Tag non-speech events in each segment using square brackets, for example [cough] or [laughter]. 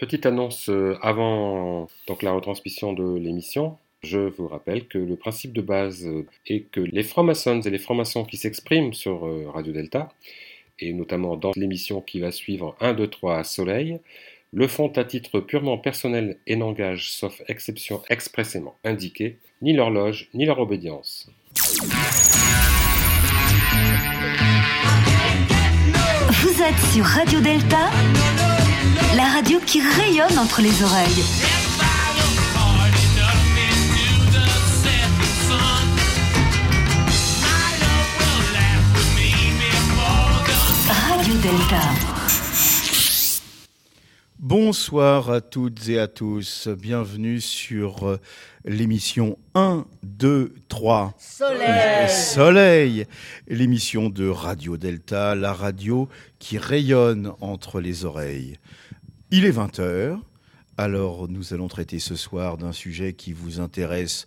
Petite annonce euh, avant donc, la retransmission de l'émission. Je vous rappelle que le principe de base euh, est que les francs-maçons et les francs-maçons qui s'expriment sur euh, Radio Delta, et notamment dans l'émission qui va suivre 1, 2, 3 Soleil, le font à titre purement personnel et n'engagent, sauf exception expressément indiquée, ni leur loge ni leur obédience. Vous êtes sur Radio Delta, la radio qui rayonne entre les oreilles. Radio Delta. Bonsoir à toutes et à tous. Bienvenue sur euh, l'émission 1, 2, 3. Soleil. Soleil. L'émission de Radio Delta, la radio qui rayonne entre les oreilles. Il est 20h. Alors nous allons traiter ce soir d'un sujet qui vous intéresse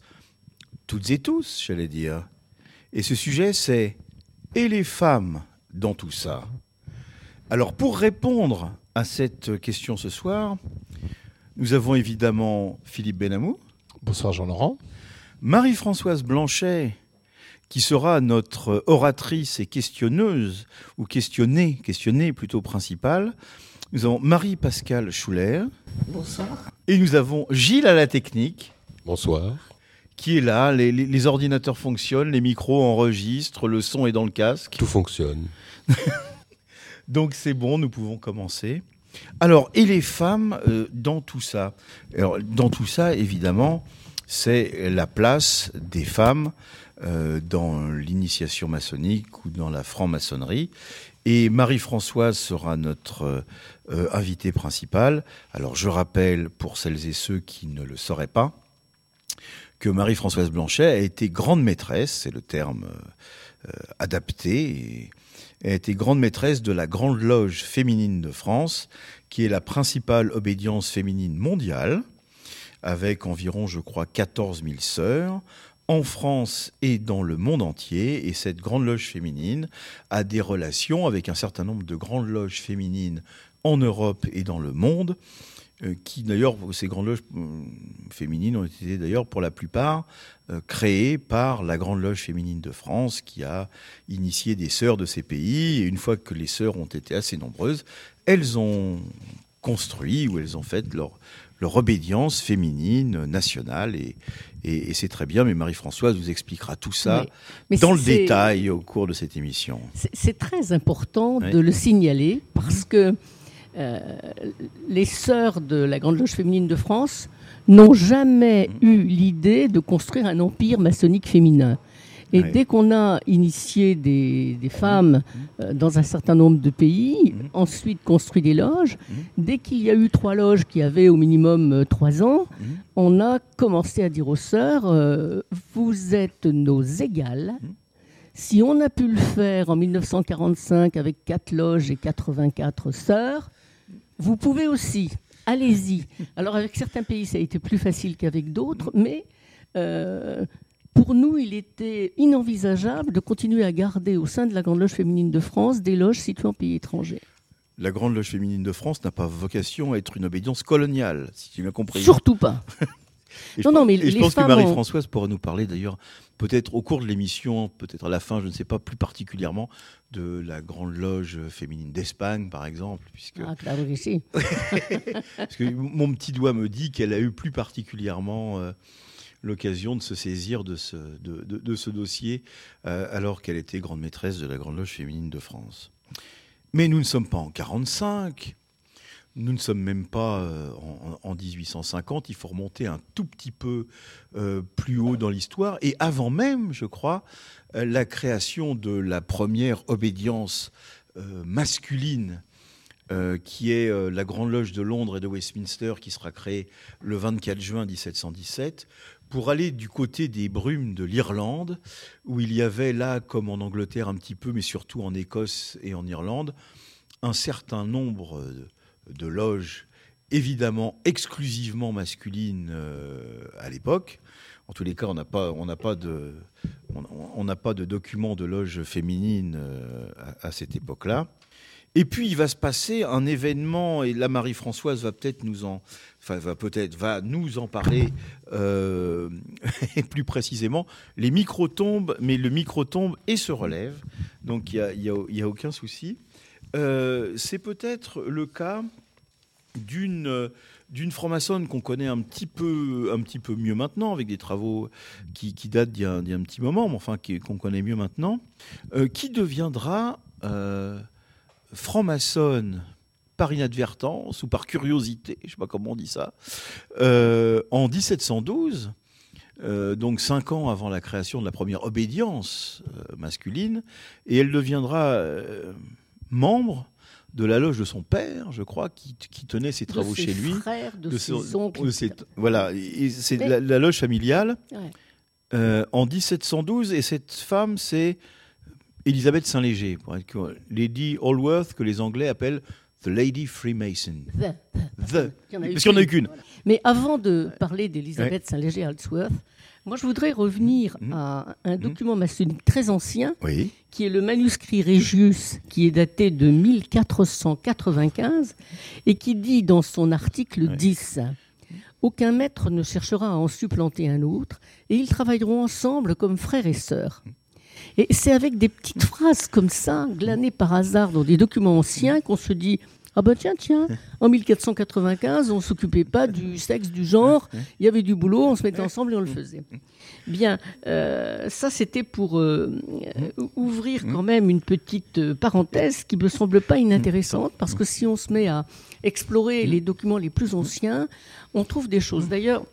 toutes et tous, j'allais dire. Et ce sujet, c'est Et les femmes dans tout ça? Alors pour répondre à cette question ce soir, nous avons évidemment Philippe Benamou. Bonsoir Jean-Laurent. Marie-Françoise Blanchet, qui sera notre oratrice et questionneuse, ou questionnée, questionnée plutôt principale. Nous avons Marie-Pascale Schuller. Bonsoir. Et nous avons Gilles à la technique, Bonsoir. qui est là. Les, les- les ordinateurs fonctionnent, les micros enregistrent, le son est dans le casque. Tout fonctionne. [laughs] Donc c'est bon, nous pouvons commencer. Alors, et les femmes euh, dans tout ça? Alors, Dans tout ça, évidemment, c'est la place des femmes euh, dans l'initiation maçonnique ou dans la franc-maçonnerie. Et Marie-Françoise sera notre euh, invitée principale. Alors, je rappelle, pour celles et ceux qui ne le sauraient pas, que Marie-Françoise Blanchet a été grande maîtresse, c'est le terme euh, euh, adapté, a été grande maîtresse de la Grande Loge féminine de France, qui est la principale obédience féminine mondiale, avec environ, je crois, 14 000 sœurs, en France et dans le monde entier. Et cette Grande Loge féminine a des relations avec un certain nombre de grandes loges féminines en Europe et dans le monde, euh, qui d'ailleurs, ces grandes loges euh, féminines ont été d'ailleurs pour la plupart euh, créées par la Grande Loge féminine de France, qui a initié des sœurs de ces pays. Et une fois que les sœurs ont été assez nombreuses, elles ont construit ou elles ont fait leur, leur obédience féminine nationale. Et, et, et c'est très bien, mais Marie-Françoise vous expliquera tout ça. Mais dans le détail au cours de cette émission. C'est c'est très important Oui. de le signaler parce que euh, les sœurs de la Grande Loge féminine de France n'ont jamais Mm. eu l'idée de construire un empire maçonnique féminin. Et Ouais. dès qu'on a initié des, des femmes euh, dans un certain nombre de pays, ensuite construit des loges, dès qu'il y a eu trois loges qui avaient au minimum euh, trois ans, on a commencé à dire aux sœurs, euh, vous êtes nos égales. Si on a pu le faire en 1945 avec quatre loges et 84 sœurs, vous pouvez aussi. Allez-y. Alors avec certains pays, ça a été plus facile qu'avec d'autres, mais euh, pour nous, il était inenvisageable de continuer à garder au sein de la Grande Loge féminine de France des loges situées en pays étrangers. La Grande Loge féminine de France n'a pas vocation à être une obédience coloniale, si tu m'as compris. Surtout pas. [laughs] Et Non, pense- non, mais et je pense que Marie-Françoise pourra nous parler d'ailleurs, peut-être au cours de l'émission, peut-être à la fin, je ne sais pas, plus particulièrement de la Grande Loge féminine d'Espagne, par exemple, puisque, Ah, claro que sí. [laughs] parce que mon petit doigt me dit qu'elle a eu plus particulièrement euh, l'occasion de se saisir de ce, de, de- de ce dossier euh, alors qu'elle était grande maîtresse de la Grande Loge féminine de France. Mais nous ne sommes pas en 45. Nous ne sommes même pas euh, en, en 1850. Il faut remonter un tout petit peu euh, plus haut dans l'histoire. Et avant même, je crois, euh, la création de la première obédience masculine, qui est la Grande Loge de Londres et de Westminster, qui sera créée le 24 juin 1717, pour aller du côté des brumes de l'Irlande, où il y avait là, comme en Angleterre un petit peu, mais surtout en Écosse et en Irlande, un certain nombre de, loges, évidemment exclusivement masculines euh, à l'époque. En tous les cas, on n'a pas, de, on- on pas de document de loge féminine euh, à, cette époque-là. Et puis il va se passer un événement, et là Marie-Françoise va peut-être nous en, enfin va peut-être va nous en parler euh, [laughs] plus précisément. Les micros tombent, mais le micro tombe et se relève, donc il y a, il y a- il y a aucun souci. Euh, c'est peut-être le cas d'une d'une franc-maçonne qu'on connaît un petit peu un petit peu mieux maintenant avec des travaux qui, qui datent d'il y, petit moment mais enfin qu'on connaît mieux maintenant euh, qui deviendra euh, franc-maçonne par inadvertance ou par curiosité je sais pas comment on dit ça en 1712 euh, donc cinq ans avant la création de la première obédience masculine et elle deviendra membre de la loge de son père, je crois, qui, qui tenait ses travaux de ses chez lui. frères, de, ses son- oncles. de ses- voilà, c'est la, la loge familiale Ouais. euh, en 1712. Et cette femme, c'est Elisabeth Saint-Léger, pour être Lady Allworth, que les Anglais appellent The Lady Freemason. The- The. Parce qu'il n'y en a eu qu'une. Voilà. Mais avant de parler d'Elisabeth Saint-Léger-Halsworth, moi je voudrais revenir Mhm. à un document maçonnique très ancien, Oui. qui est le manuscrit Régius, qui est daté de 1495, et qui dit dans son article Ouais. 10 Aucun maître ne cherchera à en supplanter un autre, et ils travailleront ensemble comme frères et sœurs. Et c'est avec des petites phrases comme ça, glanées par hasard dans des documents anciens, qu'on se dit Ah ben tiens, tiens, en 1495, on ne s'occupait pas du sexe, du genre, il y avait du boulot, on se mettait ensemble et on le faisait. Bien, euh, ça c'était pour euh, euh, ouvrir quand même une petite parenthèse qui me semble pas inintéressante, parce que si on se met à explorer les documents les plus anciens, on trouve des choses. D'ailleurs,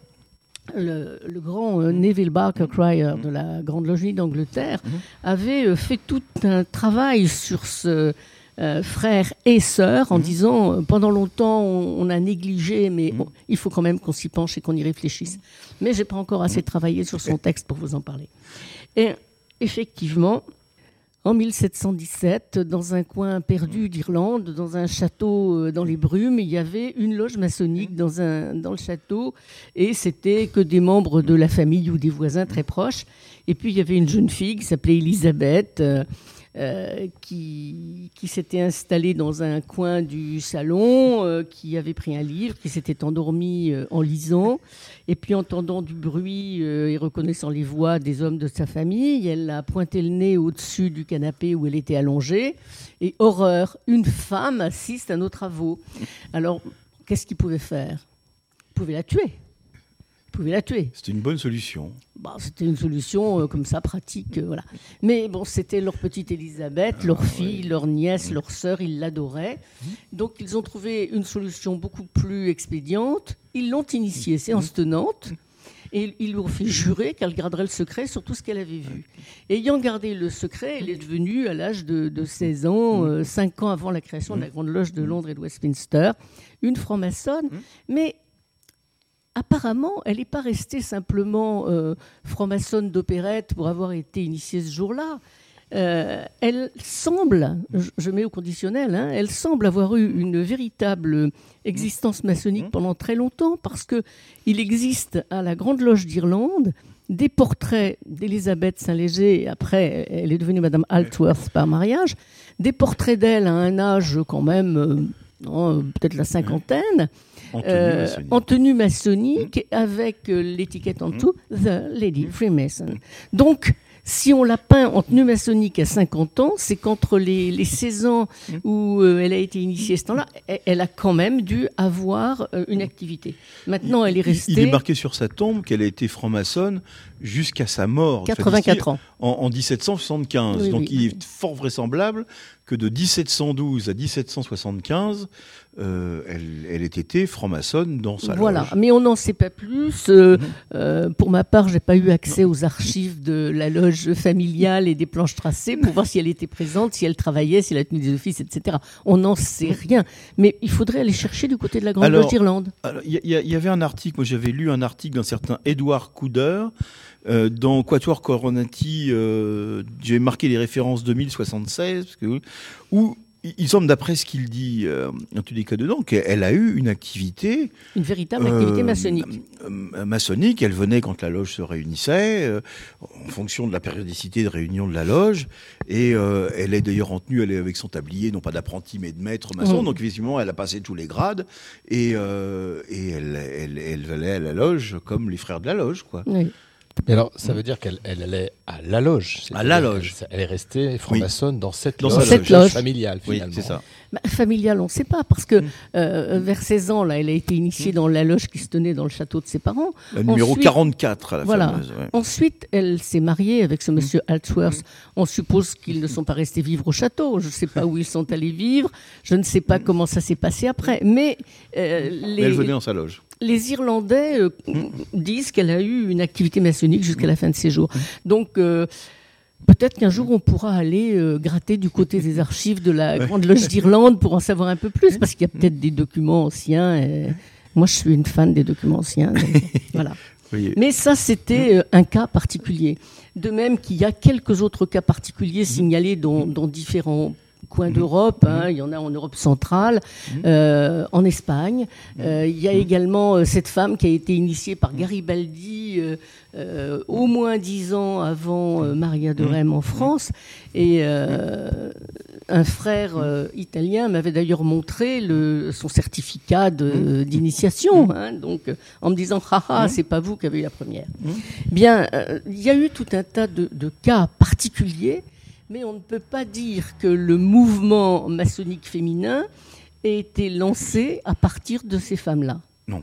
le, le grand euh, Neville Barker Cryer de la Grande Logie d'Angleterre avait euh, fait tout un travail sur ce euh, frère et sœur en disant euh, pendant longtemps on, on a négligé mais bon, il faut quand même qu'on s'y penche et qu'on y réfléchisse. Mais j'ai pas encore assez travaillé sur son texte pour vous en parler. Et effectivement, en 1717, dans un coin perdu d'Irlande, dans un château euh, dans les brumes, il y avait une loge maçonnique dans, un, dans le château et c'était que des membres de la famille ou des voisins très proches. Et puis il y avait une jeune fille qui s'appelait Elisabeth. euh, euh, qui, s'était installée dans un coin du salon, euh, qui avait pris un livre, qui s'était endormie euh, en lisant, et puis entendant du bruit et reconnaissant les voix des hommes de sa famille, elle a pointé le nez au-dessus du canapé où elle était allongée, et horreur, une femme assiste à nos travaux. Alors, qu'est-ce qu'il pouvait faire? Il pouvait la tuer. Pouvait la tuer. C'était une bonne solution. Bah, c'était une solution euh, comme ça, pratique. euh, voilà. Mais bon, c'était leur petite Elisabeth, leur fille, leur nièce, leur sœur, ils l'adoraient. Donc ils ont trouvé une solution beaucoup plus expédiente. Ils l'ont initiée, séance tenante. Et ils lui ont fait jurer qu'elle garderait le secret sur tout ce qu'elle avait vu. Ayant gardé le secret, elle est devenue, à l'âge de, de 16 ans, euh, 5 ans avant la création de la Grande Loge de Londres et de Westminster, une franc-maçonne. Mais apparemment, elle n'est pas restée simplement euh, franc-maçonne d'opérette pour avoir été initiée ce jour-là. Euh, elle semble, je, mets au conditionnel, hein, elle semble avoir eu une véritable existence maçonnique pendant très longtemps parce que il existe à la Grande Loge d'Irlande des portraits d'Elisabeth Saint-Léger, après elle est devenue Madame Altworth par mariage, des portraits d'elle à un âge quand même, euh, peut-être la cinquantaine, En tenue euh, maçonnique. en tenue maçonnique avec euh, l'étiquette en dessous, The Lady Freemason. Donc, si on l'a peint en tenue maçonnique à 50 ans, c'est qu'entre les, les 16 ans où euh, elle a été initiée ce temps-là, elle, elle a quand même dû avoir euh, une activité. Maintenant, elle est restée Il, est marqué sur sa tombe qu'elle a été franc-maçonne jusqu'à sa mort. 84 ans. En, en 1775. Oui, Donc oui. il est fort vraisemblable que de 1712 à 1775, euh, elle, elle ait été franc-maçonne dans sa Voilà, loge. mais on n'en sait pas plus. Euh, Mhm. euh, pour ma part, j'ai pas eu accès aux archives de la loge familiale et des planches tracées pour voir si elle était présente, si elle travaillait, si elle a tenu des offices, etc. On n'en sait rien. Mais il faudrait aller chercher du côté de la Grande Alors, Loge d'Irlande. Y, y il y avait un article, moi j'avais lu un article d'un certain Édouard Couder euh, dans Quatuor Coronati, euh, j'ai marqué les références 2076, parce que, où il semble, d'après ce qu'il dit, euh, en tous les cas dedans, qu'elle a eu une activité Une véritable activité euh, maçonnique. euh, maçonnique. Elle venait quand la loge se réunissait, euh, en fonction de la périodicité de réunion de la loge. Et elle est d'ailleurs en tenue, elle est avec son tablier, non pas d'apprenti, mais de maître maçon. Mhm. Donc effectivement, elle a passé tous les grades. Et, et elle, elle, elle allait à la loge comme les frères de la loge, quoi. Oui. Mais alors, ça veut dire qu'elle elle allait à la loge. À la loge. Elle est restée franc-maçonne dans cette Dans loge, cette loge. familiale, Oui, finalement. c'est ça. Bah, familiale, on ne sait pas, parce que euh, vers 16 ans, là, elle a été initiée dans la loge qui se tenait dans le château de ses parents. La numéro Ensuite- 44, la Voilà. fameuse. ouais. Ensuite, elle s'est mariée avec ce monsieur Altsworth. On suppose qu'ils ne sont pas restés vivre au château. Je ne sais pas où ils sont allés vivre. Je ne sais pas comment ça s'est passé après. Mais euh, Mais elle venait dans sa loge. Les Irlandais euh, disent qu'elle a eu une activité maçonnique jusqu'à la fin de ses jours. Donc, euh, peut-être qu'un jour, on pourra aller euh, gratter du côté des archives de la Grande Loge d'Irlande pour en savoir un peu plus, parce qu'il y a peut-être des documents anciens. et Moi, je suis une fan des documents anciens. donc, [laughs] voilà. Oui. Mais ça, c'était un cas particulier. De même qu'il y a quelques autres cas particuliers signalés dans, dans différents coins d'Europe. hein. Il y en a en Europe centrale, euh, en Espagne. Euh, il y a également euh, cette femme qui a été initiée par Garibaldi euh, au moins dix ans avant Maria de Rème en France. Et un frère italien m'avait d'ailleurs montré le, son certificat d'initiation, hein, donc en me disant haha, c'est pas vous qui avez eu la première. Bien, il y a eu tout un tas de, de cas particuliers, mais on ne peut pas dire que le mouvement maçonnique féminin ait été lancé à partir de ces femmes-là. Non.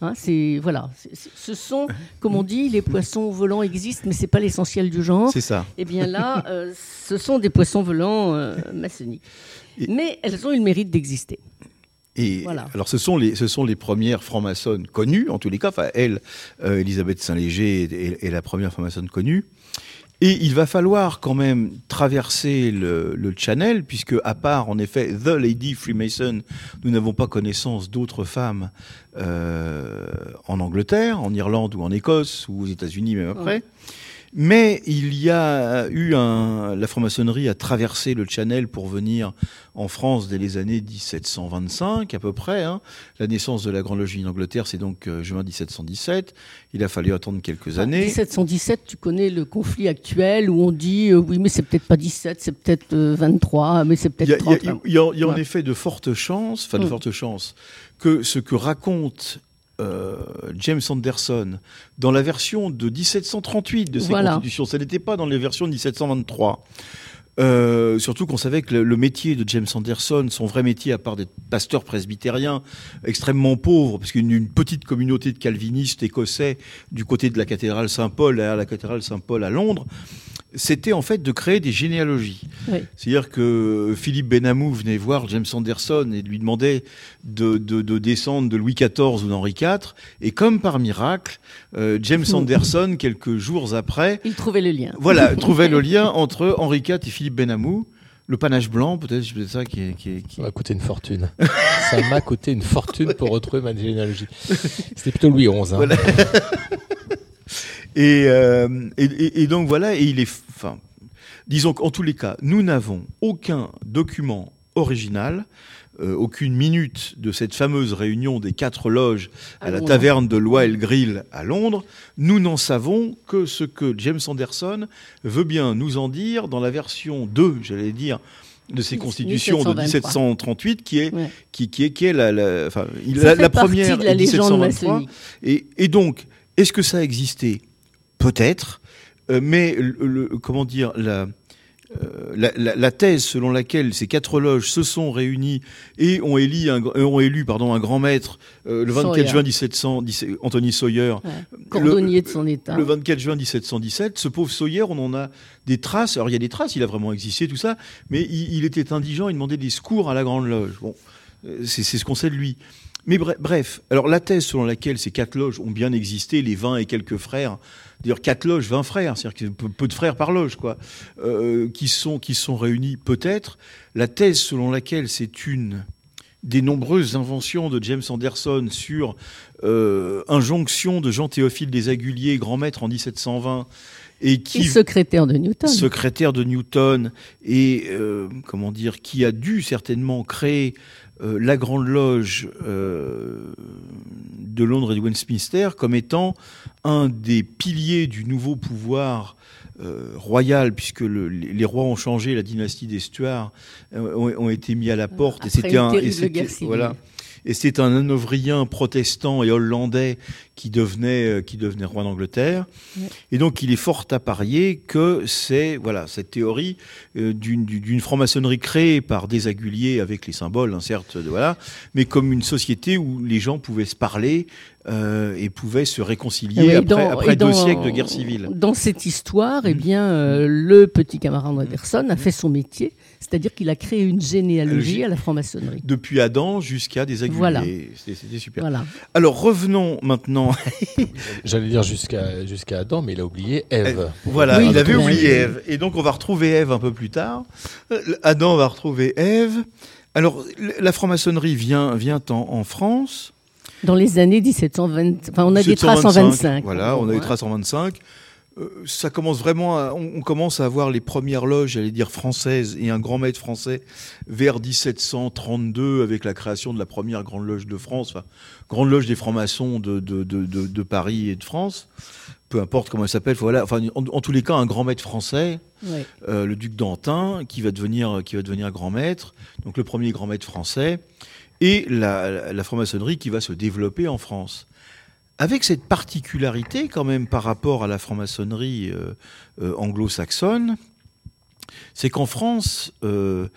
Hein, c'est voilà, ce sont, comme on dit, les poissons volants existent, mais c'est pas l'essentiel du genre. C'est ça. Eh bien là, euh, ce sont des poissons volants euh, maçonniques. Et- Mais elles ont eu le mérite d'exister. Et Voilà. alors, ce sont les, ce sont les premières francs-maçonnes connues, en tous les cas. Enfin, elle, euh, Elisabeth Saint-Léger, est, est- est la première franc-maçonne connue. Et il va falloir quand même traverser le, le channel, puisque à part, en effet, The Lady Freemason, nous n'avons pas connaissance d'autres femmes euh, en Angleterre, en Irlande ou en Écosse, ou aux États-Unis même après. Mais il y a eu un, la franc-maçonnerie a traversé le Channel pour venir en France dès les années 1725 à peu près. hein. La naissance de la Grande Loge d'Angleterre, c'est donc euh, juin 1717. Il a fallu attendre quelques années. 1717, tu connais le conflit actuel où on dit euh, oui, mais c'est peut-être pas 17, c'est peut-être euh, 23, mais c'est Il y a, peut-être il y a- 30. il y a- il y a en effet de fortes chances, enfin de Mm. fortes chances, que ce que raconte euh, James Anderson dans la version de 1738 de ses Voilà. constitutions, ça n'était pas dans les versions de 1723. Euh, surtout qu'on savait que le, le métier de James Anderson, son vrai métier, à part d'être pasteur presbytérien, extrêmement pauvre, parce qu'une une petite communauté de calvinistes écossais du côté de la cathédrale Saint-Paul, à la cathédrale Saint-Paul à Londres, c'était en fait de créer des généalogies. Oui. C'est-à-dire que Philippe Benamou venait voir James Anderson et lui demandait de, de, de descendre de Louis XIV ou d'Henri IV. Et comme par miracle, euh, James [laughs] Anderson, quelques jours après, Il trouvait le lien. voilà, [laughs] trouvait le lien entre Henri IV et Philippe Benamou. Le panache blanc, peut-être, c'est ça qui est... Qui est- qui- Ça m'a coûté une fortune. [laughs] ça m'a coûté une fortune pour retrouver ma généalogie. C'était plutôt Louis XI. hein. Voilà. Et, euh, et, et- et donc voilà, et il est, enfin, disons qu'en tous les cas, nous n'avons aucun document original, euh, aucune minute de cette fameuse réunion des quatre loges à, À la Londres. taverne de Loyal Grill à Londres. Nous n'en savons que ce que James Anderson veut bien nous en dire dans la version 2, j'allais dire, de ses constitutions de 1723. 1738, qui est, Ouais. qui, qui est, qui est la, la, enfin, il- la, la première de la légende 1723. maçonnique. Et, et donc, est-ce que ça a existé? Peut-être, euh, mais le, le- comment dire la, euh, la, la- la thèse selon laquelle ces quatre loges se sont réunies et ont élu un, euh, ont élu, pardon, un grand maître euh, le 24 Sawyer. juin 1700, Anthony Sawyer, Ouais. Cordonnier de son état. le 24 juin 1717, ce pauvre Sawyer, on en a des traces. Alors il y a des traces, il a vraiment existé, tout ça, mais il, il était indigent, il demandait des secours à la Grande Loge. Bon, euh, c'est c'est ce qu'on sait de lui. Mais bre- bref, alors la thèse selon laquelle ces quatre loges ont bien existé, les 20 et quelques frères, d'ailleurs quatre loges, 20 frères, c'est-à-dire peu, de frères par loge, quoi, euh, qui sont qui sont réunis peut-être. La thèse selon laquelle c'est une des nombreuses inventions de James Anderson sur euh, injonction de Jean-Théophile des Aguliers, grand maître en 1720, et qui Et secrétaire de Newton. secrétaire de Newton et euh, comment dire qui a dû certainement créer euh, la grande loge euh, de Londres et de Westminster comme étant un des piliers du nouveau pouvoir euh, royal puisque le- les les rois ont changé la dynastie des Stuarts ont, ont été mis à la porte et c'était un et voilà et c'est un hanovriens protestant et hollandais qui devenait, euh, qui devenait roi d'Angleterre. Ouais. Et donc, il est fort à parier que c'est voilà cette théorie euh, d'une franc-maçonnerie créée par des aguliers avec les symboles, hein, certes, de, voilà, mais comme une société où les gens pouvaient se parler euh, et pouvaient se réconcilier oui, après, dans- après deux dans- siècles de guerre civile. Dans cette histoire, eh Mm. bien, euh, le petit camarade Anderson a fait son métier, c'est-à-dire qu'il a créé une généalogie à la franc-maçonnerie. Depuis Adam jusqu'à des aguliers. Voilà. C'était super. Voilà. Alors revenons maintenant. [laughs] J'allais dire jusqu'à jusqu'à Adam, mais il a oublié Ève. Voilà, Oui, il avait oui. oublié Ève. Et donc on va retrouver Ève un peu plus tard. Euh, Adam va retrouver Ève. Alors la franc-maçonnerie vient, vient en, en France. Dans les années 1720, enfin, on a des traces en 25. Voilà, on a des traces en 25. Euh, ça commence vraiment à, on, on commence à avoir les premières loges, j'allais dire françaises, et un grand maître français vers 1732 avec la création de la première grande loge de France, enfin, grande loge des francs-maçons de, de, de, de, de Paris et de France. Peu importe comment elle s'appelle, voilà. Enfin, en, en tous les cas, un grand maître français euh, le duc d'Antin, qui va devenir qui va devenir grand maître, donc le premier grand maître français, et la, la, la franc-maçonnerie qui va se développer en France. Avec cette particularité quand même par rapport à la franc-maçonnerie euh, euh, anglo-saxonne, c'est qu'en France, euh,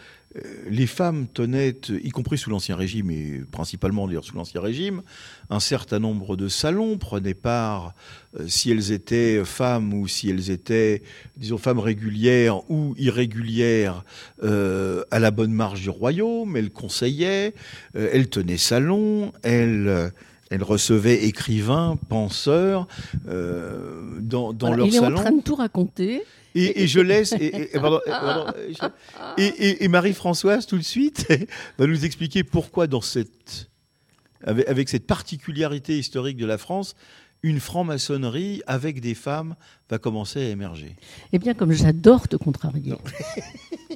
les femmes tenaient, y compris sous l'Ancien Régime, et principalement d'ailleurs sous l'Ancien Régime, un certain nombre de salons, prenaient part, euh, si elles étaient femmes ou si elles étaient, disons, femmes régulières ou irrégulières, euh, à la bonne marche du royaume, elles conseillaient, euh, elles tenaient salon, elles... elles recevaient écrivains, penseurs euh, dans, dans Voilà, leur il est salon. en train de tout raconter. Et, et je laisse. Et, pardon, pardon, Marie-Françoise, tout de suite, [laughs] va nous expliquer pourquoi, dans cette, avec, avec cette particularité historique de la France, une franc-maçonnerie avec des femmes va commencer à émerger. Eh bien, comme j'adore te contrarier. [laughs]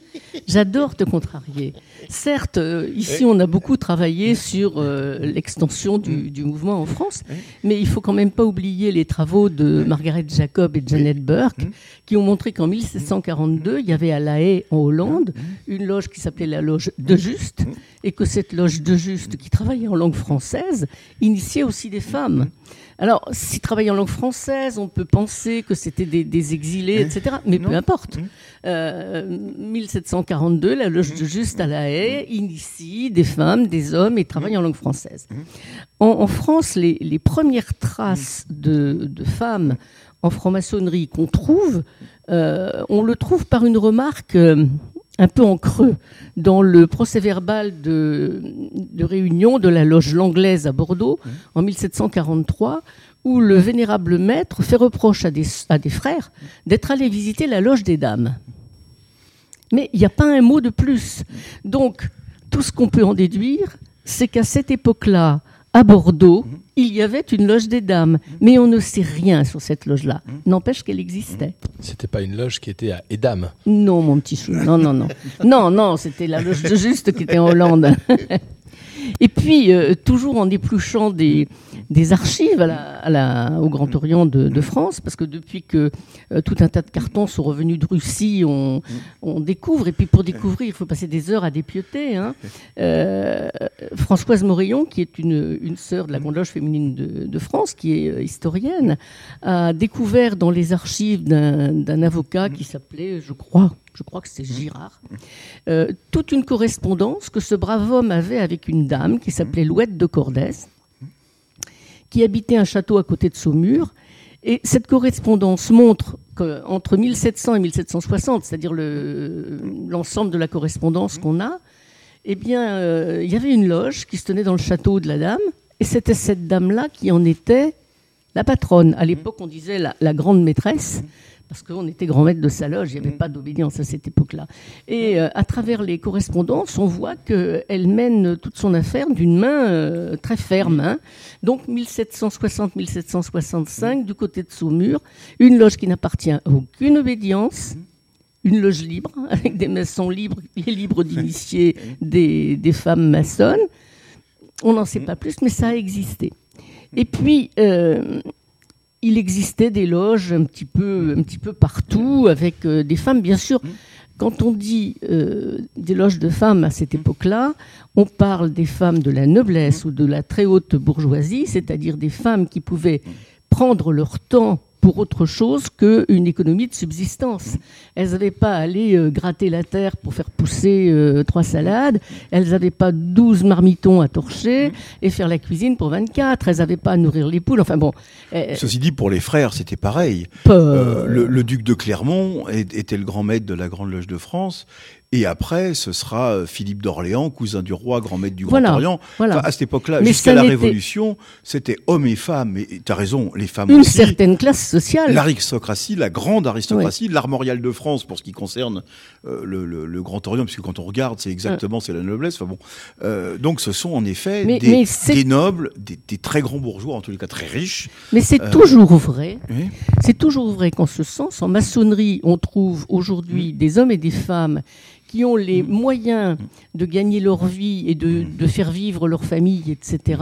J'adore te contrarier. Certes, euh, ici, on a beaucoup travaillé sur euh, l'extension du, du mouvement en France, mais il faut quand même pas oublier les travaux de Margaret Jacob et Janet Burke, Mhm. qui ont montré qu'en 1742, il y avait à La Haye, en Hollande, une loge qui s'appelait la loge de Juste, et que cette loge de Juste, qui travaillait en langue française, initiait aussi des femmes. Alors, s'ils travaillaient en langue française, on peut penser que c'était des, des exilés, etc. Mais Non. peu importe. Mhm. Euh, 1742, la loge de Juste à la Haye initie des femmes, des hommes et travaille en langue française. En, en France, les, les premières traces de, de femmes en franc-maçonnerie qu'on trouve, euh, on le trouve par une remarque euh, un peu en creux dans le procès-verbal de, de réunion de la loge langlaise à Bordeaux en 1743, où le vénérable maître fait reproche à des, à des frères d'être allés visiter la loge des dames. Mais il n'y a pas un mot de plus. Donc, tout ce qu'on peut en déduire, c'est qu'à cette époque-là, à Bordeaux, il y avait une loge des dames. Mais on ne sait rien sur cette loge-là. N'empêche qu'elle existait. C'était pas une loge qui était à Edam. Non, mon petit chou. Non, non, non. Non, non, c'était la loge de Juste qui était en Hollande. [laughs] Et puis, euh, toujours en épluchant des, des archives au Grand Orient de, France, parce que depuis que euh, tout un tas de cartons sont revenus de Russie, on, découvre. Et puis, pour découvrir, il faut passer des heures à dépioter. hein. Euh, Françoise Morillon, qui est une, sœur de la Grande Loge féminine de, France, qui est euh, historienne, a découvert dans les archives d'un avocat qui s'appelait, je crois, je crois que c'est Girard, toute une correspondance que ce brave homme avait avec une dame qui s'appelait Louette de Cordès, qui habitait un château à côté de Saumur. Et cette correspondance montre qu'entre 1700 et 1760, c'est-à-dire le- l'ensemble de la correspondance qu'on a, eh bien, euh, il y avait une loge qui se tenait dans le château de la dame, et c'était cette dame-là qui en était la patronne. À l'époque, on disait la grande maîtresse, parce qu'on était grand maître de sa loge, il n'y avait pas d'obédience à cette époque-là. Et euh, à travers les correspondances, on voit qu'elle mène toute son affaire d'une main euh, très ferme. hein. Donc 1760-1765, du côté de Saumur, une loge qui n'appartient à aucune obédience. Une loge libre, avec des maçons libres, les libres [laughs] d'initier des, des femmes maçonnes. On n'en sait pas plus, mais ça a existé. Et puis, euh, il existait des loges un petit peu, un petit peu partout, avec euh, des femmes, bien sûr. Quand on dit euh, des loges de femmes à cette époque-là, on parle des femmes de la noblesse ou de la très haute bourgeoisie, c'est-à-dire des femmes qui pouvaient prendre leur temps pour autre chose qu'une économie de subsistance. Elles n'avaient pas à aller euh, gratter la terre pour faire pousser euh, trois salades, elles n'avaient pas 12 marmitons à torcher et faire la cuisine pour 24, elles n'avaient pas à nourrir les poules, enfin bon. euh, Ceci dit, pour les frères, c'était pareil. le, le duc de Clermont était le grand maître de la Grande Loge de France. Et après, ce sera euh, Philippe d'Orléans, cousin du roi, grand maître du Grand Orient. voilà. Enfin, à cette époque-là, jusqu'à la Révolution, c'était hommes et femmes. Et tu as raison, les femmes une aussi. certaine classe sociale. L'aristocratie, la grande aristocratie, l'armoriale de France pour ce qui concerne euh, le, le- le Grand Orient, puisque quand on regarde, c'est exactement c'est la noblesse. Enfin bon, Euh, donc ce sont en effet Mais- des, mais c'est- des nobles, des, des très grands bourgeois, en tous les cas très riches. Mais c'est Euh, toujours vrai. Oui. C'est toujours vrai qu'en ce sens, en maçonnerie, on trouve aujourd'hui Mm. des hommes et des femmes qui ont les moyens de gagner leur vie et de, Mm. de faire vivre leur famille, etc.,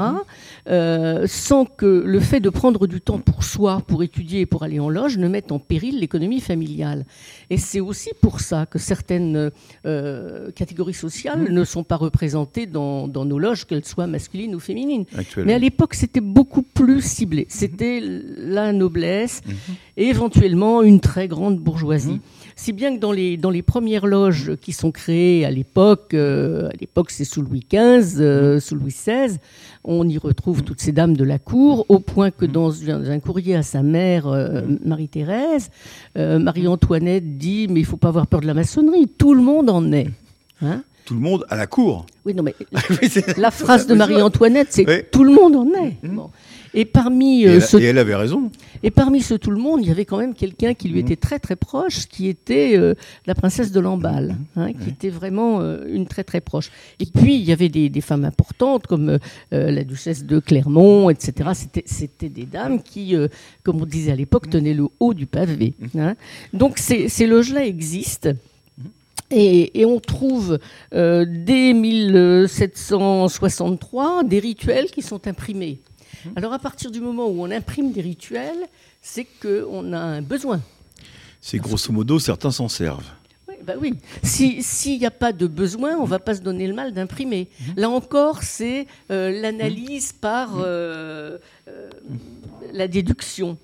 euh, sans que le fait de prendre du temps pour soi, pour étudier et pour aller en loge, ne mette en péril l'économie familiale. Et c'est aussi pour ça que certaines euh, catégories sociales Mm. ne sont pas représentées dans, dans nos loges, qu'elles soient masculines ou féminines. Mais à l'époque, c'était beaucoup plus ciblé. C'était la noblesse et éventuellement une très grande bourgeoisie. Si bien que dans les, dans les premières loges qui sont créées à l'époque, euh, à l'époque c'est sous Louis XV, euh, sous Louis XVI, on y retrouve toutes ces dames de la cour, au point que dans un, courrier à sa mère, euh, Marie-Thérèse, euh, Marie-Antoinette dit Mais il faut pas avoir peur de la maçonnerie, tout le monde en est. Hein Tout le monde à la cour. oui, non, mais [laughs] la phrase de Marie-Antoinette, c'est Oui. tout le monde en est. Bon. Et parmi et, elle, ce et elle avait raison. et parmi ce tout le monde, il y avait quand même quelqu'un qui lui était très très proche, qui était euh, la princesse de Lamballe, hein, qui était vraiment euh, une très très proche. Et puis il y avait des, des femmes importantes comme euh, la duchesse de Clermont, etc. C'était c'était des dames qui, comme on disait à l'époque, tenaient le haut du pavé. hein. Donc ces, ces loges-là existent. Et, et on trouve euh, dès 1763 des rituels qui sont imprimés. Alors à partir du moment où on imprime des rituels, c'est qu'on a un besoin. C'est grosso modo, certains s'en servent. Oui, bah oui. Si- S'il n'y a pas de besoin, on ne va pas se donner le mal d'imprimer. Là encore, c'est euh, l'analyse par euh, euh, la déduction.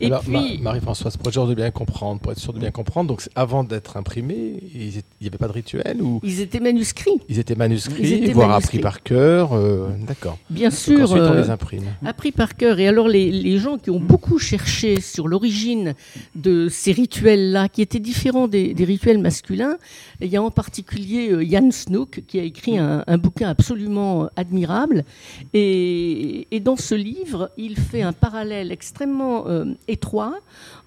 Et Alors, Ma- Marie-Françoise, pour être sûr de bien comprendre, pour être sûr de bien comprendre, donc avant d'être imprimé, ils étaient- il n'y avait pas de rituel ou ils étaient manuscrits, ils étaient manuscrits, Ils étaient voire manuscrits. appris par cœur. euh, D'accord. bien Donc sûr. Ensuite, on euh, les imprime. appris par cœur. Et alors, les, les gens qui ont beaucoup cherché sur l'origine de ces rituels-là, qui étaient différents des, des rituels masculins, il y a en particulier euh, Jan Snook, qui a écrit un, un bouquin absolument admirable. Et, et dans ce livre, il fait un parallèle extrêmement euh, étroit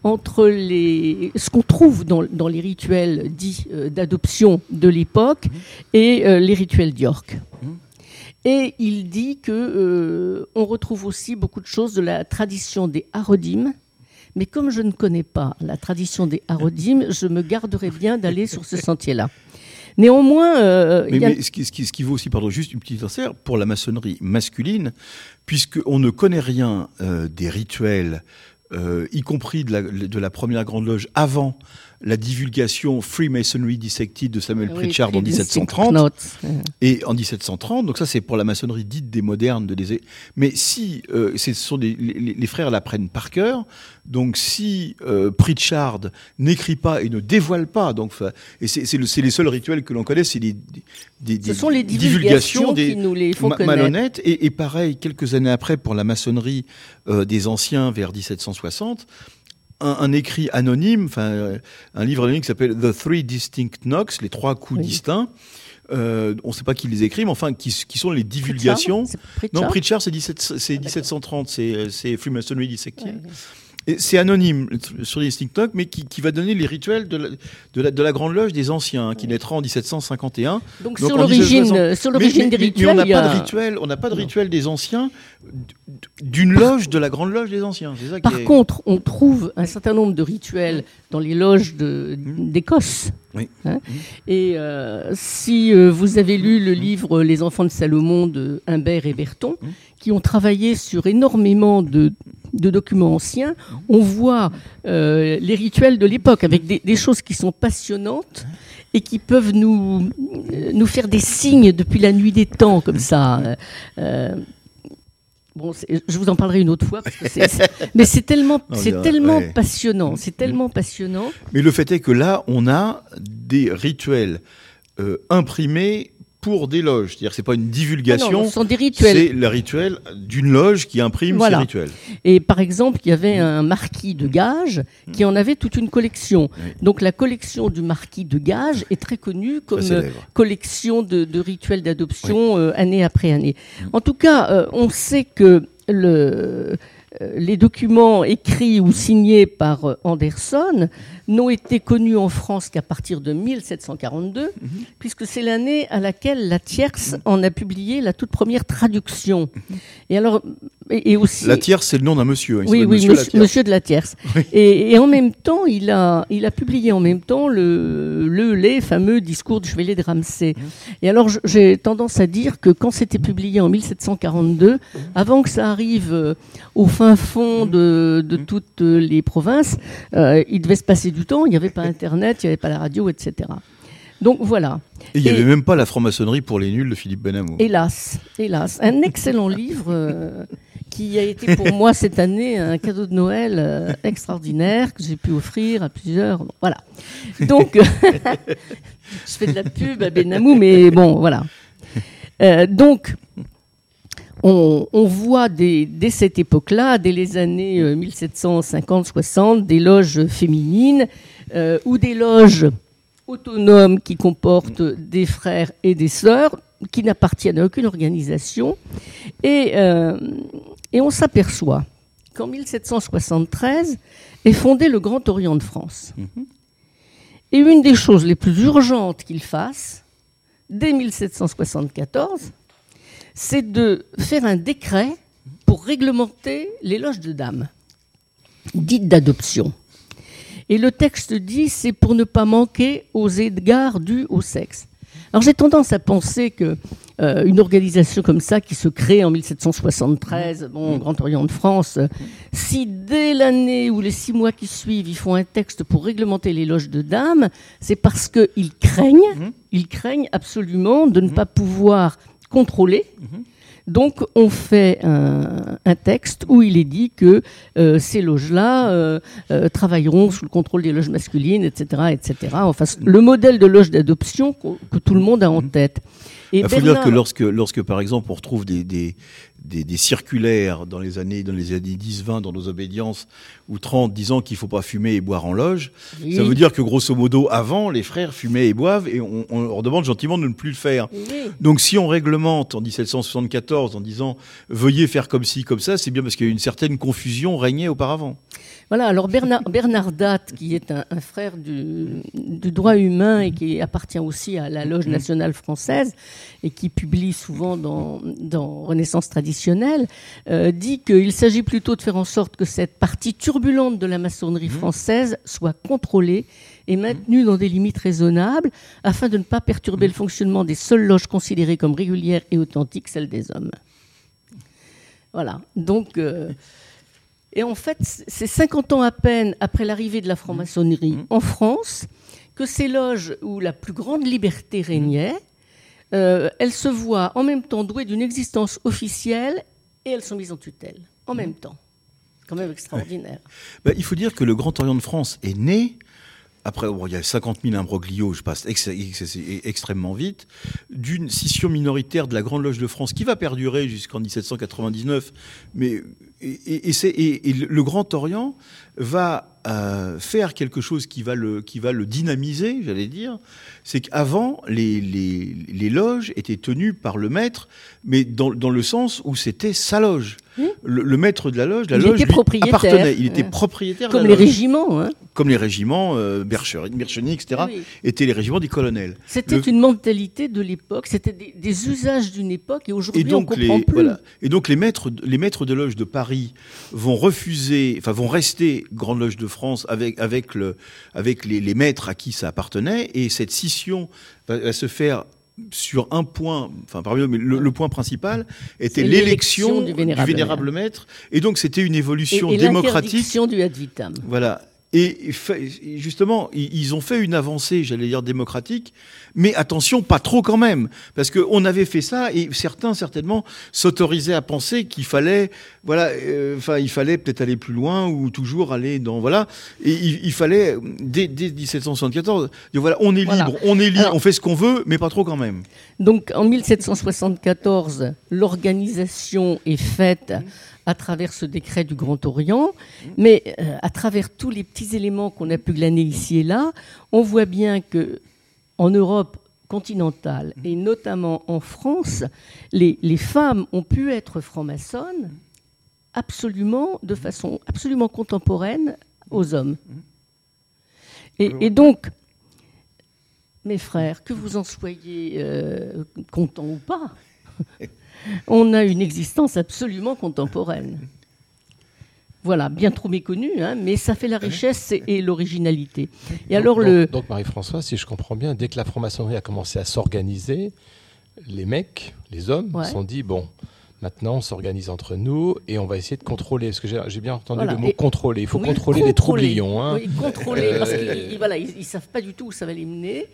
entre les, ce qu'on trouve dans, dans les rituels dits euh, d'adoption de l'époque et euh, les rituels d'York. Et il dit que euh, on retrouve aussi beaucoup de choses de la tradition des Harodim. Mais comme je ne connais pas la tradition des Harodim, je me garderai bien d'aller sur ce sentier-là. Néanmoins, euh, Mais, il y a- mais ce, qui, ce qui- ce qui vaut aussi, pardon, juste une petite insert, pour la maçonnerie masculine, puisqu'on ne connaît rien euh, des rituels, euh, y compris de la, de la première grande loge, avant la divulgation Freemasonry Dissected de Samuel Oui, Pritchard en Friedrich 1730. Notes. Euh, Et en 1730, donc ça c'est pour la maçonnerie dite des modernes, de les... mais si euh, ce sont des, les, les frères l'apprennent par cœur, donc si euh, Pritchard n'écrit pas et ne dévoile pas, donc et c'est c'est le- les seuls rituels que l'on connaît, c'est des, des, des- Ce sont les divulgations des qui nous les font ma- connaître. malhonnêtes. Et, et pareil, quelques années après, pour la maçonnerie euh, des anciens vers 1760, un, un écrit anonyme, enfin euh, un livre anonyme qui s'appelle The Three Distinct Knocks, les trois coups Oui. distincts. Euh, on ne sait pas qui les écrit, mais enfin, qui, qui sont les divulgations. Pritchard, Non, Pritchard c'est 17 c'est Ah, d'accord. 1730, c'est euh, c'est Freemasonry Dissected. Ouais. C'est anonyme sur les TikTok, mais qui, qui va donner les rituels de la, de la, de la Grande Loge des Anciens, hein, qui naîtra en 1751. Donc, Donc, sur l'origine, 1760. euh, sur l'origine des mais- rituels, mais on n'a pas a- de rituel, on n'a pas de rituel des Anciens d'une loge de la Grande Loge des Anciens. Ça Par est- contre, on trouve un certain nombre de rituels dans les loges de- d'Écosse. Oui. Hein. Et euh, si euh, vous avez lu le livre Les enfants de Salomon de Humbert et Berton, qui ont travaillé sur énormément de, de documents anciens, on voit euh, les rituels de l'époque avec des, des choses qui sont passionnantes et qui peuvent nous, euh, nous faire des signes depuis la nuit des temps, comme ça. Euh, Bon, je vous en parlerai une autre fois, parce que [laughs] mais c'est tellement, c'est tellement ouais. passionnant, c'est tellement passionnant. Mais le fait est que là, on a des rituels euh, imprimés pour des loges. C'est-à-dire que c'est pas une Ah non, divulgation. ce sont des rituels. C'est le rituel d'une loge qui imprime Voilà. ces rituels. Et par exemple, il y avait un marquis de Gage qui en avait toute une collection. Oui. Donc la collection du marquis de Gage est très connue comme euh, collection de, de rituels d'adoption euh, année après année. En tout cas, euh, on sait que le, euh, les documents écrits ou signés par Anderson n'ont été connus en France qu'à partir de 1742, puisque c'est l'année à laquelle la Tierce en a publié la toute première traduction. Et alors, et, et aussi. La tierce, c'est le nom d'un monsieur. hein. Oui, oui, Monsieur monsieur, monsieur de la Tierce. [laughs] Et, et en même temps, il a, il a publié en même temps le, le les fameux discours du chevalier de Ramsay. Et alors, j'ai tendance à dire que quand c'était publié en 1742, avant que ça arrive euh, au fin fond de, de toutes les provinces, euh, il devait se passer du temps. Il n'y avait pas [laughs] Internet, il n'y avait pas la radio, etc. Donc voilà. Et il n'y avait même pas la franc-maçonnerie pour les nuls de Philippe Benamou. Hélas, hélas. Un excellent [laughs] livre euh, qui a été pour moi cette année un cadeau de Noël euh, extraordinaire que j'ai pu offrir à plusieurs. Voilà. Donc, [laughs] je fais de la pub à Benamou, mais bon, voilà. Euh, donc, on, on voit dès, dès cette époque-là, dès les années euh, 1750-60, des loges féminines euh, ou des loges autonomes qui comportent des frères et des sœurs qui n'appartiennent à aucune organisation. Et, euh, et on s'aperçoit qu'en 1773 est fondé le Grand Orient de France. Et une des choses les plus urgentes qu'il fasse, dès 1774, c'est de faire un décret pour réglementer les loges de dames, dites d'adoption. Et le texte dit c'est pour ne pas manquer aux égards dus au sexe. Alors j'ai tendance à penser que euh, une organisation comme ça qui se crée en 1773, bon, Grand Orient de France, si dès l'année ou les six mois qui suivent, ils font un texte pour réglementer les loges de dames, c'est parce qu'ils craignent, ils craignent absolument de ne pas pouvoir contrôler. Donc, on fait un, un texte où il est dit que euh, ces loges-là euh, euh, travailleront sous le contrôle des loges masculines, etc., etc. Enfin, le modèle de loge d'adoption que tout le monde a en tête. Il faut dire que lorsque, lorsque, par exemple, on retrouve des, des, des, des circulaires dans les années, dans les années 10-20 dans nos obédiences, ou 30 disant qu'il faut pas fumer et boire en loge, Oui. ça veut dire que grosso modo, avant, les frères fumaient et boivent et on, on leur demande gentiment de ne plus le faire. Oui. Donc si on réglemente en 1774 en disant veuillez faire comme ci, comme ça, c'est bien parce qu'il y a une certaine confusion régnait auparavant. Voilà, alors Bernard, Bernard Datt, qui est un, un frère du, du droit humain et qui appartient aussi à la Loge nationale française et qui publie souvent dans, dans Renaissance traditionnelle, euh, dit qu'il s'agit plutôt de faire en sorte que cette partie turbulente de la maçonnerie française soit contrôlée et maintenue dans des limites raisonnables afin de ne pas perturber le fonctionnement des seules loges considérées comme régulières et authentiques, celles des hommes. Voilà, donc... euh, et en fait, c'est 50 ans à peine après l'arrivée de la franc-maçonnerie en France que ces loges où la plus grande liberté régnait, euh, elles se voient en même temps douées d'une existence officielle et elles sont mises en tutelle en même temps. Quand même extraordinaire. Ben, il faut dire que le Grand Orient de France est né, après il y a 50 000 imbroglios, je passe ex- ex- extrêmement vite, d'une scission minoritaire de la Grande Loge de France qui va perdurer jusqu'en 1799. Mais, et, le Grand Orient va euh, faire quelque chose qui va le, dynamiser, j'allais dire. C'est qu'avant, les, loges étaient tenues par le maître, mais dans le sens où c'était sa loge. Oui. Le, le maître de la loge, la Il loge était lui appartenait. Il était propriétaire de Comme la les loge. régiments. hein. Comme les régiments, euh, Bercheny, etc., Oui. étaient les régiments des colonels. C'était Le- une mentalité de l'époque, c'était des, des usages d'une époque, et aujourd'hui on comprend les, plus. voilà. et donc les maîtres, les maîtres de loge de Paris vont refuser, enfin vont rester Grande Loge de France avec avec le avec les, les maîtres à qui ça appartenait, et cette scission va, va se faire sur un point, enfin parmi eux, mais le, le point principal était l'élection du du vénérable, maître, et donc c'était une évolution et démocratique du ad vitam. voilà. Et justement, ils ont fait une avancée, j'allais dire démocratique, mais attention, pas trop quand même, parce qu'on avait fait ça et certains certainement s'autorisaient à penser qu'il fallait, voilà, euh, enfin, il fallait peut-être aller plus loin ou toujours aller dans, voilà, et il, il fallait dès, dès 1774, dire voilà, on est Voilà. libre, on est libre, Alors- on fait ce qu'on veut, mais pas trop quand même. Donc en 1774, l'organisation est faite à travers ce décret du Grand Orient, mais euh, à travers tous les petits éléments qu'on a pu glaner ici et là, on voit bien que en Europe continentale et notamment en France, les, les femmes ont pu être franc-maçonnes absolument de façon absolument contemporaine aux hommes. Et, et donc, mes frères, que vous en soyez euh, contents ou pas, [laughs] on a une existence absolument contemporaine. Voilà, bien trop méconnue, hein, mais ça fait la richesse et, et l'originalité. Et alors donc, le, donc, Marie-Françoise, si je comprends bien, dès que la franc-maçonnerie a commencé à s'organiser, les mecs, les hommes, Ouais. se sont dit bon, maintenant on s'organise entre nous et on va essayer de contrôler. Parce que j'ai bien entendu Voilà. le mot Et- contrôler. Il faut Oui, contrôler les troublions. Hein. Oui, contrôler, parce Euh, qu'ils ils- voilà, ils, ils savent pas du tout où ça va les mener.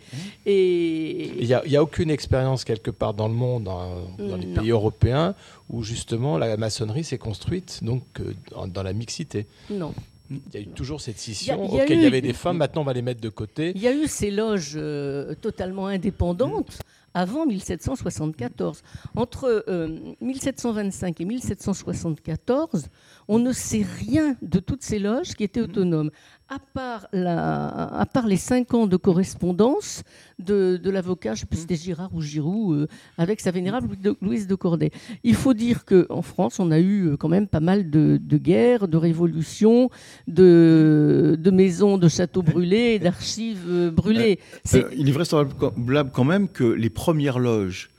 Il Et n'y a, il y a aucune expérience quelque part dans le monde, dans, dans les Non. pays européens, où justement la maçonnerie s'est construite donc euh, dans, la mixité. non, Il y a eu toujours cette Il y scission. il y il y avait des femmes, maintenant on va les mettre de côté. il y a eu ces loges euh, totalement indépendantes avant 1774. Entre euh, 1725 et 1774, on ne sait rien de toutes ces loges qui étaient autonomes, à part, les cinq ans de correspondance de, l'avocat, je sais plus c'était Girard ou Giroud, euh, avec sa vénérable Louise de Corday. Il faut dire qu'en France, on a eu euh, quand même pas mal de, guerres, de révolutions, de, maisons, de châteaux brûlés, d'archives euh, brûlées. C'est- Euh, il est vraisemblable quand même que les premières loges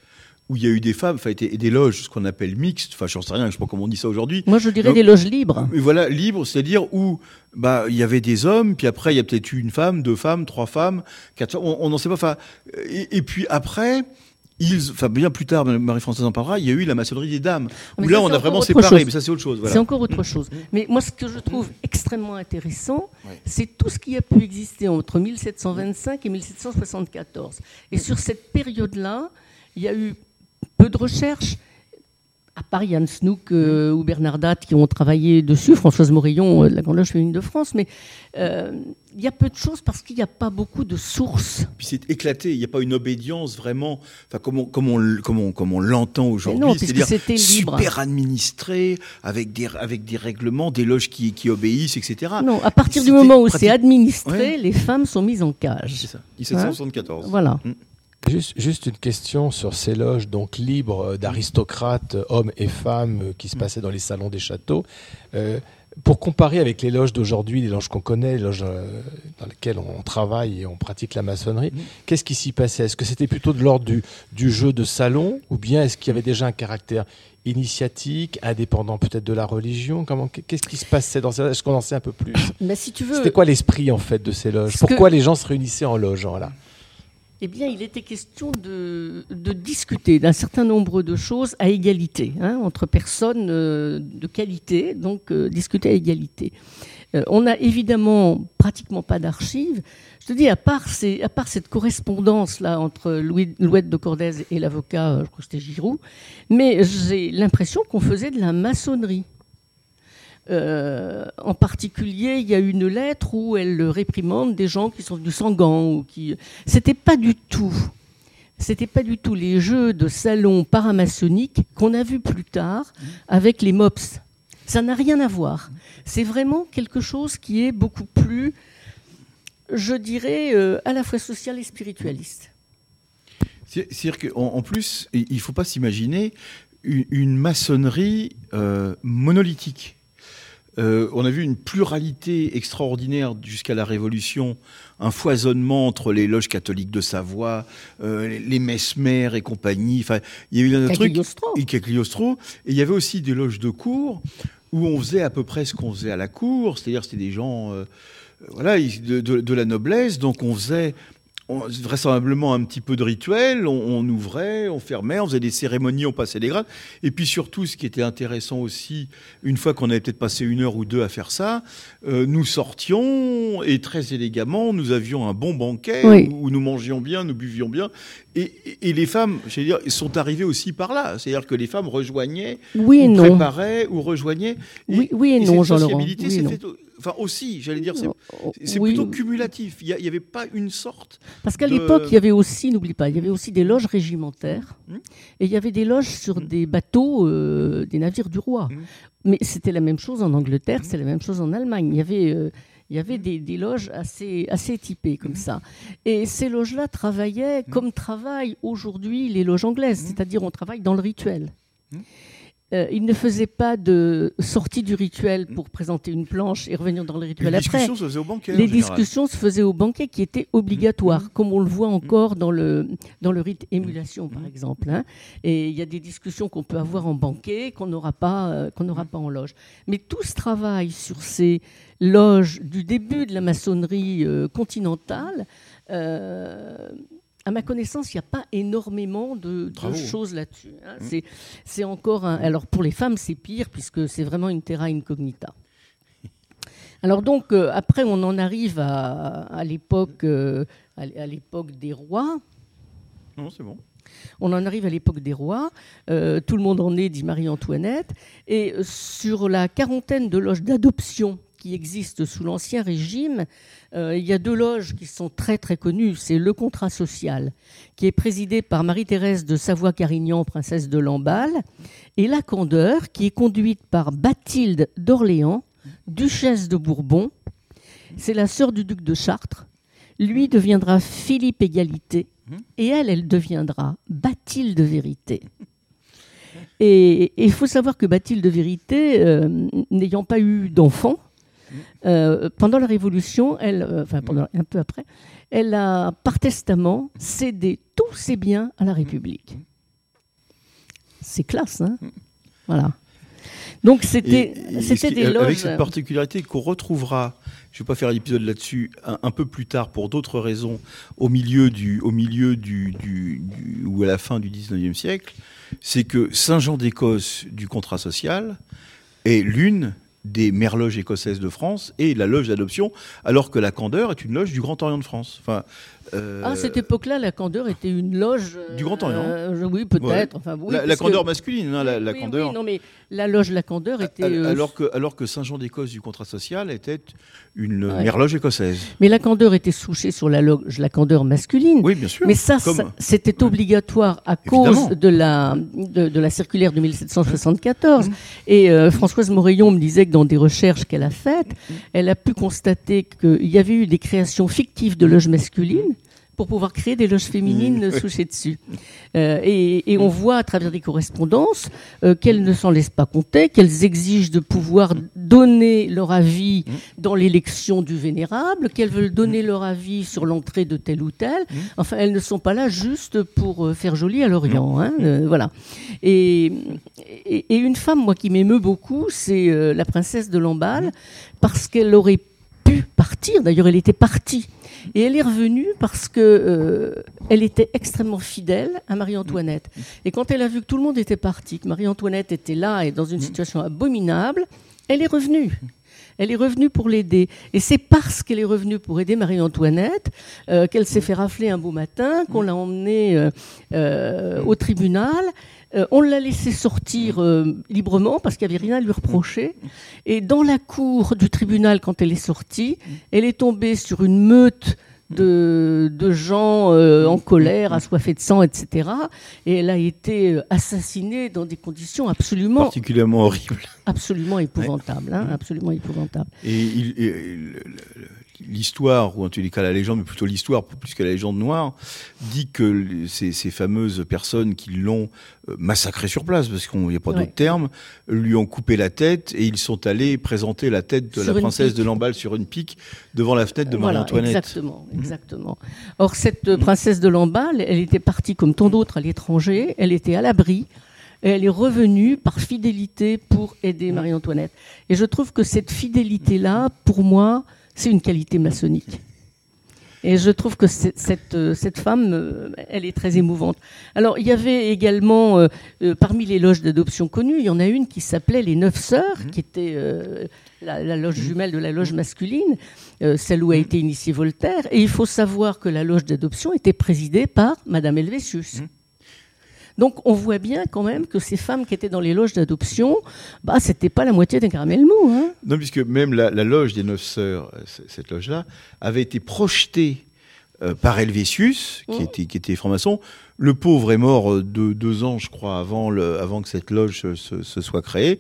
où il y a eu des femmes, enfin, et des loges, ce qu'on appelle mixtes, enfin, j'en sais rien, je sais pas comment on dit ça aujourd'hui, Moi, je dirais Donc- des loges libres. Mais voilà, libre, c'est-à-dire où bah il y avait des hommes, puis après il y a peut-être eu une femme, deux femmes, trois femmes, quatre femmes, on n'en sait pas. Enfin, et, et puis après, ils, enfin bien plus tard, Marie-Françoise en parlera, il y a eu la maçonnerie des dames. Mais Où là, on a vraiment séparé, chose. mais ça c'est autre chose. C'est encore autre chose. Mais moi, ce que je trouve extrêmement intéressant, c'est tout ce qui a pu exister entre 1725 et 1774. Et sur cette période-là, il y a eu peu de recherches. À part Yann Snook euh, ou Bernard Datt qui ont travaillé dessus, Françoise Morillon euh, de la Grande Loge féminine de France, mais euh, il y a peu de choses parce qu'il n'y a pas beaucoup de sources. Puis c'est éclaté, il n'y a pas une obédience vraiment, enfin comme on, comme on, comme on, comme on l'entend aujourd'hui, c'est-à-dire c'était libre. super administré, avec des, avec des règlements, des loges qui, qui obéissent, etc. Non, à partir du moment où pratique- c'est administré, Ouais. les femmes sont mises en C'est cage. ça, 1774. Voilà. Juste, juste une question sur ces loges donc libres euh, d'aristocrates, euh, hommes et femmes, euh, qui se passaient dans les salons des châteaux. Euh, pour comparer avec les loges d'aujourd'hui, les loges qu'on connaît, les loges dans lesquelles on travaille et on pratique la maçonnerie, qu'est-ce qui s'y passait? Est-ce que c'était plutôt de l'ordre du, du jeu de salon ou bien est-ce qu'il y avait déjà un caractère initiatique, indépendant peut-être de la religion? Comment Qu'est-ce qui se passait dans ces loges? Est-ce qu'on en sait un peu plus? Mais [coughs] si tu veux, C'était quoi l'esprit en fait de ces loges? que- Pourquoi les gens se réunissaient en loge voilà Eh bien, il était question de, discuter d'un certain nombre de choses à égalité, hein, entre personnes euh, de qualité, donc euh, discuter à égalité. Euh, on n'a évidemment pratiquement pas d'archives. Je te dis, à part, à part cette correspondance-là entre Louis, Louette de Cordez et l'avocat, je crois que c'était Giroud, mais j'ai l'impression qu'on faisait de la maçonnerie. Euh, en particulier, il y a une lettre où elle réprimande des gens qui sont du Sangan ou qui. C'était pas du tout. C'était pas du tout les jeux de salon paramaçonniques qu'on a vus plus tard avec les MOPS. Ça n'a rien à voir. C'est vraiment quelque chose qui est beaucoup plus, je dirais, euh, à la fois social et spiritualiste. C'est-à-dire qu'en en plus, il ne faut pas s'imaginer une, une maçonnerie euh, monolithique. Euh, on a vu une pluralité extraordinaire jusqu'à la Révolution, un foisonnement entre les loges catholiques de Savoie, euh, les, les Mesmer et compagnie. Enfin, il y a eu un truc. Cagliostro. Et Cagliostro. Et il y avait aussi des loges de cour où on faisait à peu près ce qu'on faisait à la cour, c'est-à-dire c'était des gens, euh, voilà, de, de- de la noblesse. Donc on faisait on- vraisemblablement un petit peu de rituel, on, on ouvrait, on fermait, on faisait des cérémonies, on passait des grades. Et puis surtout, ce qui était intéressant aussi, une fois qu'on avait peut-être passé une heure ou deux à faire ça, euh, nous sortions et très élégamment, nous avions un bon banquet Oui. où, où nous mangions bien, nous buvions bien. Et, et- et les femmes, je veux dire, sont arrivées aussi par là. C'est-à-dire que les femmes rejoignaient, Oui et ou non. préparaient, ou rejoignaient. Oui, oui et cette non, Jean-Laurent. sociabilité Oui Enfin aussi, j'allais dire, c'est Oh, c'est oui. plutôt cumulatif. Il n'y avait pas une sorte Parce qu'à de- l'époque, il y avait aussi, n'oublie pas, il y avait aussi des loges régimentaires Hmm. et il y avait des loges sur des bateaux, euh, des navires du roi. Hmm. Mais c'était la même chose en Angleterre, c'était la même chose en Allemagne. Il y avait, euh, il y avait des, des loges assez, assez typées comme ça. Et ces loges-là travaillaient comme travaillent aujourd'hui les loges anglaises, c'est-à-dire on travaille dans le rituel. Euh, ils ne faisaient pas de sortie du rituel pour présenter une planche et revenir dans le Les rituel après. discussions se faisaient au banquet. Les discussions se faisaient au banquet qui était obligatoire, comme on le voit encore dans le, dans le rite émulation, par exemple. hein. Et il y a des discussions qu'on peut avoir en banquet qu'on n'aura pas, euh, qu'on n'aura pas en loge. Mais tout ce travail sur ces loges du début de la maçonnerie euh, continentale, à ma connaissance, il n'y a pas énormément de, choses là-dessus. hein. C'est, c'est encore un. Alors pour les femmes, c'est pire puisque c'est vraiment une terra incognita. [laughs] Alors donc euh, après, on en arrive à, à l'époque, euh, à l'époque des rois. Non, c'est bon. On en arrive à l'époque des rois. Euh, tout le monde en est, dit Marie-Antoinette. Et sur la quarantaine de loges d'adoption qui existent sous l'Ancien Régime, euh, il y a deux loges qui sont très très connues. C'est le contrat social, qui est présidé par Marie-Thérèse de Savoie-Carignan, princesse de Lamballe, et la Candeur, qui est conduite par Bathilde d'Orléans, duchesse de Bourbon. C'est la sœur du duc de Chartres. Lui deviendra Philippe Égalité, et elle, elle deviendra Bathilde de Vérité. Et il faut savoir que Bathilde de Vérité, euh, n'ayant pas eu d'enfant, euh, pendant la Révolution, elle, euh, enfin pendant, un peu après, elle a par testament cédé tous ses biens à la République. C'est classe, hein Voilà. Donc c'était des Avec loges. cette particularité qu'on retrouvera, je ne vais pas faire l'épisode là-dessus, un, un peu plus tard pour d'autres raisons, au milieu du, au milieu du, du- du- ou à la fin du 19e siècle, c'est que Saint-Jean d'Écosse du contrat social est l'une des mères loges écossaises de France et la loge d'adoption, alors que la Candeur est une loge du Grand Orient de France. Euh, À cette époque-là, la Candeur était une loge. euh, Du Grand Orient. euh, oui, peut-être. Enfin, oui, la, la parce que- Candeur masculine, hein, la, la Oui, Candeur. oui, non, mais la loge La Candeur était. Euh, alors que, alors que Saint-Jean d'Écosse du contrat social était une Ouais. mère loge écossaise. Mais la Candeur était souchée sur la loge La Candeur masculine. Oui, bien sûr. Mais ça, Comme- ça, c'était obligatoire à Évidemment. cause de la, de, de la circulaire de 1774. Mmh. Et Françoise Morayon me disait que dans des recherches qu'elle a faites, elle a pu constater qu'il y avait eu des créations fictives de loges masculines pour pouvoir créer des loges féminines Mmh. souchées dessus. Euh, et, et on voit à travers des correspondances euh, qu'elles ne s'en laissent pas compter, qu'elles exigent de pouvoir donner leur avis dans l'élection du vénérable, qu'elles veulent donner leur avis sur l'entrée de tel ou tel. Enfin, elles ne sont pas là juste pour euh, faire joli à l'Orient. Hein, euh, voilà. Et, et, et une femme, moi, qui m'émeut beaucoup, c'est la princesse de Lamballe, parce qu'elle aurait pu partir. D'ailleurs, elle était partie. Et elle est revenue parce que euh, elle était extrêmement fidèle à Marie-Antoinette. Et quand elle a vu que tout le monde était parti, que Marie-Antoinette était là et dans une situation abominable, elle est revenue. Elle est revenue pour l'aider. Et c'est parce qu'elle est revenue pour aider Marie-Antoinette euh, qu'elle s'est fait rafler un beau matin, qu'on l'a emmenée euh, euh, au tribunal. Euh, on l'a laissé sortir euh, librement parce qu'il n'y avait rien à lui reprocher. Et dans la cour du tribunal, quand elle est sortie, elle est tombée sur une meute de, de gens euh, en colère, assoiffés de sang, etc. Et elle a été assassinée dans des conditions absolument, Particulièrement horrible. absolument épouvantables. hein, absolument épouvantables. Et, il- et le- le- l'histoire, ou en tous les cas la légende, mais plutôt l'histoire plus que la légende noire, dit que ces, ces fameuses personnes qui l'ont euh, massacré sur place, parce qu'il n'y a pas Ouais. d'autre terme, lui ont coupé la tête et ils sont allés présenter la tête de Sur la princesse de Lamballe sur une pique devant la fenêtre de Voilà, Marie-Antoinette. exactement, exactement. Or, cette princesse de Lamballe, elle était partie comme tant d'autres à l'étranger, elle était à l'abri, et elle est revenue par fidélité pour aider Marie-Antoinette. Et je trouve que cette fidélité-là, pour moi, c'est une qualité maçonnique. Et je trouve que cette, euh, cette femme, euh, elle est très émouvante. Alors, il y avait également, euh, euh, parmi les loges d'adoption connues, il y en a une qui s'appelait les Neuf Sœurs, qui était euh, la, la loge jumelle de la loge masculine, euh, celle où a été initié Voltaire. Et il faut savoir que la loge d'adoption était présidée par Madame Helvétius. Donc, on voit bien quand même que ces femmes qui étaient dans les loges d'adoption, bah, c'était pas la moitié d'un caramel mou. Hein. Non, puisque même la, la loge des Neuf Sœurs, euh, cette loge-là, avait été projetée euh, par Helvétius, qui Mhm. était, qui était franc-maçon. Le pauvre est mort euh, de, deux ans, je crois, avant, le, avant que cette loge se soit créée.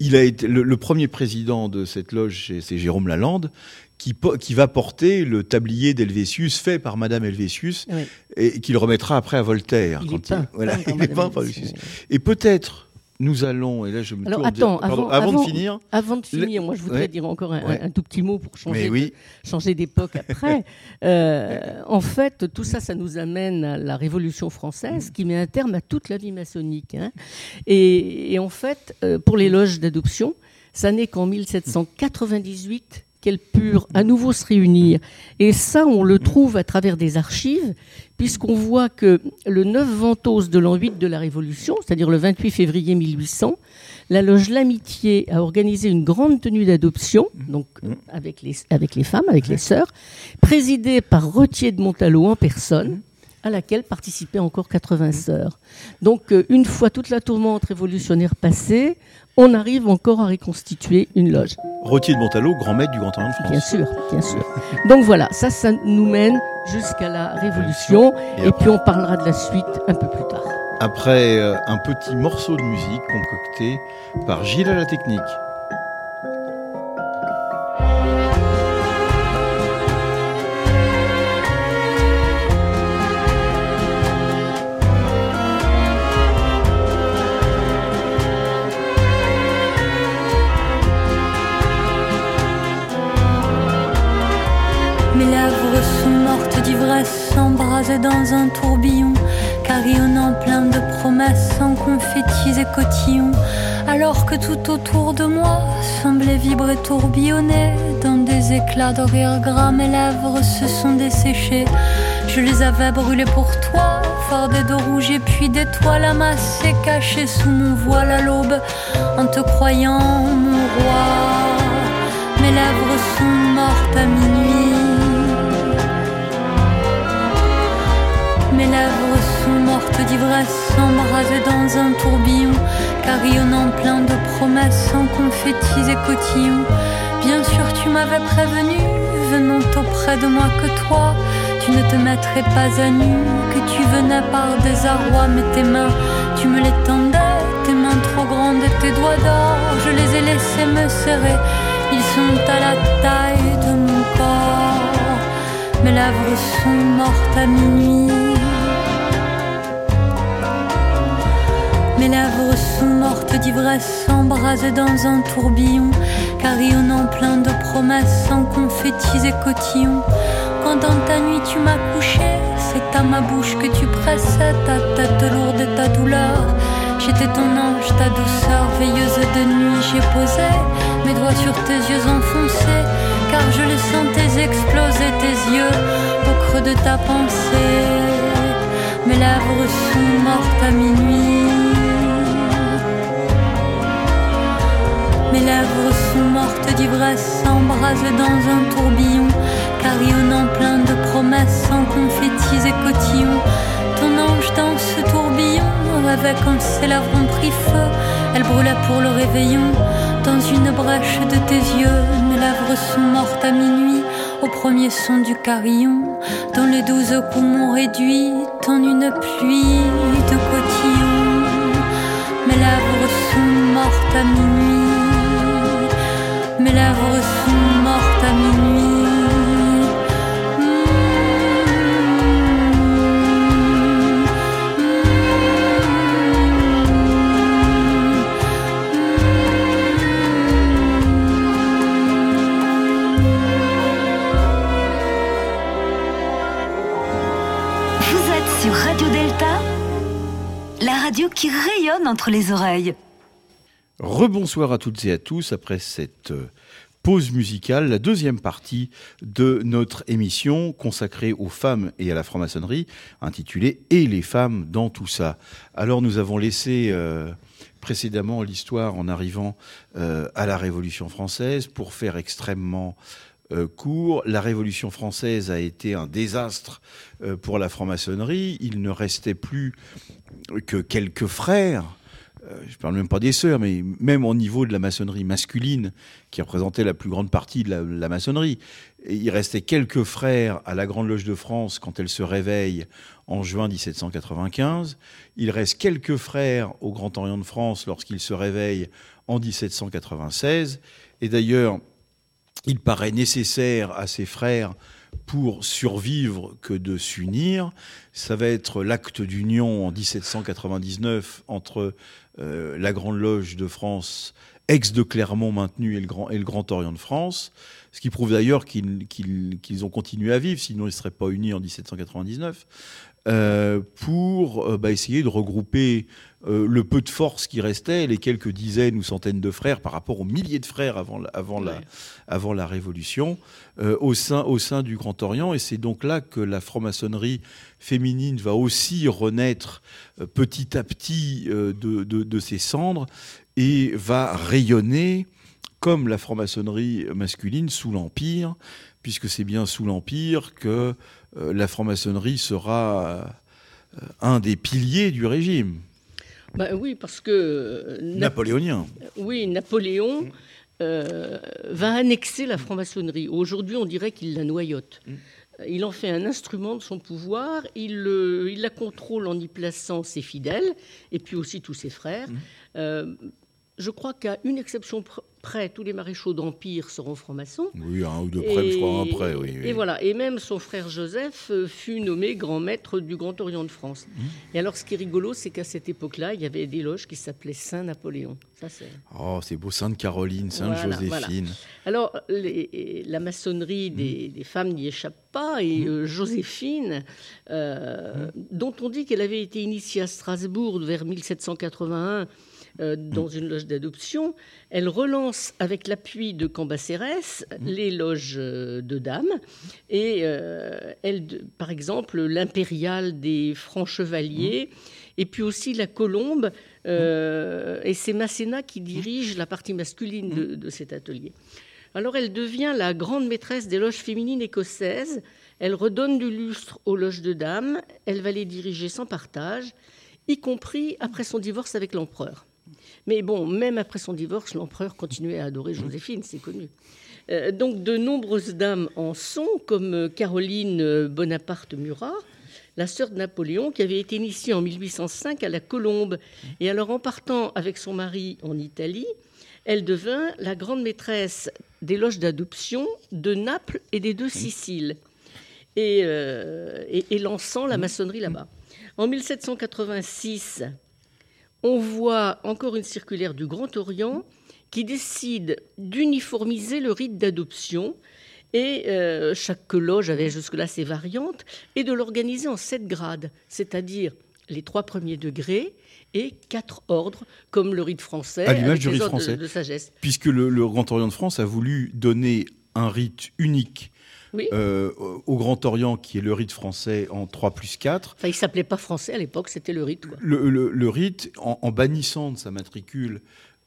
Il- a été le, le premier président de cette loge, c'est- Jérôme Lalande, qui, va porter le tablier d'Helvétius fait par Madame Helvétius Oui. et qu'il remettra après à Voltaire. Il quand est peint. voilà, peint [laughs] il est peint par Helvétius. Et peut-être nous allons, et là je me Alors, attends, pardon, avant- avant- de finir, Avant de finir, moi je voudrais Ouais. dire encore un, Ouais. un tout petit mot pour changer de- changer d'époque après. [laughs] Euh, en fait, tout ça, ça nous amène à la Révolution française qui met un terme à toute la vie maçonnique. hein. Et, et en fait, euh, pour les loges d'adoption, ça n'est qu'en 1798 qu'elles purent à nouveau se réunir. Et ça, on le trouve à travers des archives, puisqu'on voit que le 9 Ventose de l'an 8 de la Révolution, c'est-à-dire le 28 février 1800, la loge L'Amitié a organisé une grande tenue d'adoption, donc avec les, avec les femmes, avec les sœurs, présidée par Retier de Montalot en personne, à laquelle participaient encore 80 sœurs. Donc, euh, une fois toute la tourmente révolutionnaire passée, on arrive encore à reconstituer une loge. Rottier de Montalot, grand maître du Grand Orient de France. Bien sûr, bien sûr. Donc voilà, ça, ça nous mène jusqu'à la Révolution, Et et puis on parlera de la suite un peu plus tard. Après euh, un petit morceau de musique concocté par Gilles à la technique. Dans un tourbillon, carillonnant plein de promesses en confettis et cotillons, alors que tout autour de moi semblait vibrer, tourbillonner dans des éclats de gras. Mes lèvres se sont desséchées, je les avais brûlées pour toi, fardées de rouge et puis d'étoiles amassées, cachées sous mon voile à l'aube, en te croyant mon roi. Mes lèvres sont mortes à minuit. Lèvres sont mortes d'ivresse, embrasées dans un tourbillon, carillonnant plein de promesses en confettis et cotillons. Bien sûr, tu m'avais prévenu, venant auprès de moi que toi, tu ne te mettrais pas à nu, que tu venais par désarroi, mais tes mains, tu me les tendais, tes mains trop grandes et tes doigts d'or, je les ai laissés me serrer, ils sont à la taille de mon corps. Mes lèvres sont mortes à minuit. Mes lèvres sont mortes d'ivresse, embrasées dans un tourbillon, carillonnant plein de promesses en confettis et cotillons. Quand dans ta nuit tu m'as couché, c'est à ma bouche que tu pressais ta tête lourde et ta douleur. J'étais ton ange, ta douceur, veilleuse de nuit, j'ai posé mes doigts sur tes yeux enfoncés, car je les sentais exploser tes yeux au creux de ta pensée. Mes lèvres sont mortes à minuit. Mes lèvres sont mortes d'ivresse, embrasées dans un tourbillon, carillonnant plein de promesses en confettis et cotillons. Ton ange dans ce tourbillon rêvait quand ses lèvres ont pris feu. Elle brûlait pour le réveillon dans une brèche de tes yeux. Mes lèvres sont mortes à minuit au premier son du carillon, dont les douze poumons réduits en une pluie de cotillons. Mes lèvres sont mortes à minuit, Vous êtes sur Radio Delta, la radio qui rayonne entre les oreilles. Rebonsoir à toutes et à tous après cette euh, pause musicale, la deuxième partie de notre émission consacrée aux femmes et à la franc-maçonnerie, intitulée Et les femmes dans tout ça. Alors nous avons laissé euh, précédemment l'histoire en arrivant euh, à la Révolution française pour faire extrêmement court. La Révolution française a été un désastre pour la franc-maçonnerie. Il ne restait plus que quelques frères. Euh, je parle même pas des sœurs, mais même au niveau de la maçonnerie masculine, qui représentait la plus grande partie de la, maçonnerie. Il restait quelques frères à la Grande Loge de France quand elle se réveille en juin 1795. Il reste quelques frères au Grand Orient de France lorsqu'il se réveille en 1796. Et d'ailleurs, il paraît nécessaire à ses frères pour survivre que de s'unir. Ça va être l'acte d'union en 1799 entre euh, la Grande Loge de France, ex de Clermont maintenu, et le Grand, Orient de France, ce qui prouve d'ailleurs qu'ils qu'ils- qu'ils ont continué à vivre, sinon ils ne seraient pas unis en 1799, euh, pour euh, bah, essayer de regrouper euh, le peu de force qui restait, les quelques dizaines ou centaines de frères par rapport aux milliers de frères avant la, avant la, avant la Révolution, euh, au, sein, au sein du Grand Orient. Et c'est donc là que la franc-maçonnerie féminine va aussi renaître euh, petit à petit de, de, de ses cendres et va rayonner comme la franc-maçonnerie masculine sous l'Empire, puisque c'est bien sous l'Empire que la franc-maçonnerie sera un des piliers du régime Bah oui, parce que euh, Nap- napoléonien. oui, Napoléon euh, va annexer la franc-maçonnerie. Aujourd'hui, on dirait qu'il la noyote. Il en fait un instrument de son pouvoir, il, la contrôle en y plaçant ses fidèles et puis aussi tous ses frères. Euh, je crois qu'à une exception pr- près, tous les maréchaux d'Empire seront francs-maçons. Oui, un ou deux près, je crois un près, oui. oui. Et voilà. Et même son frère Joseph euh, fut nommé grand maître du Grand Orient de France. Mmh. Et alors, ce qui est rigolo, c'est qu'à cette époque-là, il y avait des loges qui s'appelaient Saint-Napoléon. Ça, c'est. Oh, c'est beau, Sainte-Caroline, Voilà, Sainte-Joséphine. Alors, les- la maçonnerie des, des femmes n'y échappe pas. Et euh, Joséphine, euh, dont on dit qu'elle avait été initiée à Strasbourg vers 1781 euh, dans une loge d'adoption, elle relance avec l'appui de Cambacérès les loges euh, de dames. Et euh, elle, par exemple, l'impériale des francs chevaliers. Et puis aussi la colombe, euh, et c'est Masséna qui dirige la partie masculine de- de cet atelier. Alors elle devient la grande maîtresse des loges féminines écossaises. Elle redonne du lustre aux loges de dames. Elle va les diriger sans partage, y compris après son divorce avec l'empereur. Mais bon, même après son divorce, l'empereur continuait à adorer Joséphine, c'est connu. Euh, donc de nombreuses dames en sont, comme euh, Caroline euh, Bonaparte Murat, la sœur de Napoléon, qui avait été initiée en 1805 à la Colombe. Et alors en partant avec son mari en Italie, elle devint la grande maîtresse des loges d'adoption de Naples et des deux Siciles, et, euh, et- et lançant la maçonnerie là-bas. En 1786, on voit encore une circulaire du Grand Orient qui décide d'uniformiser le rite d'adoption. Et euh, chaque loge avait jusque-là ses variantes, et de l'organiser en sept grades, c'est-à-dire les trois premiers degrés et quatre ordres, comme le rite français, À l'image du rite de- français. de sagesse. Puisque le, le Grand Orient de France a voulu donner un rite unique Oui. euh, au Grand Orient, qui est le rite français en 3 plus 4. Enfin, il s'appelait pas français à l'époque, c'était le rite. Quoi. Le, le- le rite, en, en bannissant de sa matricule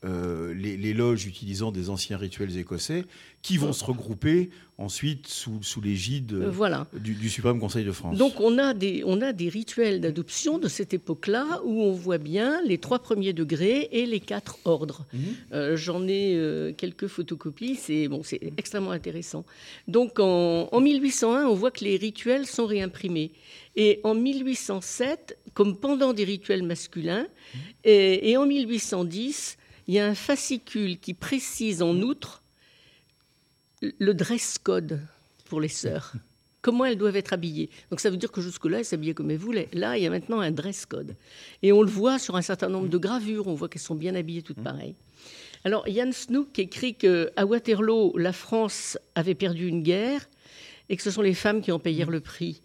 euh, les, les loges utilisant des anciens rituels écossais qui vont se regrouper ensuite sous, sous l'égide Euh, voilà. du, du Suprême Conseil de France. Donc on a des, on a des rituels d'adoption de cette époque-là où on voit bien les trois premiers degrés et les quatre ordres. Mhm. Euh, J'en ai euh, quelques photocopies, c'est bon, c'est extrêmement intéressant. Donc en, en 1801, on voit que les rituels sont réimprimés. Et en 1807, comme pendant des rituels masculins, et, et en 1810, il y a un fascicule qui précise en outre le dress code pour les sœurs. [laughs] Comment elles doivent être habillées. Donc ça veut dire que jusque-là, elles s'habillaient comme elles voulaient. Là, il y a maintenant un dress code. Et on le voit sur un certain nombre de gravures, on voit qu'elles sont bien habillées toutes pareilles. Alors, Yann Snook écrit qu'à Waterloo, la France avait perdu une guerre et que ce sont les femmes qui en payèrent le prix.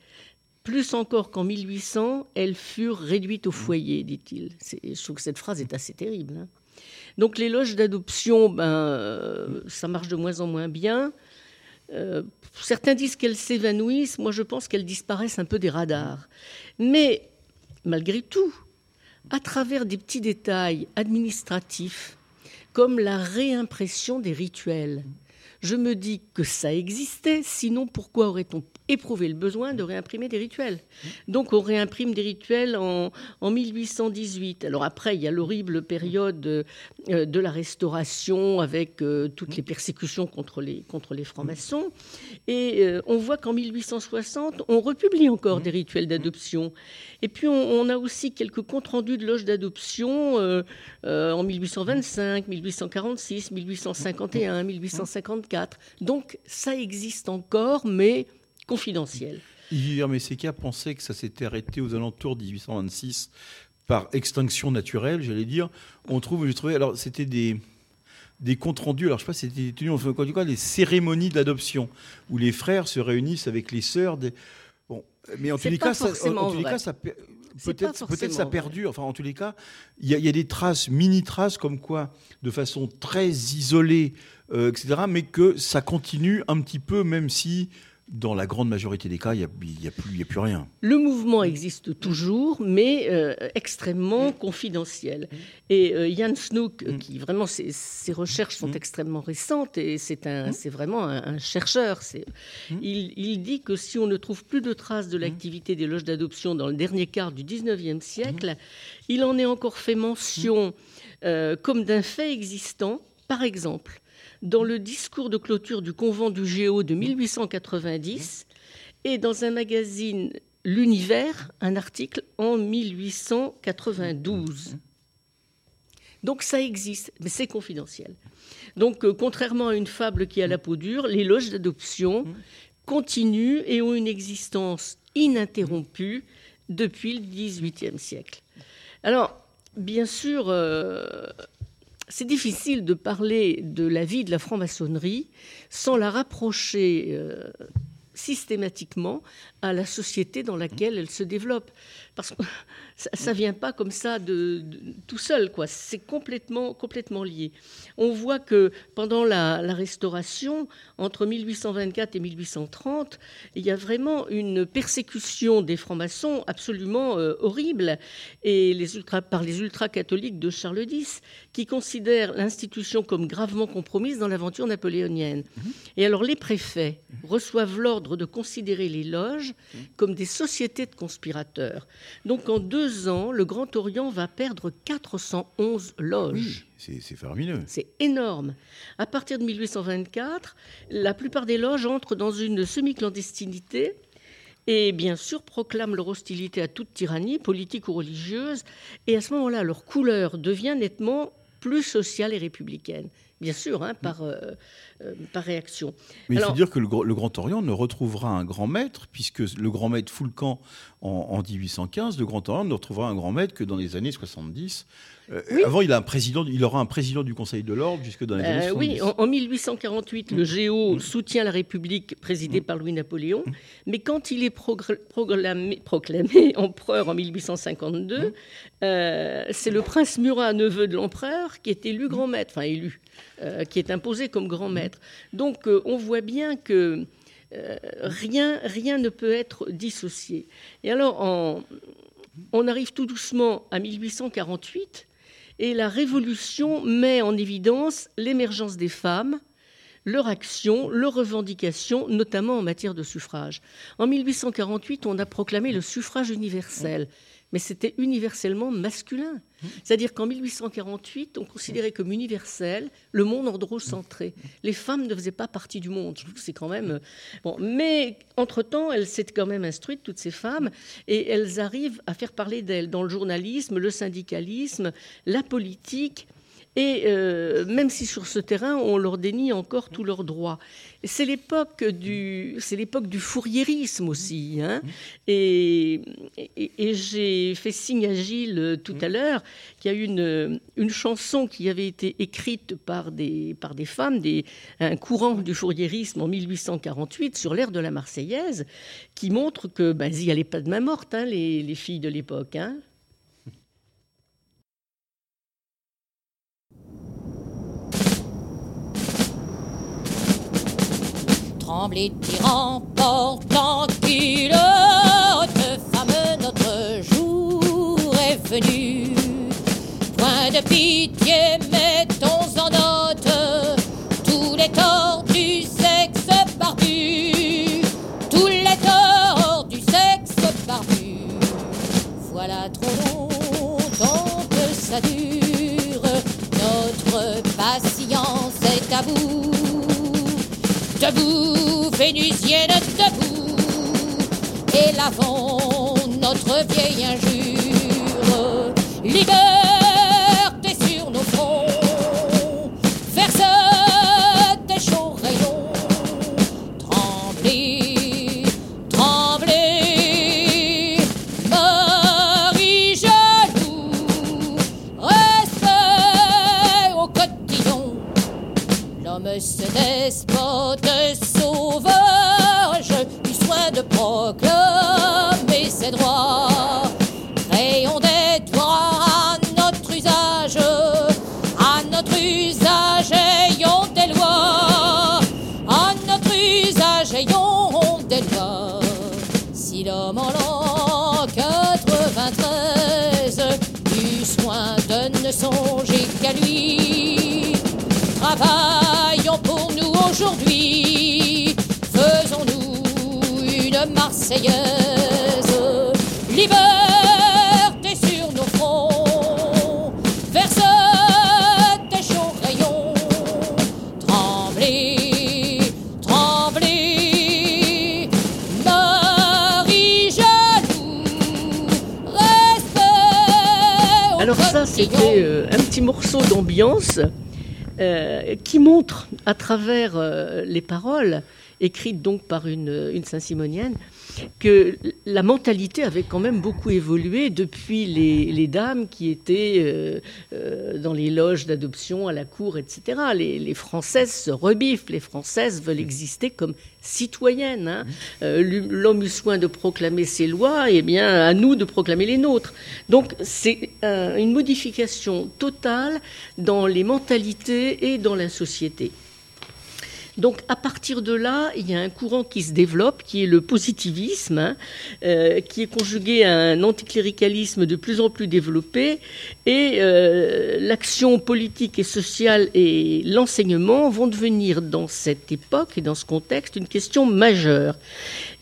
Plus encore qu'en 1800, elles furent réduites au foyer, dit-il. Je trouve que cette phrase est assez terrible. hein. Donc les loges d'adoption, ben, euh, ça marche de moins en moins bien. Euh, certains disent qu'elles s'évanouissent, moi je pense qu'elles disparaissent un peu des radars. Mais malgré tout, à travers des petits détails administratifs, comme la réimpression des rituels, je me dis que ça existait, sinon pourquoi aurait-on éprouvé le besoin de réimprimer des rituels Donc on réimprime des rituels en, en 1818. Alors après, il y a l'horrible période euh, de la Restauration avec euh, toutes les persécutions contre les, contre les francs-maçons. Et euh, on voit qu'en 1860, on republie encore des rituels d'adoption. Et puis on, on a aussi quelques comptes rendus de loges d'adoption en 1825, 1846, 1851, 1854. Donc ça existe encore, mais confidentiel. Yves Messéca pensait que ça s'était arrêté aux alentours de 1826 par extinction naturelle, j'allais dire. On trouve, j'ai trouvé, alors c'était des, des comptes rendus, alors je sais pas si c'était tenu, en tout cas, des cérémonies d'adoption, où les frères se réunissent avec les sœurs. Des... Bon, mais en tous les cas, ça, en, tous les cas, ça peut-être peut-être ça perdure. Enfin, en tous les cas, il y, y a des traces, mini traces, comme quoi, de façon très isolée, euh, etc. Mais que ça continue un petit peu, même si dans la grande majorité des cas, il n'y a, il y a plus, a rien. Le mouvement existe toujours, mais euh, extrêmement confidentiel. Et euh, Jan Snook, euh, qui vraiment, ses, ses recherches sont extrêmement récentes, et c'est un, c'est vraiment un, un chercheur. C'est- Il, il dit que si on ne trouve plus de traces de l'activité des loges d'adoption dans le dernier quart du 19e siècle, il en est encore fait mention euh, comme d'un fait existant, par exemple, dans le discours de clôture du convent du Géo de 1890 et dans un magazine L'Univers, un article en 1892. Donc ça existe, mais c'est confidentiel. Donc euh, contrairement à une fable qui a la peau dure, les loges d'adoption continuent et ont une existence ininterrompue depuis le XVIIIe siècle. Alors, bien sûr, euh, c'est difficile de parler de la vie de la franc-maçonnerie sans la rapprocher euh, systématiquement à la société dans laquelle elle se développe. Parce que ça ne vient pas comme ça de, de- tout seul, quoi. C'est complètement, complètement lié. On voit que pendant la, la Restauration, entre 1824 et 1830, il y a vraiment une persécution des francs-maçons absolument euh, horrible et les ultra, par les ultra-catholiques de Charles X, qui considèrent l'institution comme gravement compromise dans l'aventure napoléonienne. Et alors les préfets reçoivent l'ordre de considérer les loges comme des sociétés de conspirateurs. Donc en deux ans, le Grand Orient va perdre 411 loges. C'est c'est faramineux. C'est énorme. À partir de 1824, la plupart des loges entrent dans une semi-clandestinité et bien sûr proclament leur hostilité à toute tyrannie, politique ou religieuse. Et à ce moment-là, leur couleur devient nettement plus sociale et républicaine. Bien sûr, hein, par, euh, euh, par réaction. Mais il faut dire que le, Gr- le Grand Orient ne retrouvera un grand maître, puisque le grand maître Foulcan en, en 1815, le Grand Orient ne retrouvera un grand maître que dans les années 70. Euh, Oui. Avant, il, a un président, il aura un président du Conseil de l'Ordre jusque dans les années Euh, 70. oui, en, en 1848, le Géo soutient la République présidée par Louis-Napoléon, mais quand il est proclamé, proclamé [laughs] empereur en 1852, euh, c'est le prince Murat, neveu de l'empereur, qui est élu grand maître, enfin élu, euh, qui est imposé comme grand maître. Donc euh, on voit bien que euh, rien, rien ne peut être dissocié. Et alors, on arrive tout doucement à 1848. Et la Révolution met en évidence l'émergence des femmes, leur action, leurs revendications, notamment en matière de suffrage. En 1848, on a proclamé le suffrage universel mais c'était universellement masculin. C'est-à-dire qu'en 1848, on considérait comme universel le monde androcentré. Les femmes ne faisaient pas partie du monde. Je trouve que c'est quand même. Euh, bon. Mais entre-temps, elles s'étaient quand même instruites, toutes ces femmes, et elles arrivent à faire parler d'elles dans le journalisme, le syndicalisme, la politique. Et euh, même si sur ce terrain, on leur dénie encore tous leurs droits. C'est l'époque du, c'est l'époque du fourriérisme aussi. Hein. et, et, j'ai fait signe à Gilles euh, tout à l'heure qu'il y a une, une chanson qui avait été écrite par des, par des femmes, des, un courant du fourriérisme en 1848 sur l'air de la Marseillaise, qui montre que ben, il n'y allait pas de main morte, hein, les, les filles de l'époque. Hein. Trembler, tyran, portant culotte, femme, notre jour est venu. Point de pitié, mettons en note Debout, Vénusienne, debout, et lavons notre vieille injure. Ses droits. Créons des droits à notre usage, à notre usage ayons des lois, à notre usage ayons des lois. Si l'homme en l'an 93 du soin de ne songer qu'à lui, travaillons pour nous aujourd'hui, faisons-nous une Marseillaise. C'était euh, un petit morceau d'ambiance euh, qui montre à travers euh, les paroles, écrites donc par une Saint-Simonienne, que la mentalité avait quand même beaucoup évolué depuis les, les dames qui étaient euh, euh, dans les loges d'adoption à la cour, etc. Les, les Françaises se rebiffent, les Françaises veulent exister comme citoyennes. hein. Euh, L'homme eut soin de proclamer ses lois, et bien à nous de proclamer les nôtres. Donc c'est euh, une modification totale dans les mentalités et dans la société. Donc à partir de là, il y a un courant qui se développe, qui est le positivisme, hein, euh, qui est conjugué à un anticléricalisme de plus en plus développé, et euh, l'action politique et sociale et l'enseignement vont devenir dans cette époque et dans ce contexte une question majeure.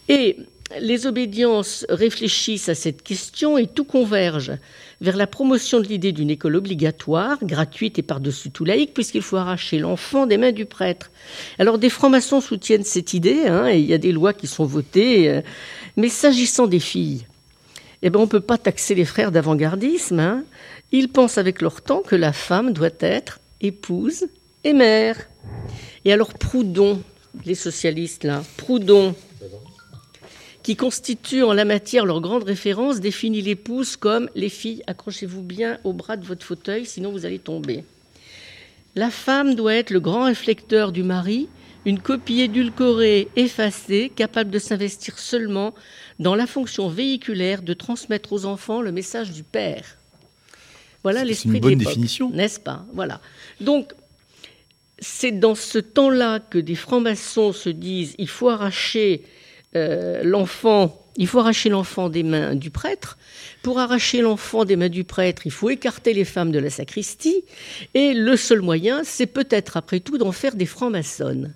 Et les obédiences réfléchissent à cette question et tout converge vers la promotion de l'idée d'une école obligatoire, gratuite et par-dessus tout laïque, puisqu'il faut arracher l'enfant des mains du prêtre. Alors des francs-maçons soutiennent cette idée, hein, et il y a des lois qui sont votées, euh, mais s'agissant des filles, eh ben, on ne peut pas taxer les frères d'avant-gardisme. hein. Ils pensent avec leur temps que la femme doit être épouse et mère. Et alors Proudhon, les socialistes là, Proudhon, qui constitue en la matière leur grande référence, définit l'épouse comme les filles, accrochez-vous bien au bras de votre fauteuil, sinon vous allez tomber. La femme doit être le grand réflecteur du mari, une copie édulcorée, effacée, capable de s'investir seulement dans la fonction véhiculaire de transmettre aux enfants le message du père. Voilà l'esprit une bonne de définition. N'est-ce pas? Voilà. Donc, c'est dans ce temps-là que des francs-maçons se disent il faut arracher euh, l'enfant, il faut arracher l'enfant des mains du prêtre. Pour arracher l'enfant des mains du prêtre, il faut écarter les femmes de la sacristie. Et le seul moyen, c'est peut-être après tout d'en faire des francs-maçonnes.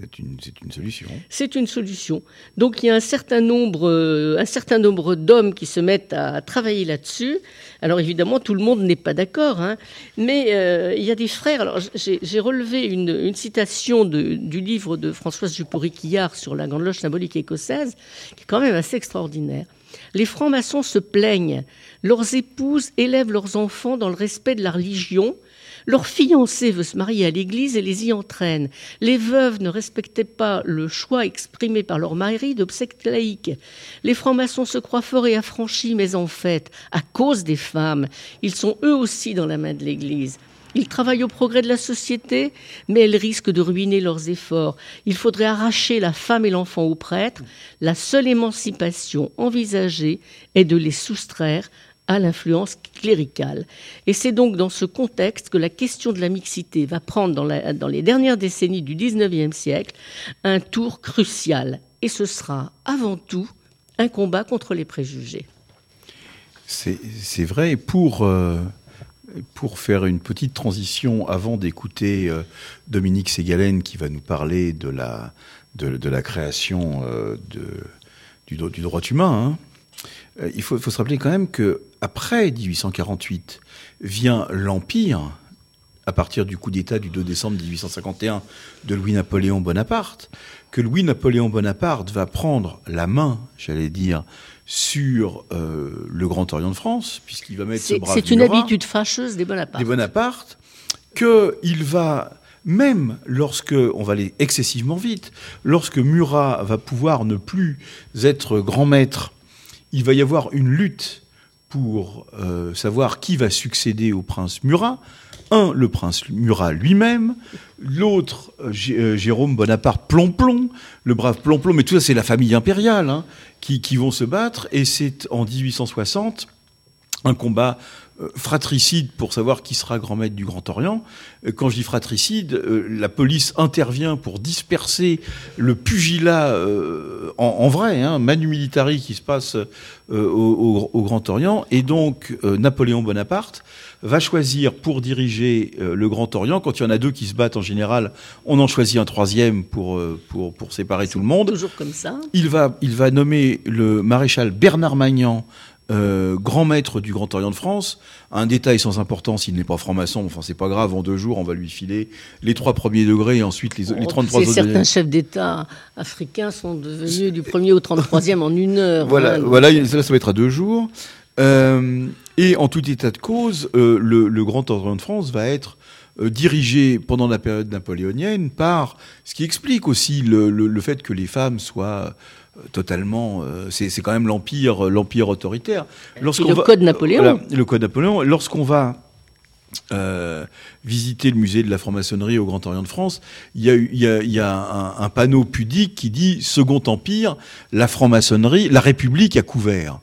C'est une, solution. C'est une solution. Donc il y a un certain nombre, euh, un certain nombre d'hommes qui se mettent à travailler là-dessus. Alors évidemment, tout le monde n'est pas d'accord, hein. mais euh, il y a des frères. Alors j'ai relevé une, citation du livre de Françoise Dupont-Quillard sur la Grande Loge symbolique écossaise, qui est quand même assez extraordinaire. Les francs-maçons se plaignent. Leurs épouses élèvent leurs enfants dans le respect de la religion. Leur fiancé veut se marier à l'église et les y entraîne. Les veuves ne respectaient pas le choix exprimé par leur mari d'obsèques laïques. Les francs-maçons se croient forts et affranchis, mais en fait, à cause des femmes, ils sont eux aussi dans la main de l'église. Ils travaillent au progrès de la société, mais elles risquent de ruiner leurs efforts. Il faudrait arracher la femme et l'enfant au prêtre. La seule émancipation envisagée est de les soustraire à l'influence cléricale. Et c'est donc dans ce contexte que la question de la mixité va prendre dans, les dernières décennies du XIXe siècle un tour crucial. Et ce sera avant tout un combat contre les préjugés. C'est vrai. Et pour, euh, pour faire une petite transition avant d'écouter euh, Dominique Ségalen qui va nous parler de la, de, la création euh, de, du, droit humain, hein, il faut se rappeler quand même que après 1848 vient l'Empire, à partir du coup d'État du 2 décembre 1851 de Louis-Napoléon Bonaparte, que Louis-Napoléon Bonaparte va prendre la main, j'allais dire, sur euh, le Grand Orient de France, puisqu'il va mettre ce C'est brave c'est une habitude fâcheuse des Bonaparte. des Bonaparte, qu'il va, même lorsque, on va aller excessivement vite, lorsque Murat va pouvoir ne plus être grand maître, il va y avoir une lutte pour euh, savoir qui va succéder au prince Murat. Un, le prince Murat lui-même, l'autre, euh, euh, Jérôme Bonaparte Plomplon, le brave Plomplon, mais tout ça c'est la famille impériale hein, qui, qui vont se battre, et c'est en 1860 un combat fratricide pour savoir qui sera grand maître du Grand Orient. Euh, Quand je dis fratricide, euh, la police intervient pour disperser le pugilat euh, en, en vrai, hein, manu militari qui se passe euh, au, au- au Grand Orient. Et donc, euh, Napoléon Bonaparte va choisir pour diriger euh, le Grand Orient. Quand il y en a deux qui se battent en général, on en choisit un troisième pour, euh, pour, pour séparer tout le monde. Toujours comme ça. Il va, il va nommer le maréchal Bernard Magnan euh, grand maître du Grand Orient de France. Un détail sans importance, il n'est pas franc-maçon, enfin c'est pas grave, en deux jours on va lui filer les trois premiers degrés et ensuite les, les 33 C'est autres certains chefs d'État africains sont devenus du premier au 33e en une heure. Voilà, voilà, là ça va être à deux jours. Euh, et en tout état de cause, euh, le, le Grand Orient de France va être dirigé pendant la période napoléonienne par ce qui explique aussi le, le- le fait que les femmes soient totalement euh, c'est quand même l'empire l'empire autoritaire le code Napoléon. voilà, le code Napoléon lorsqu'on va euh, visiter le musée de la franc-maçonnerie au Grand Orient de France, il y a, eu- il y a, il y a un, un panneau pudique qui dit Second Empire, la franc-maçonnerie, la République a couvert.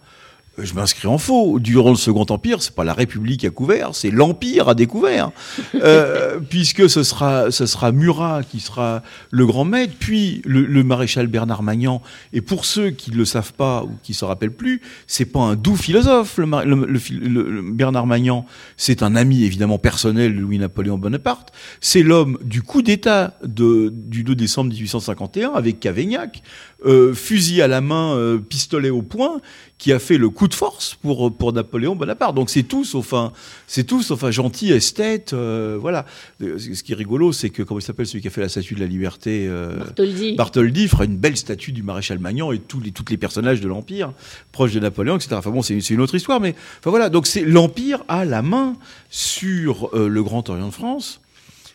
Je m'inscris en faux. Durant le Second Empire, c'est pas la République à couvert, c'est l'Empire à découvert, [laughs] Euh, puisque ce sera, ce sera Murat qui sera le grand maître, puis le, le maréchal Bernard Magnan. Et pour ceux qui ne le savent pas ou qui se rappellent plus, c'est pas un doux philosophe, le, le- Bernard Magnan. C'est un ami évidemment personnel de Louis-Napoléon Bonaparte. C'est l'homme du coup d'État du 2 décembre 1851 avec Cavaignac, euh, fusil à la main, euh, pistolet au poing, qui a fait le coup de force pour pour Napoléon Bonaparte. Donc c'est tout sauf un c'est tout sauf un gentil esthète. euh, voilà. Ce qui est rigolo, c'est que comment il s'appelle celui qui a fait la statue de la liberté. euh, Bartholdi. Bartholdi fera une belle statue du maréchal Magnan et tous les, tous les personnages de l'Empire, proches de Napoléon, etc. Enfin bon, c'est c'est une autre histoire, mais enfin voilà. Donc c'est l'Empire a la main sur euh, le Grand Orient de France,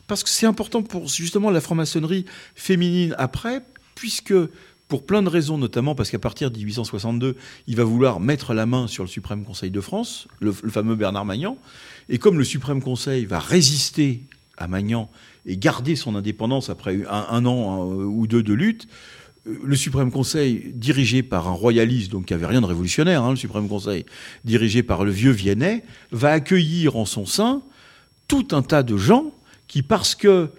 parce que c'est important pour justement la franc-maçonnerie féminine après, puisque pour plein de raisons, notamment parce qu'à partir de 1862, il va vouloir mettre la main sur le Suprême Conseil de France, le, fameux Bernard Magnan, et comme le Suprême Conseil va résister à Magnan et garder son indépendance après un, an un, ou deux de lutte, euh, le Suprême Conseil, dirigé par un royaliste, donc qui avait rien de révolutionnaire, hein, le Suprême Conseil, dirigé par le vieux Viennet, va accueillir en son sein tout un tas de gens qui, parce que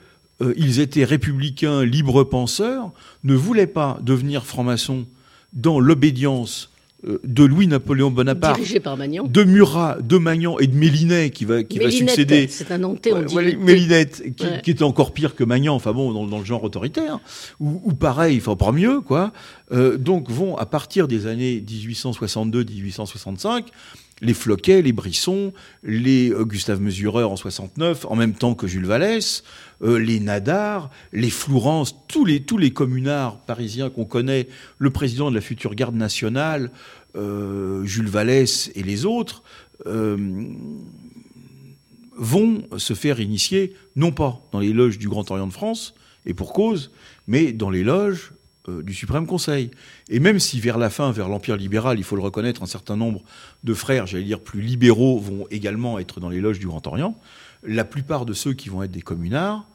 euh, ils étaient républicains, libres penseurs, ne voulaient pas devenir francs-maçons dans l'obédience euh, de Louis-Napoléon Bonaparte, Dirigé par Magnan. de Murat, de Magnan et de Mélinet qui va, qui va succéder. C'est un Nantais, on dit. ouais, Mélinette, qui, Ouais. qui était encore pire que Magnan, enfin bon, dans, dans le genre autoritaire, ou, ou pareil, enfin pas mieux, quoi. Euh, donc vont, à partir des années 1862-1865, les Floquet, les Brisson, les Gustave Mesureur en 69, en même temps que Jules Vallès, euh, les Nadar, les Flourens, tous les, tous les communards parisiens qu'on connaît, le président de la future garde nationale, euh, Jules Vallès et les autres, euh, vont se faire initier, non pas dans les loges du Grand Orient de France, et pour cause, mais dans les loges du Suprême Conseil. Et même si vers la fin, vers l'Empire libéral, il faut le reconnaître, un certain nombre de frères, j'allais dire plus libéraux, vont également être dans les loges du Grand Orient, la plupart de ceux qui vont être des communards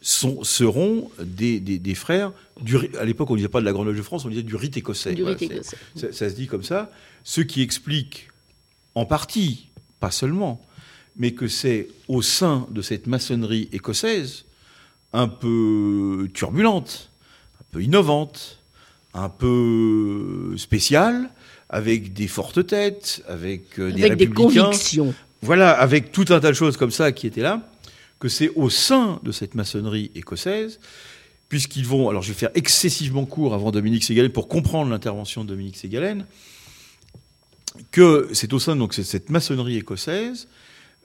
sont, seront des, des- des frères, du, à l'époque on ne disait pas de la Grande Loge de France, on disait du rite écossais. Du Voilà, rite écossais. ça, ça se dit comme ça, ce qui explique en partie, pas seulement, mais que c'est au sein de cette maçonnerie écossaise, un peu turbulente, un peu innovante, un peu spéciale, avec des fortes têtes, avec euh, des Avec des républicains, convictions. voilà, avec tout un tas de choses comme ça qui étaient là, que c'est au sein de cette maçonnerie écossaise, puisqu'ils vont, alors je vais faire excessivement court avant Dominique Ségalen pour comprendre l'intervention de Dominique Ségalen, que c'est au sein donc c'est cette maçonnerie écossaise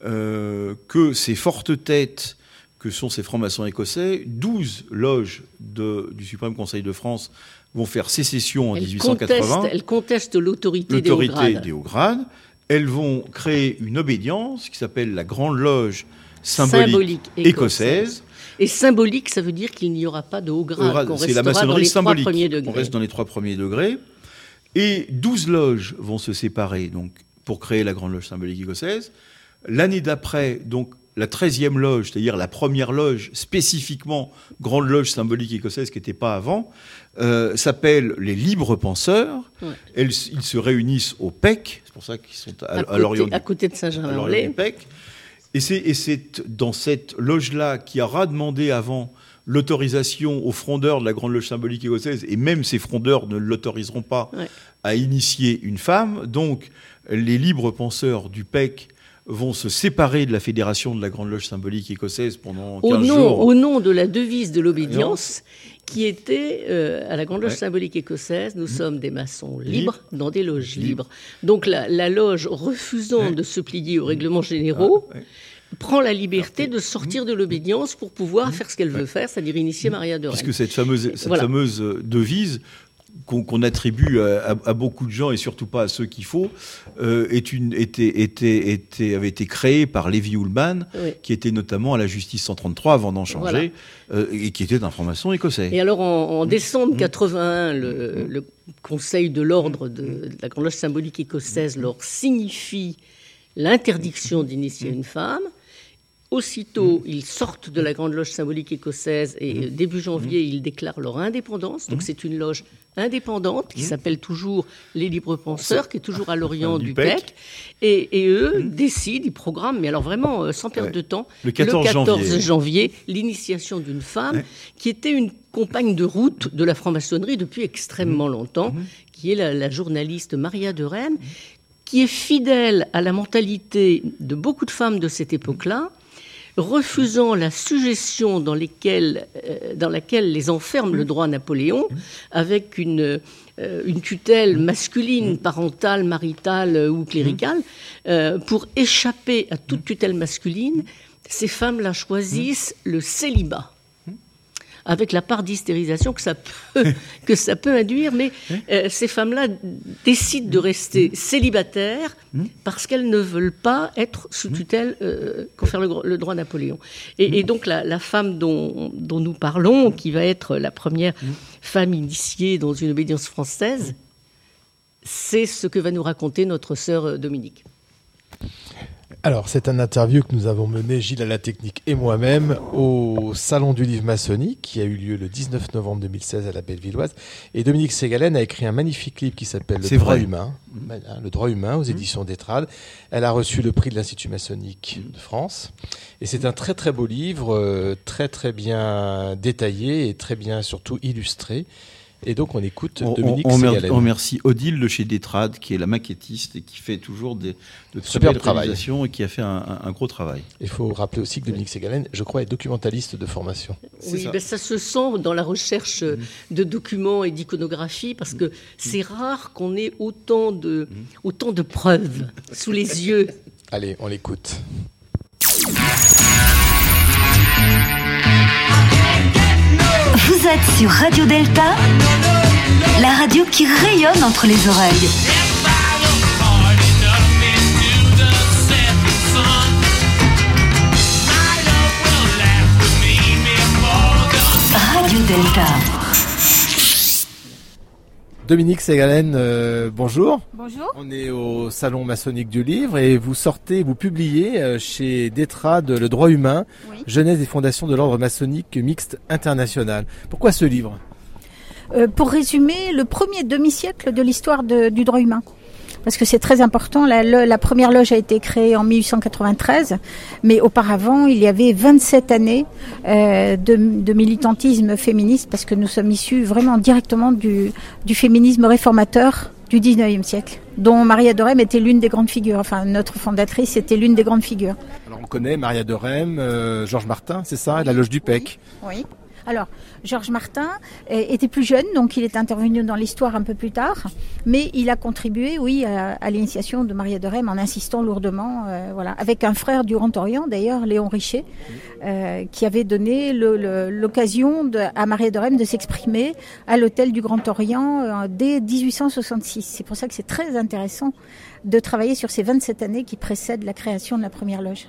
euh, que ces fortes têtes que sont ces francs-maçons écossais, 12 loges de- du Suprême Conseil de France vont faire sécession en Elle 1880 conteste, elle conteste l'autorité des hauts grades. des hauts grades. Elles vont créer une obédience qui s'appelle la Grande Loge symbolique, Symbolique écossaise. Et symbolique, ça veut dire qu'il n'y aura pas de haut Au grade. C'est la maçonnerie symbolique. On reste dans les trois premiers degrés. Et 12 loges vont se séparer donc, pour créer la Grande Loge symbolique écossaise. L'année d'après, donc la 13e loge, c'est-à-dire la première loge spécifiquement Grande Loge symbolique écossaise qui n'était pas avant, euh, s'appelle les Libres Penseurs. Ouais. Elles- ils se réunissent au PEC, c'est pour ça qu'ils sont à, à, à côté, l'Orient à côté de Saint-Germain-en-Laye. Et c'est, et c'est dans cette loge-là qui aura demandé avant l'autorisation aux frondeurs de la Grande Loge symbolique écossaise, et même ces frondeurs ne l'autoriseront pas Ouais. à initier une femme. Donc, les libres penseurs du PEC vont se séparer de la fédération de la Grande Loge symbolique écossaise pendant 15 Au nom, jours. au nom de la devise de l'obédience, qui était euh, à la Grande Loge Ouais. Symbolique écossaise, nous sommes des maçons libres dans des loges Libres. libres. Donc la, la loge, refusant Ouais. de se plier aux règlements généraux, Ah, ouais. prend la liberté de sortir de l'obédience pour pouvoir faire ce qu'elle veut faire, c'est-à-dire initier Maria de Rennes. Puisque cette fameuse, cette Voilà. fameuse euh, devise qu'on attribue à, à- à beaucoup de gens et surtout pas à ceux qu'il faut, euh, est une, était, était, était, avait été créée par Lévi Ullman, Oui. qui était notamment à la justice 133 avant d'en changer, euh, et qui était un franc-maçon écossais. Et alors, en, Mmh. en décembre 81, le, le Conseil de l'ordre de, de la Grande Loge symbolique écossaise leur signifie l'interdiction d'initier une femme. Aussitôt, ils sortent de la Grande Loge symbolique écossaise et euh, début janvier, ils déclarent leur indépendance. Donc, c'est une loge indépendante qui s'appelle toujours les Libres Penseurs, qui est toujours à l'orient Du du, PEC. PEC. Et, et eux décident, ils programment, mais alors vraiment euh, sans perdre Ouais. de temps, Le 14 janvier. janvier, l'initiation d'une femme qui était une compagne de route de la franc-maçonnerie depuis extrêmement longtemps, qui est la, la journaliste Maria de Rennes, qui est fidèle à la mentalité de beaucoup de femmes de cette époque-là, refusant la suggestion dans, euh, laquelle les enferme le droit Napoléon, avec une, euh, une tutelle masculine, parentale, maritale ou cléricale, euh, pour échapper à toute tutelle masculine, ces femmes-là choisissent le célibat avec la part d'hystérisation que ça peut [laughs] que ça peut induire, mais euh, ces femmes-là décident de rester célibataires parce qu'elles ne veulent pas être sous tutelle euh, confère le, le droit Napoléon. Et, et donc la, la femme dont, dont nous parlons, qui va être la première femme initiée dans une obédience française, c'est ce que va nous raconter notre sœur euh, Dominique. Alors, c'est un interview que nous avons mené, Gilles à la technique et moi-même, au Salon du Livre maçonnique, qui a eu lieu le 19 novembre 2016 à la Bellevilloise. Et Dominique Ségalen a écrit un magnifique livre qui s'appelle Le droit vrai. humain. Le droit humain aux éditions d'Etrade. Elle a reçu le prix de l'Institut maçonnique de France. Et c'est un très très beau livre, euh, très très bien détaillé et très bien surtout illustré. Et donc on écoute On, Dominique on- on remercie Odile de chez Détrade, qui est la maquettiste et qui fait toujours des, de très Superbe belles travail. réalisations et qui a fait un, un- un gros travail. Il faut rappeler aussi que Dominique Ségalen, je crois, est documentaliste de formation. Oui, ça. ben, ça se sent dans la recherche euh, de documents et d'iconographie parce que c'est rare qu'on ait autant de, autant de preuves sous les yeux. Allez, on l'écoute. Vous êtes sur Radio Delta, la radio qui rayonne entre les oreilles. Radio Delta. Dominique Ségalen, euh, bonjour. Bonjour. On est au Salon maçonnique du livre et vous sortez, vous publiez euh, chez Détrade Le droit humain, Oui. Genèse et fondations de l'ordre maçonnique mixte international. Pourquoi ce livre? Euh, pour résumer, le premier demi-siècle de l'histoire de- du droit humain. Parce que c'est très important. La, première loge a été créée en 1893, mais auparavant, il y avait 27 années euh, de, de militantisme féministe, parce que nous sommes issus vraiment directement du, du féminisme réformateur du 19e siècle, dont Maria de Rem était l'une des grandes figures. Enfin, notre fondatrice était l'une des grandes figures. Alors on connaît Maria de Rem, euh, Georges Martin, c'est ça, la loge du PEC. Oui. Alors, Georges Martin euh, était plus jeune, donc il est intervenu dans l'histoire un peu plus tard, mais il a contribué, oui, à, l'initiation de Maria de Rem en insistant lourdement, euh, voilà, avec un frère du Grand Orient, d'ailleurs, Léon Richet, euh, qui avait donné l'occasion à Maria de Rem de s'exprimer à l'hôtel du Grand Orient dès 1866. C'est pour ça que c'est très intéressant de travailler sur ces 27 années qui précèdent la création de la première loge.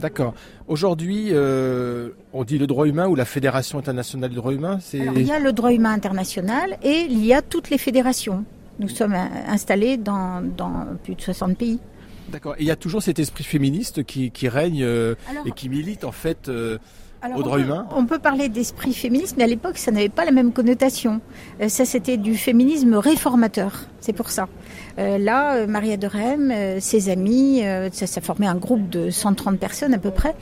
D'accord. Aujourd'hui, euh, on dit le droit humain ou la Fédération internationale du droit humain, c'est Alors, il y a le droit humain international et il y a toutes les fédérations. Nous sommes euh, installés dans, dans plus de 60 pays. D'accord. Et il y a toujours cet esprit féministe qui, qui règne euh, Alors, et qui milite en fait. euh, au on droit peut- humain On peut parler d'esprit féministe, mais à l'époque, ça n'avait pas la même connotation. Ça, c'était du féminisme réformateur. C'est pour ça. Euh, là, euh, Maria de Rem, euh, ses amis, ça, formait un groupe de 130 personnes à peu près,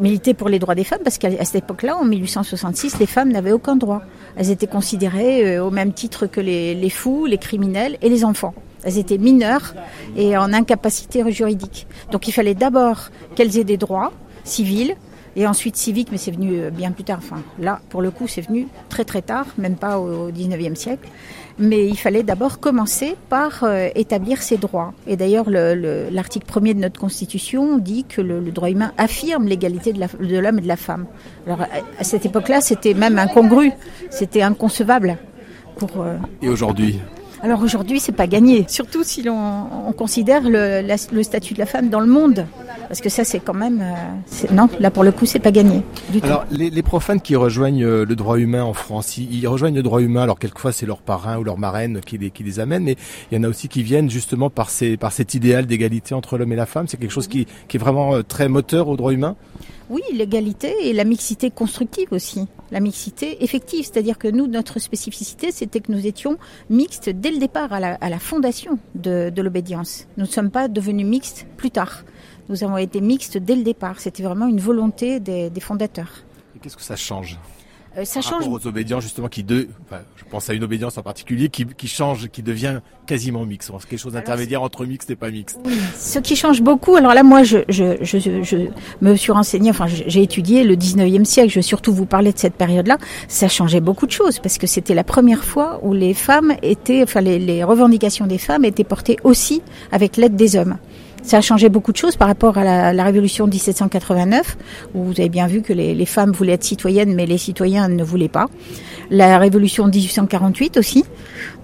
militaient pour les droits des femmes, parce qu'à cette époque-là, en 1866, les femmes n'avaient aucun droit. Elles étaient considérées au même titre que les, fous, les criminels et les enfants. Elles étaient mineures et en incapacité juridique. Donc il fallait d'abord qu'elles aient des droits civils, et ensuite civiques, mais c'est venu bien plus tard. Enfin, là, pour le coup, c'est venu très très tard, même pas au 19e siècle. Mais il fallait d'abord commencer par euh, établir ces droits. Et d'ailleurs, le- le- l'article premier de notre Constitution dit que le, droit humain affirme l'égalité de l'homme et de la femme. Alors, à, à cette époque-là, c'était même incongru, c'était inconcevable. Pour, euh, Et aujourd'hui? Alors aujourd'hui, c'est pas gagné, surtout si l'on on considère le, la- le statut de la femme dans le monde, parce que ça, c'est quand même, euh, non, là pour le coup, c'est pas gagné du tout. Alors, les, les profanes qui rejoignent euh, le droit humain en France, ils, ils rejoignent le droit humain. Alors, quelquefois, c'est leur parrain ou leur marraine qui les, qui les amène, mais il y en a aussi qui viennent justement par, ces, par cet idéal d'égalité entre l'homme et la femme. C'est quelque chose qui, qui est vraiment euh, très moteur au droit humain? Oui, l'égalité et la mixité constructive aussi. La mixité effective, c'est-à-dire que nous, notre spécificité, c'était que nous étions mixtes dès le départ, à la, fondation de, de l'obédience. Nous ne sommes pas devenus mixtes plus tard. Nous avons été mixtes dès le départ. C'était vraiment une volonté des, des fondateurs. Et Qu'est-ce que ça change? Euh, ça Par change rapport aux obédients, justement, qui de, enfin, je pense à une obédience en particulier, qui, qui change, qui devient quasiment mixte. C'est quelque chose d'intermédiaire entre mixte et pas mixte. Ce qui change beaucoup, alors là, moi, je, je, je, je me suis renseignée, enfin, j'ai étudié le 19e siècle, je vais surtout vous parler de cette période-là. Ça changeait beaucoup de choses, parce que c'était la première fois où les femmes étaient, enfin, les, les revendications des femmes étaient portées aussi avec l'aide des hommes. Ça a changé beaucoup de choses par rapport à la, révolution de 1789, où vous avez bien vu que les, femmes voulaient être citoyennes, mais les citoyens ne voulaient pas. La révolution de 1848 aussi.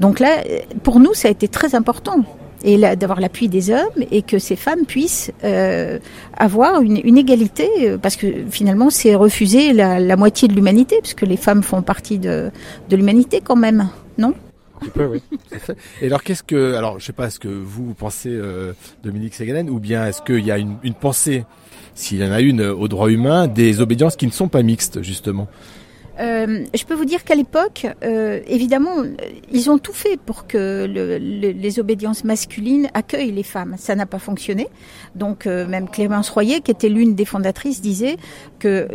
Donc là, pour nous, ça a été très important et d'avoir l'appui des hommes et que ces femmes puissent euh, avoir une, égalité euh, parce que finalement c'est refuser la, moitié de l'humanité parce que les femmes font partie de l'humanité quand même, non? Oui. [laughs] Et alors, qu'est-ce que, alors, je sais pas, ce que vous pensez, euh, Dominique Ségalen, ou bien est-ce qu'il y a une, une pensée, s'il y en a une, au droit humain, des obédiences qui ne sont pas mixtes, justement? Euh, je peux vous dire qu'à l'époque, euh, évidemment, euh, ils ont tout fait pour que le, le- les obédiences masculines accueillent les femmes. Ça n'a pas fonctionné. Donc, euh, même Clémence Royer, qui était l'une des fondatrices, disait que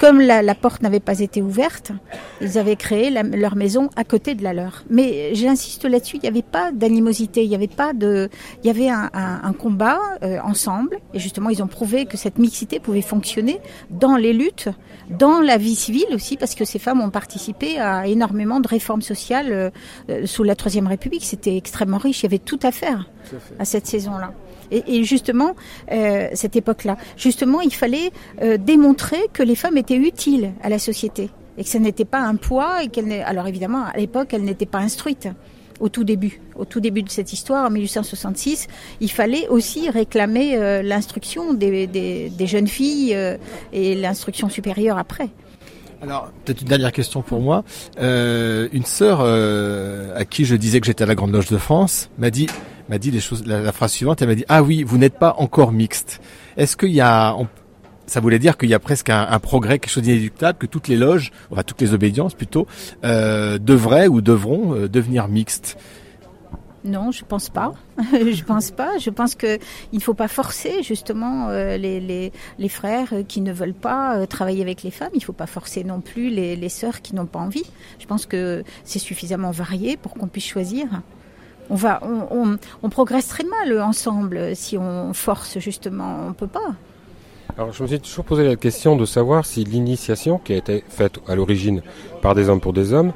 comme la, la porte n'avait pas été ouverte, ils avaient créé la- leur maison à côté de la leur. Mais j'insiste là-dessus, il n'y avait pas d'animosité, il n'y avait pas de, il y avait un, un- un combat euh, ensemble. Et justement, ils ont prouvé que cette mixité pouvait fonctionner dans les luttes, dans la vie civile aussi, parce que ces femmes ont participé à énormément de réformes sociales euh, euh, sous la Troisième République. C'était extrêmement riche. Il y avait tout à faire à cette saison-là. Et, justement, euh, cette époque-là, justement, il fallait euh, démontrer que les femmes étaient utiles à la société et que ce n'était pas un poids et qu'elles n'est- alors évidemment à l'époque elles n'étaient pas instruites au tout début au tout début de cette histoire en 1866 il fallait aussi réclamer euh, l'instruction des, des, jeunes filles et l'instruction supérieure après Alors, peut-être une dernière question pour moi. Une sœur à qui je disais que j'étais à la Grande Loge de France m'a dit, m'a dit les choses, la, phrase suivante. Elle m'a dit Ah oui, vous n'êtes pas encore mixte. Est-ce qu'il y a, ça voulait dire qu'il y a presque un, progrès, quelque chose d'inéluctable, que toutes les loges, enfin toutes les obédiences plutôt, euh, devraient ou devront euh, devenir mixtes? Non, je pense pas. [laughs] je pense pas. Je pense que il ne faut pas forcer justement euh, les, les, frères qui ne veulent pas travailler avec les femmes. Il ne faut pas forcer non plus les, les sœurs qui n'ont pas envie. Je pense que c'est suffisamment varié pour qu'on puisse choisir. On va, on, progresse très mal ensemble si on force justement. On peut pas. Alors, je me suis toujours posé la question de savoir si l'initiation qui a été faite à l'origine par des hommes pour des hommes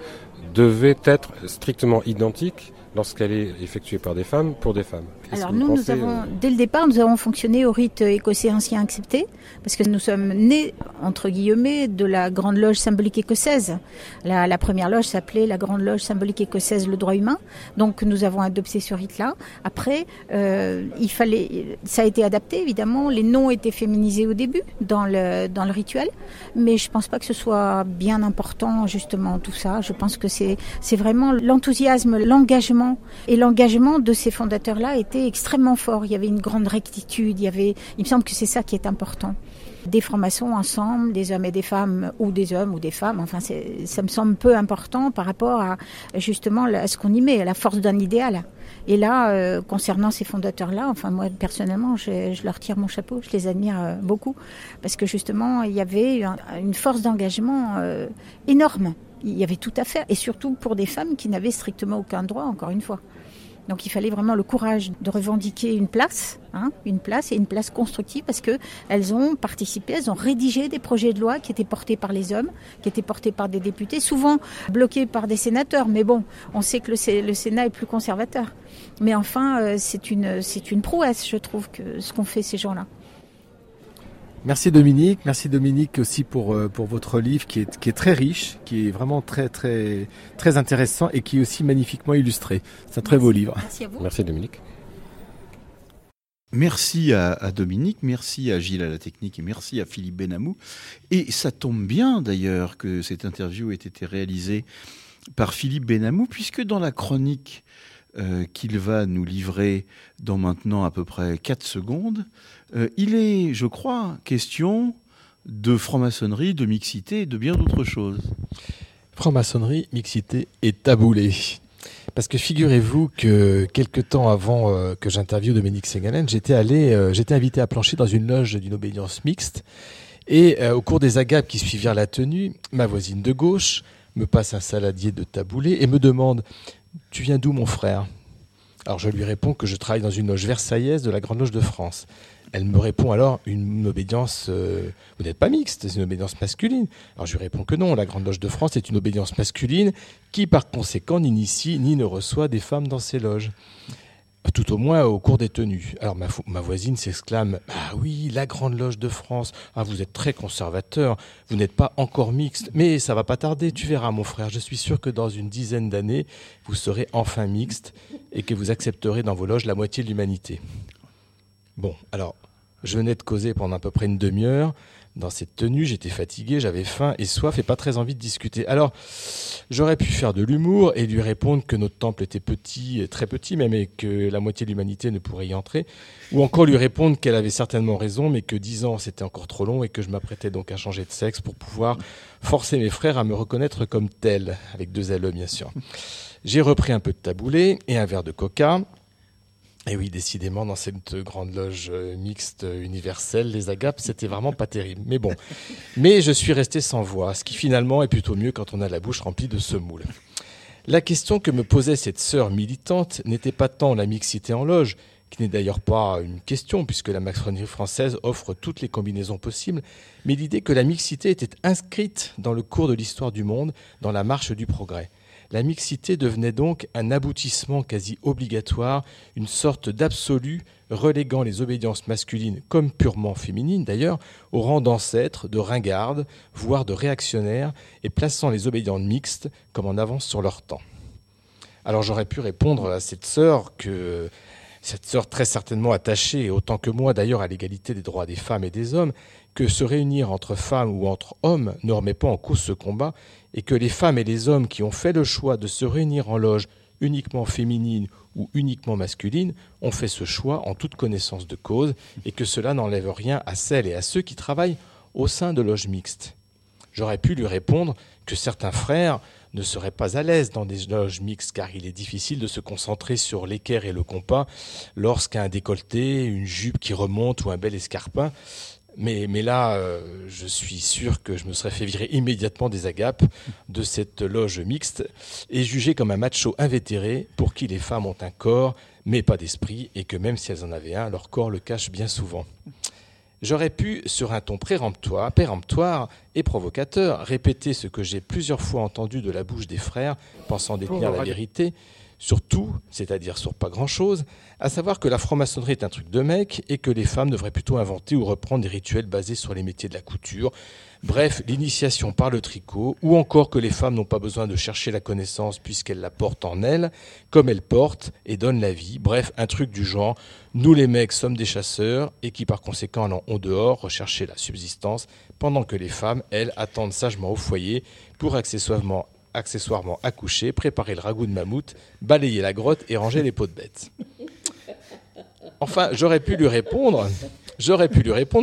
devait être strictement identique lorsqu'elle est effectuée par des femmes pour des femmes. Alors nous, nous avons, euh, dès le départ, nous avons fonctionné au rite écossais ancien accepté, parce que nous sommes nés, entre guillemets, de la Grande Loge symbolique écossaise. La, la première loge s'appelait la Grande Loge symbolique écossaise le droit humain, donc nous avons adopté ce rite-là. Après, euh, il fallait, ça a été adapté, évidemment, les noms étaient féminisés au début, dans le, dans le rituel, mais je pense pas que ce soit bien important, justement, tout ça. Je pense que c'est c'est vraiment l'enthousiasme, l'engagement, et l'engagement de ces fondateurs-là était extrêmement fort. Il y avait une grande rectitude. Il y avait, il me semble que c'est ça qui est important. Des francs-maçons ensemble, des hommes et des femmes, ou des hommes ou des femmes. Enfin, ça me semble peu important par rapport à justement à ce qu'on y met, à la force d'un idéal. Et là, euh, concernant ces fondateurs-là, enfin moi personnellement, je, leur tire mon chapeau, je les admire euh, beaucoup, parce que justement, il y avait un- une force d'engagement euh, énorme. Il y avait tout à faire, et surtout pour des femmes qui n'avaient strictement aucun droit, encore une fois. Donc il fallait vraiment le courage de revendiquer une place, hein, une place et une place constructive parce que elles ont participé, elles ont rédigé des projets de loi qui étaient portés par les hommes, qui étaient portés par des députés, souvent bloqués par des sénateurs. Mais bon, on sait que le, Sé- le Sénat est plus conservateur. Mais enfin, euh, c'est une c'est une prouesse, je trouve, que ce qu'ont fait ces gens-là. Merci Dominique, merci Dominique aussi pour euh, pour votre livre qui est qui est très riche, qui est vraiment très très très intéressant et qui est aussi magnifiquement illustré. C'est un très beau livre. Merci à vous. Merci Dominique. Merci à, à Dominique, merci à Gilles à la technique et merci à Philippe Benamou. Et ça tombe bien d'ailleurs que cette interview ait été réalisée par Philippe Benamou, puisque dans la chronique euh, qu'il va nous livrer dans maintenant à peu près 4 secondes, euh, il est, je crois, question de franc-maçonnerie, de mixité et de bien d'autres choses. Franc-maçonnerie, mixité et taboulé. Parce que figurez-vous que quelques temps avant euh, que j'interviewe Dominique Segalen, j'étais allé, j'étais invité à plancher dans une loge d'une obédience mixte. Et au cours des agapes qui suivirent la tenue, ma voisine de gauche me passe un saladier de taboulé et me demande Tu viens d'où, mon frère? Alors je lui réponds que je travaille dans une loge versaillaise de la Grande Loge de France. Elle me répond alors une obédience, euh, vous n'êtes pas mixte, c'est une obédience masculine. Alors je lui réponds que non, la Grande Loge de France est une obédience masculine qui par conséquent n'initie ni ne reçoit des femmes dans ses loges. Tout au moins au cours des tenues. Alors ma, voisine s'exclame Ah oui, la Grande Loge de France, ah, vous êtes très conservateur, vous n'êtes pas encore mixte, mais ça va pas tarder, tu verras mon frère, je suis sûr que dans une dizaine d'années, vous serez enfin mixte et que vous accepterez dans vos loges la moitié de l'humanité. Bon, alors, je venais de causer pendant à peu près une demi-heure. Dans cette tenue, j'étais fatigué, j'avais faim et soif et pas très envie de discuter. Alors, j'aurais pu faire de l'humour et lui répondre que notre temple était petit, très petit même, et que la moitié de l'humanité ne pourrait y entrer. Ou encore lui répondre qu'elle avait certainement raison, mais que dix ans c'était encore trop long et que je m'apprêtais donc à changer de sexe pour pouvoir forcer mes frères à me reconnaître comme tel, avec deux LE bien sûr. J'ai repris un peu de taboulé et un verre de coca. Et oui, décidément, dans cette grande loge euh, mixte euh, universelle, les agapes, c'était vraiment pas terrible. Mais bon. [laughs] Mais je suis resté sans voix, ce qui finalement est plutôt mieux quand on a la bouche remplie de semoule. La question que me posait cette sœur militante n'était pas tant la mixité en loge, qui n'est d'ailleurs pas une question puisque la maçonnerie française offre toutes les combinaisons possibles, mais l'idée que la mixité était inscrite dans le cours de l'histoire du monde, dans la marche du progrès. La mixité devenait donc un aboutissement quasi obligatoire, une sorte d'absolu reléguant les obédiences masculines comme purement féminines d'ailleurs au rang d'ancêtres, de ringardes, voire de réactionnaires, et plaçant les obédientes mixtes comme en avance sur leur temps. Alors j'aurais pu répondre à cette sœur que cette sœur très certainement attachée, autant que moi d'ailleurs, à l'égalité des droits des femmes et des hommes, que se réunir entre femmes ou entre hommes ne remet pas en cause ce combat, et que les femmes et les hommes qui ont fait le choix de se réunir en loge uniquement féminine ou uniquement masculine ont fait ce choix en toute connaissance de cause, et que cela n'enlève rien à celles et à ceux qui travaillent au sein de loges mixtes. J'aurais pu lui répondre que certains frères ne seraient pas à l'aise dans des loges mixtes car il est difficile de se concentrer sur l'équerre et le compas lorsqu'un décolleté, une jupe qui remonte ou un bel escarpin mais, mais là, euh, je suis sûr que je me serais fait virer immédiatement des agapes de cette loge mixte et jugé comme un macho invétéré pour qui les femmes ont un corps, mais pas d'esprit, et que même si elles en avaient un, leur corps le cache bien souvent. J'aurais pu, sur un ton péremptoire, péremptoire et provocateur, répéter ce que j'ai plusieurs fois entendu de la bouche des frères, pensant détenir la vérité, sur tout, c'est-à-dire sur pas grand-chose, à savoir que la franc-maçonnerie est un truc de mec et que les femmes devraient plutôt inventer ou reprendre des rituels basés sur les métiers de la couture, bref, l'initiation par le tricot, ou encore que les femmes n'ont pas besoin de chercher la connaissance puisqu'elles la portent en elles, comme elles portent et donnent la vie, bref, un truc du genre, nous les mecs sommes des chasseurs et qui par conséquent allons au dehors rechercher la subsistance, pendant que les femmes, elles, attendent sagement au foyer pour accessoirement accessoirement accoucher, préparer le ragoût de mammouth, balayer la grotte et ranger les pots de bêtes. Enfin, j'aurais pu lui répondre,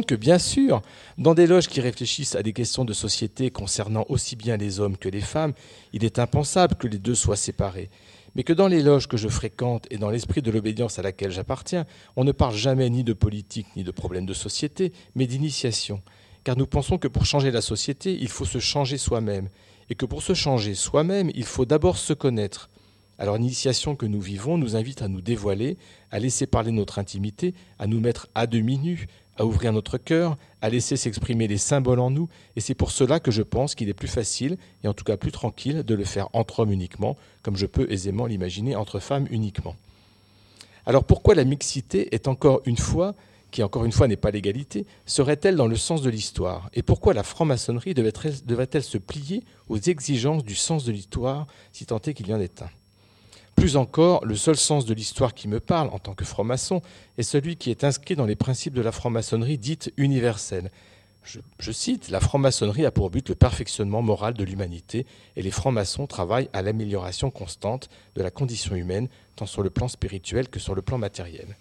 que bien sûr, dans des loges qui réfléchissent à des questions de société concernant aussi bien les hommes que les femmes, il est impensable que les deux soient séparés. Mais que dans les loges que je fréquente et dans l'esprit de l'obédience à laquelle j'appartiens, on ne parle jamais ni de politique ni de problèmes de société, mais d'initiation. Car nous pensons que pour changer la société, il faut se changer soi-même et que pour se changer soi-même, il faut d'abord se connaître. Alors l'initiation que nous vivons nous invite à nous dévoiler, à laisser parler notre intimité, à nous mettre à demi nus, à ouvrir notre cœur, à laisser s'exprimer les symboles en nous, et c'est pour cela que je pense qu'il est plus facile, et en tout cas plus tranquille, de le faire entre hommes uniquement, comme je peux aisément l'imaginer entre femmes uniquement. Alors pourquoi la mixité est encore une fois qui encore une fois n'est pas l'égalité, serait-elle dans le sens de l'histoire? Et pourquoi la franc-maçonnerie devrait-elle se plier aux exigences du sens de l'histoire, si tant est qu'il y en ait un? Plus encore, le seul sens de l'histoire qui me parle en tant que franc-maçon est celui qui est inscrit dans les principes de la franc-maçonnerie dite universelle. Je, cite, la franc-maçonnerie a pour but le perfectionnement moral de l'humanité et les francs-maçons travaillent à l'amélioration constante de la condition humaine, tant sur le plan spirituel que sur le plan matériel.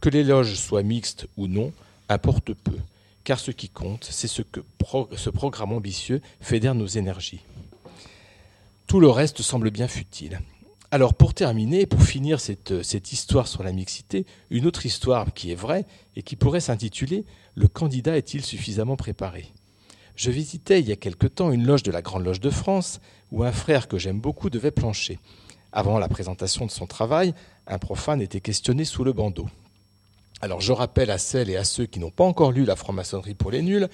Que les loges soient mixtes ou non importe peu, car ce qui compte, c'est ce que ce programme ambitieux fédère nos énergies. Tout le reste semble bien futile. Alors pour terminer, pour finir cette, cette, histoire sur la mixité, une autre histoire qui est vraie et qui pourrait s'intituler Le candidat est-il suffisamment préparé? Je visitais il y a quelque temps une loge de la Grande Loge de France où un frère que j'aime beaucoup devait plancher. Avant la présentation de son travail, un profane était questionné sous le bandeau. Alors je rappelle à celles et à ceux qui n'ont pas encore lu la franc-maçonnerie pour les nuls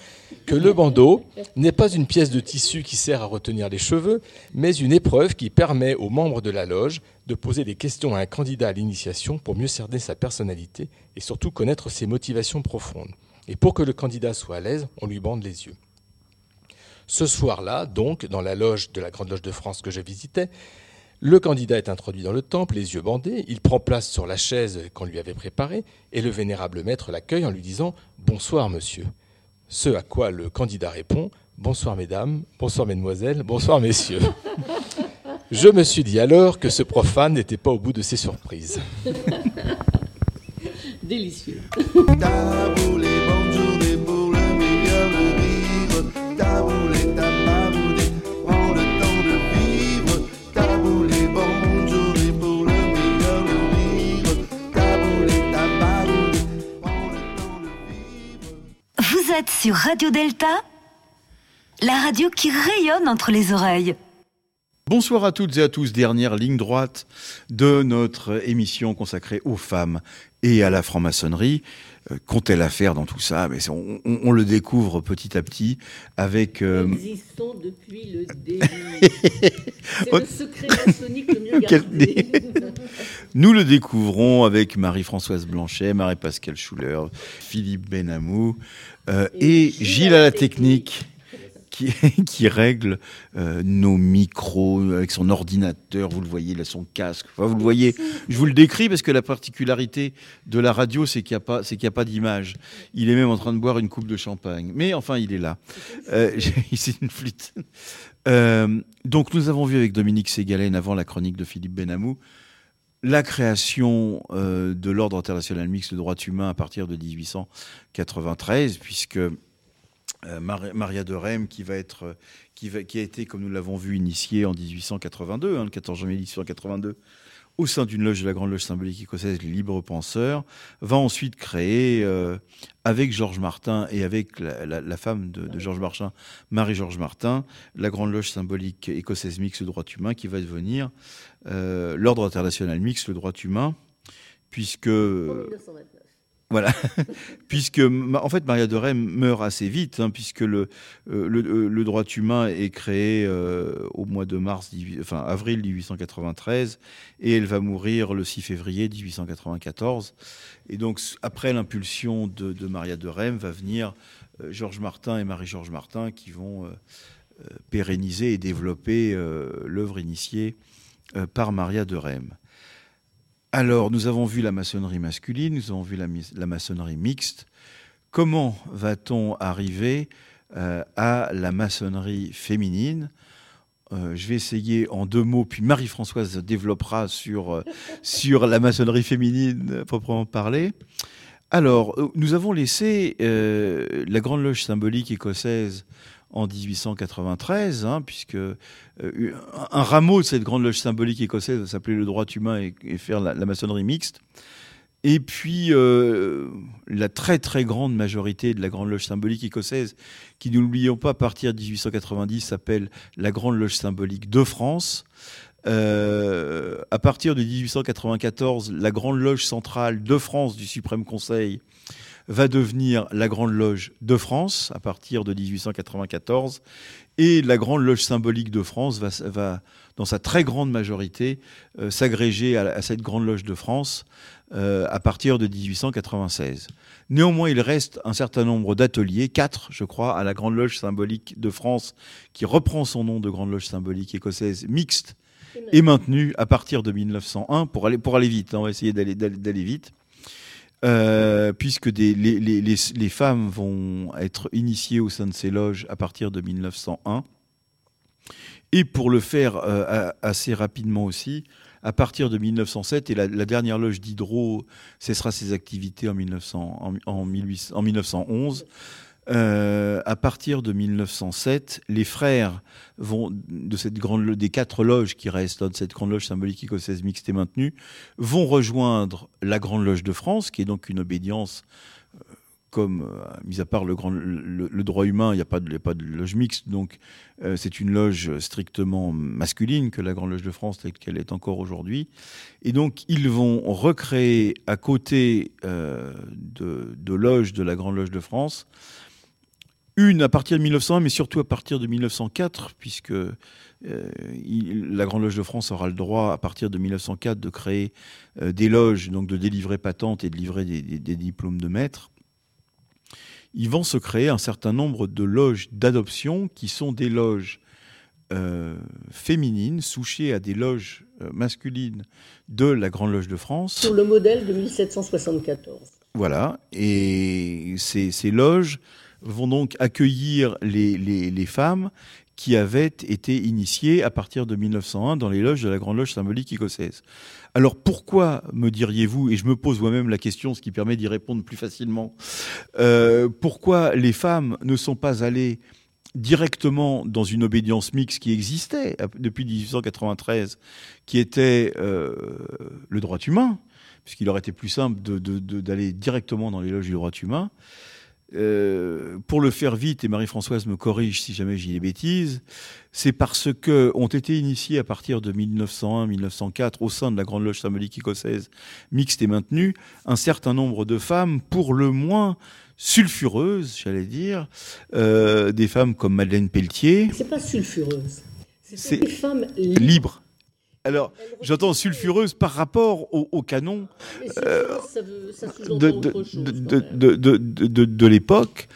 que le bandeau n'est pas une pièce de tissu qui sert à retenir les cheveux, mais une épreuve qui permet aux membres de la loge de poser des questions à un candidat à l'initiation pour mieux cerner sa personnalité et surtout connaître ses motivations profondes. Et pour que le candidat soit à l'aise, on lui bande les yeux. Ce soir-là, donc, dans la loge de la Grande Loge de France que je visitais, le candidat est introduit dans le temple, les yeux bandés, il prend place sur la chaise qu'on lui avait préparée, et le vénérable maître l'accueille en lui disant Bonsoir, monsieur. Ce à quoi le candidat répond Bonsoir mesdames, bonsoir mesdemoiselles, bonsoir messieurs. [laughs] Je me suis dit alors que ce profane n'était pas au bout de ses surprises. [laughs] Délicieux. Taboulé, bonjour pour le meilleur de vivre. Taboulé, Vous êtes sur Radio Delta, la radio qui rayonne entre les oreilles. Bonsoir à toutes et à tous, dernière ligne droite de notre émission consacrée aux femmes et à la franc-maçonnerie. Euh, Qu'ont-elles à faire dans tout ça? Mais on, on- on le découvre petit à petit avec... euh, Existons depuis le début. [laughs] C'est le secret maçonnique le mieux gardé. [laughs] Nous le découvrons avec Marie-Françoise Blanchet, Marie-Pascale Schuller, Philippe Benamou euh, et, Gilles à la technique qui, [laughs] qui règle euh, nos micros avec son ordinateur, vous le voyez, là, son casque. Enfin, vous le voyez, je vous le décris parce que la particularité de la radio, c'est qu'il n'y a pas, c'est qu'il y a pas d'image. Il est même en train de boire une coupe de champagne. Mais enfin, il est là. Euh, [laughs] c'est une flûte. Euh, donc, nous avons vu avec Dominique Ségalen, avant la chronique de Philippe Benamou, la création euh, de l'ordre international mixte de droits humains à partir de 1893, puisque euh, Mar- Maria de Rem, euh, qui a été, comme nous l'avons vu, initiée en 1882, hein, le 14 janvier 1882, au sein d'une loge de la Grande Loge symbolique écossaise, les Libres Penseurs, va ensuite créer, euh, avec Georges Martin et avec la, femme de, Georges Martin, Marie-Georges Martin, la Grande Loge symbolique écossaise mixte droit humain, qui va devenir euh, l'Ordre international mixte le droit humain, puisque En 1929. Voilà, [laughs] puisque en fait Maria de Rem meurt assez vite, hein, puisque le, euh, euh, le droit humain est créé euh, au mois de mars, 18 enfin avril 1893, et elle va mourir le 6 février 1894. Et donc après l'impulsion de, Maria de Rem va venir Georges Martin et Marie-Georges Martin qui vont pérenniser et développer l'œuvre initiée par Maria de Rem. Alors, nous avons vu la maçonnerie masculine, nous avons vu la, maçonnerie mixte. Comment va-t-on arriver euh, à la maçonnerie féminine? Euh, Je vais essayer en deux mots, puis Marie-Françoise développera sur, euh, [laughs] sur la maçonnerie féminine proprement parler. Alors, nous avons laissé la Grande Loge symbolique écossaise en 1893, hein, puisque euh, un rameau de cette Grande Loge symbolique écossaise va s'appeler le droit humain et, faire la, maçonnerie mixte. Et puis, euh, la très très grande majorité de la Grande Loge symbolique écossaise, qui, ne l'oublions pas, à partir de 1890 s'appelle la Grande Loge symbolique de France. Euh, à partir de 1894, la Grande Loge centrale de France du Suprême Conseil va devenir la Grande Loge de France à partir de 1894. Et la Grande Loge symbolique de France va, va dans sa très grande majorité, euh, s'agréger à, à cette Grande Loge de France euh, à partir de 1896. Néanmoins, il reste un certain nombre d'ateliers, quatre, je crois, à la Grande Loge symbolique de France, qui reprend son nom de Grande Loge symbolique écossaise mixte, et maintenue à partir de 1901, pour aller, pour aller vite, hein, on va essayer d'aller vite. Euh, puisque les, femmes vont être initiées au sein de ces loges à partir de 1901. Et pour le faire euh, assez rapidement aussi, à partir de 1907, et la, dernière loge d'Hydro cessera ses activités en, 1900, en, en 1800 en 1911, euh, à partir de 1907, les frères vont de cette grande des quatre loges qui restent de cette grande loge symbolique écossaise mixte et maintenue vont rejoindre la grande loge de France, qui est donc une obédience euh, comme, euh, mis à part le, droit humain, il n'y a, pas de- loge mixte, donc euh, c'est une loge strictement masculine que la Grande Loge de France telle qu'elle est encore aujourd'hui. Et donc ils vont recréer à côté de, de loges de la Grande Loge de France une à partir de 1901, mais surtout à partir de 1904, puisque euh, il- la Grande Loge de France aura le droit, à partir de 1904, de créer euh, des loges, donc de délivrer patentes et de livrer des, des- des diplômes de maître. Ils vont se créer un certain nombre de loges d'adoption qui sont des loges euh, féminines, souchées à des loges masculines de la Grande Loge de France. Sur le modèle de 1774. Voilà, et ces, ces loges vont donc accueillir les, femmes qui avaient été initiées à partir de 1901 dans les loges de la Grande Loge symbolique écossaise. Alors pourquoi, me diriez-vous, et je me pose moi-même la question, ce qui permet d'y répondre plus facilement, euh, pourquoi les femmes ne sont pas allées directement dans une obédience mixte qui existait depuis 1893, qui était euh, le droit humain, puisqu'il aurait été plus simple d'aller directement dans les loges du droit humain. Euh, pour le faire vite, et Marie-Françoise me corrige si jamais j'ai des bêtises, c'est parce que ont été initiés à partir de 1901-1904 au sein de la Grande Loge symbolique écossaise mixte et maintenue un certain nombre de femmes, pour le moins sulfureuses, j'allais dire, euh, des femmes comme Madeleine Pelletier. C'est pas sulfureuse. C'est des femmes libres. Libre. Alors, j'entends sulfureuse par rapport au, au canon même. de, de, de- de l'époque,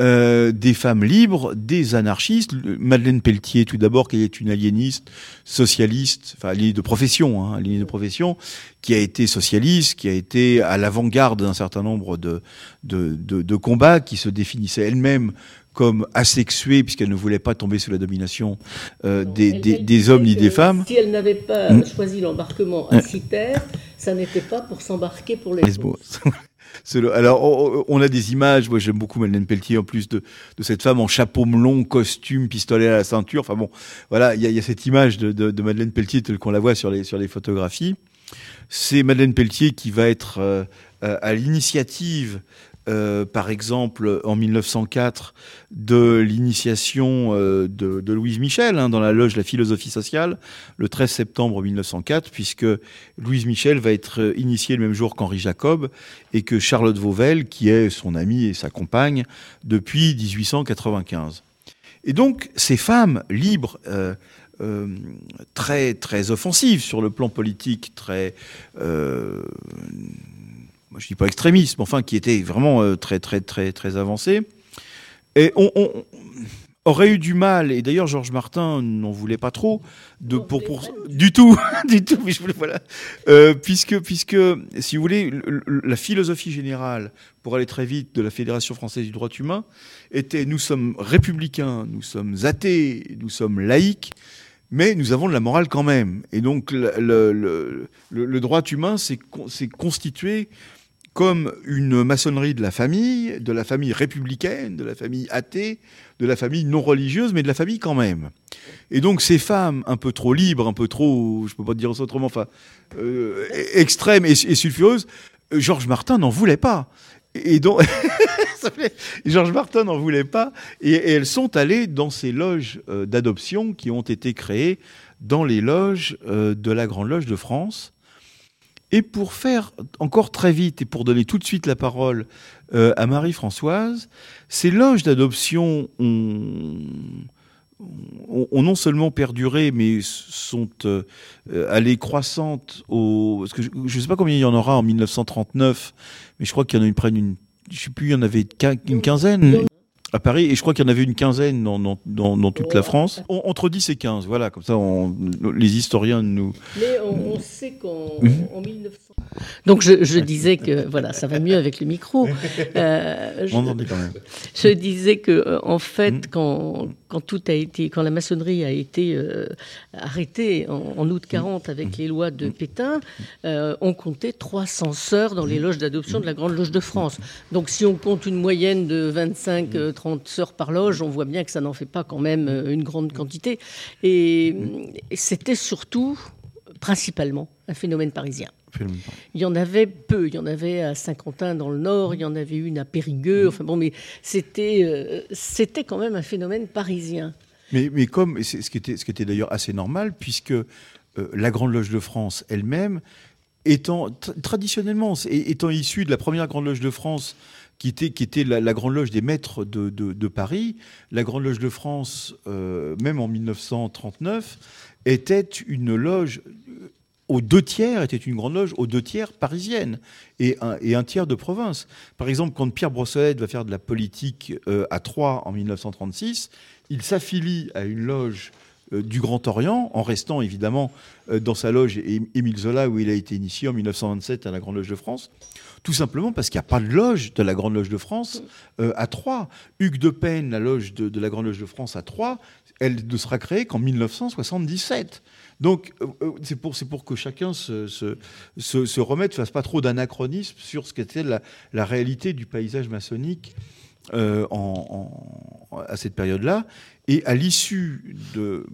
euh, des femmes libres, des anarchistes. Madeleine Pelletier, tout d'abord, qui est une aliéniste, socialiste, enfin aliénée de profession, hein, aliénée de profession, qui a été socialiste, qui a été à l'avant-garde d'un certain nombre de, de, de, de combats, qui se définissait elle-même comme asexuée, puisqu'elle ne voulait pas tomber sous la domination euh, Non, des, des, des hommes ni des femmes. Si elle n'avait pas Mm. choisi l'embarquement à Citer, ça n'était pas pour s'embarquer pour les Lesbos. [laughs] C'est le- Alors, on- on a des images. Moi, j'aime beaucoup Madeleine Pelletier, en plus de, cette femme en chapeau melon, costume, pistolet à la ceinture. Enfin bon, voilà, il y a, cette image de, de, de Madeleine Pelletier telle qu'on la voit sur les, sur les photographies. C'est Madeleine Pelletier qui va être euh, euh, à l'initiative, euh, par exemple, en 1904, de l'initiation euh, de, Louise Michel hein, dans la loge de la philosophie sociale, le 13 septembre 1904, puisque Louise Michel va être initiée le même jour qu'Henri Jacob et que Charlotte Vauvel, qui est son amie et sa compagne depuis 1895. Et donc, ces femmes libres, euh, très très offensives sur le plan politique, très, moi je dis pas extrémistes, mais enfin qui étaient vraiment euh, très très très très avancées, et on, on- aurait eu du mal. Et d'ailleurs, Georges Martin n'en voulait pas trop de pour, pour du tout, [laughs] du tout. Mais je voulais voilà, Euh, puisque puisque si vous voulez, le- le- la philosophie générale, pour aller très vite, de la Fédération française du droit humain était nous sommes républicains, nous sommes athées, nous sommes laïcs. Mais nous avons de la morale quand même. Et donc, le, le- droit humain s'est constitué comme une maçonnerie de la famille, de la famille républicaine, de la famille athée, de la famille non religieuse, mais de la famille quand même. Et donc ces femmes un peu trop libres, un peu trop, je peux pas dire autrement, enfin euh, extrêmes et, sulfureuses, euh, Georges Martin n'en voulait pas. Et donc [laughs] Georges Martin n'en voulait pas, et, et elles sont allées dans ces loges euh, d'adoption qui ont été créées dans les loges euh, de la Grande Loge de France. Et pour faire encore très vite et pour donner tout de suite la parole euh, à Marie-Françoise, ces loges d'adoption ont, ont- ont non seulement perduré, mais sont euh, allées croissantes au. Parce que je ne sais pas combien il y en aura en 1939, mais je crois qu'il y en a une près d'une. Je sais plus, il y en avait une quinzaine à Paris, et je crois qu'il y en avait une quinzaine dans, dans, dans, dans toute la France. En- Entre 10 et 15, voilà, comme ça on- les historiens nous. Mais on, on sait qu'en Mhm. en 1900. Donc je, je disais que voilà, ça va mieux avec le micro. [laughs] Euh, je, On entendait quand même. je disais que euh, en fait, Mhm. quand, quand tout a été, quand la maçonnerie a été euh, arrêtée en, en août 40 avec les lois de Pétain, euh, on comptait 300 sœurs dans les loges d'adoption de la Grande Loge de France. Donc si on compte une moyenne de 25, euh, 30 sœurs par loge, on voit bien que ça n'en fait pas quand même euh, une grande quantité. Et, et c'était surtout, principalement, un phénomène parisien. Il y en avait peu. Il y en avait à Saint-Quentin dans le Nord, il y en avait une à Périgueux. Enfin bon, mais c'était euh, c'était quand même un phénomène parisien. Mais, mais comme, ce qui était, ce qui était d'ailleurs assez normal, puisque euh, la Grande Loge de France elle-même, étant tra- traditionnellement, étant issue de la première Grande Loge de France, qui était, la, Grande Loge des maîtres de, Paris, la Grande Loge de France, euh, même en 1939, était une loge euh, aux deux tiers, était une grande loge aux deux tiers parisienne et un, tiers de province. Par exemple, quand Pierre Brossolette va faire de la politique euh, à Troyes en 1936, il s'affilie à une loge du Grand Orient, en restant évidemment euh, dans sa loge Émile Zola, où il a été initié en 1927 à la Grande Loge de France. Tout simplement parce qu'il n'y a pas de loge de la Grande Loge de France euh, à Troyes. Hugues de Payne, la loge de, la Grande Loge de France à Troyes, elle ne sera créée qu'en 1977. Donc, euh, euh, c'est pour, que chacun se, se, se, se remette, fasse pas trop d'anachronisme sur ce qu'était la réalité du paysage maçonnique euh, à cette période-là. Et à l'issue de.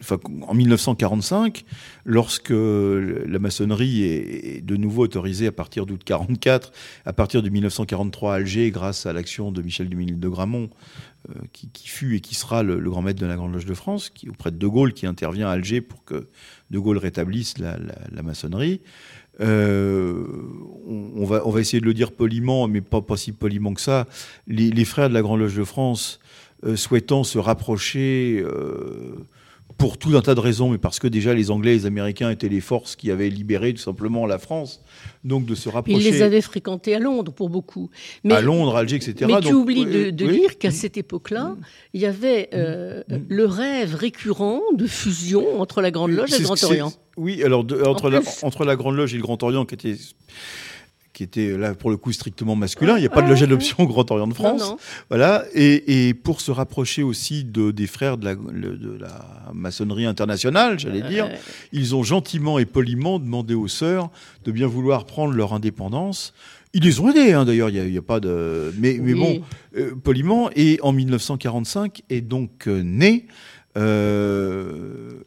Enfin, en 1945, lorsque la maçonnerie est de nouveau autorisée à partir d'août 44, à partir de 1943 à Alger, grâce à l'action de Michel Dumesnil de Gramont, euh, qui, fut et qui sera le, grand maître de la Grande Loge de France, auprès de De Gaulle, qui intervient à Alger pour que De Gaulle rétablisse la maçonnerie. Euh, on, va, on va essayer de le dire poliment, mais pas, pas si poliment que ça. Les, les frères de la Grande Loge de France, euh, souhaitant se rapprocher euh, pour tout un tas de raisons, mais parce que déjà les Anglais et les Américains étaient les forces qui avaient libéré tout simplement la France, donc de se rapprocher les avait fréquentés à Londres pour beaucoup. Mais, à Londres, Alger, etc. mais tu Donc, oublies de, de oui. dire qu'à cette époque-là, il y avait euh, le rêve récurrent de fusion entre la Grande Loge et le Grand Orient. Oui, alors de- entre, la, entre la Grande Loge et le Grand Orient, qui était, qui était là pour le coup strictement masculin, il n'y a pas de loge d'adoption au Grand Orient de France. Non, non. Voilà, et, et pour se rapprocher aussi de, des frères de la, de la maçonnerie internationale, j'allais dire, ils ont gentiment et poliment demandé aux sœurs de bien vouloir prendre leur indépendance. Ils les ont aidés, hein, d'ailleurs, il n'y a, pas de... Mais, mais bon, euh, poliment. Et en 1945 est donc euh, née euh,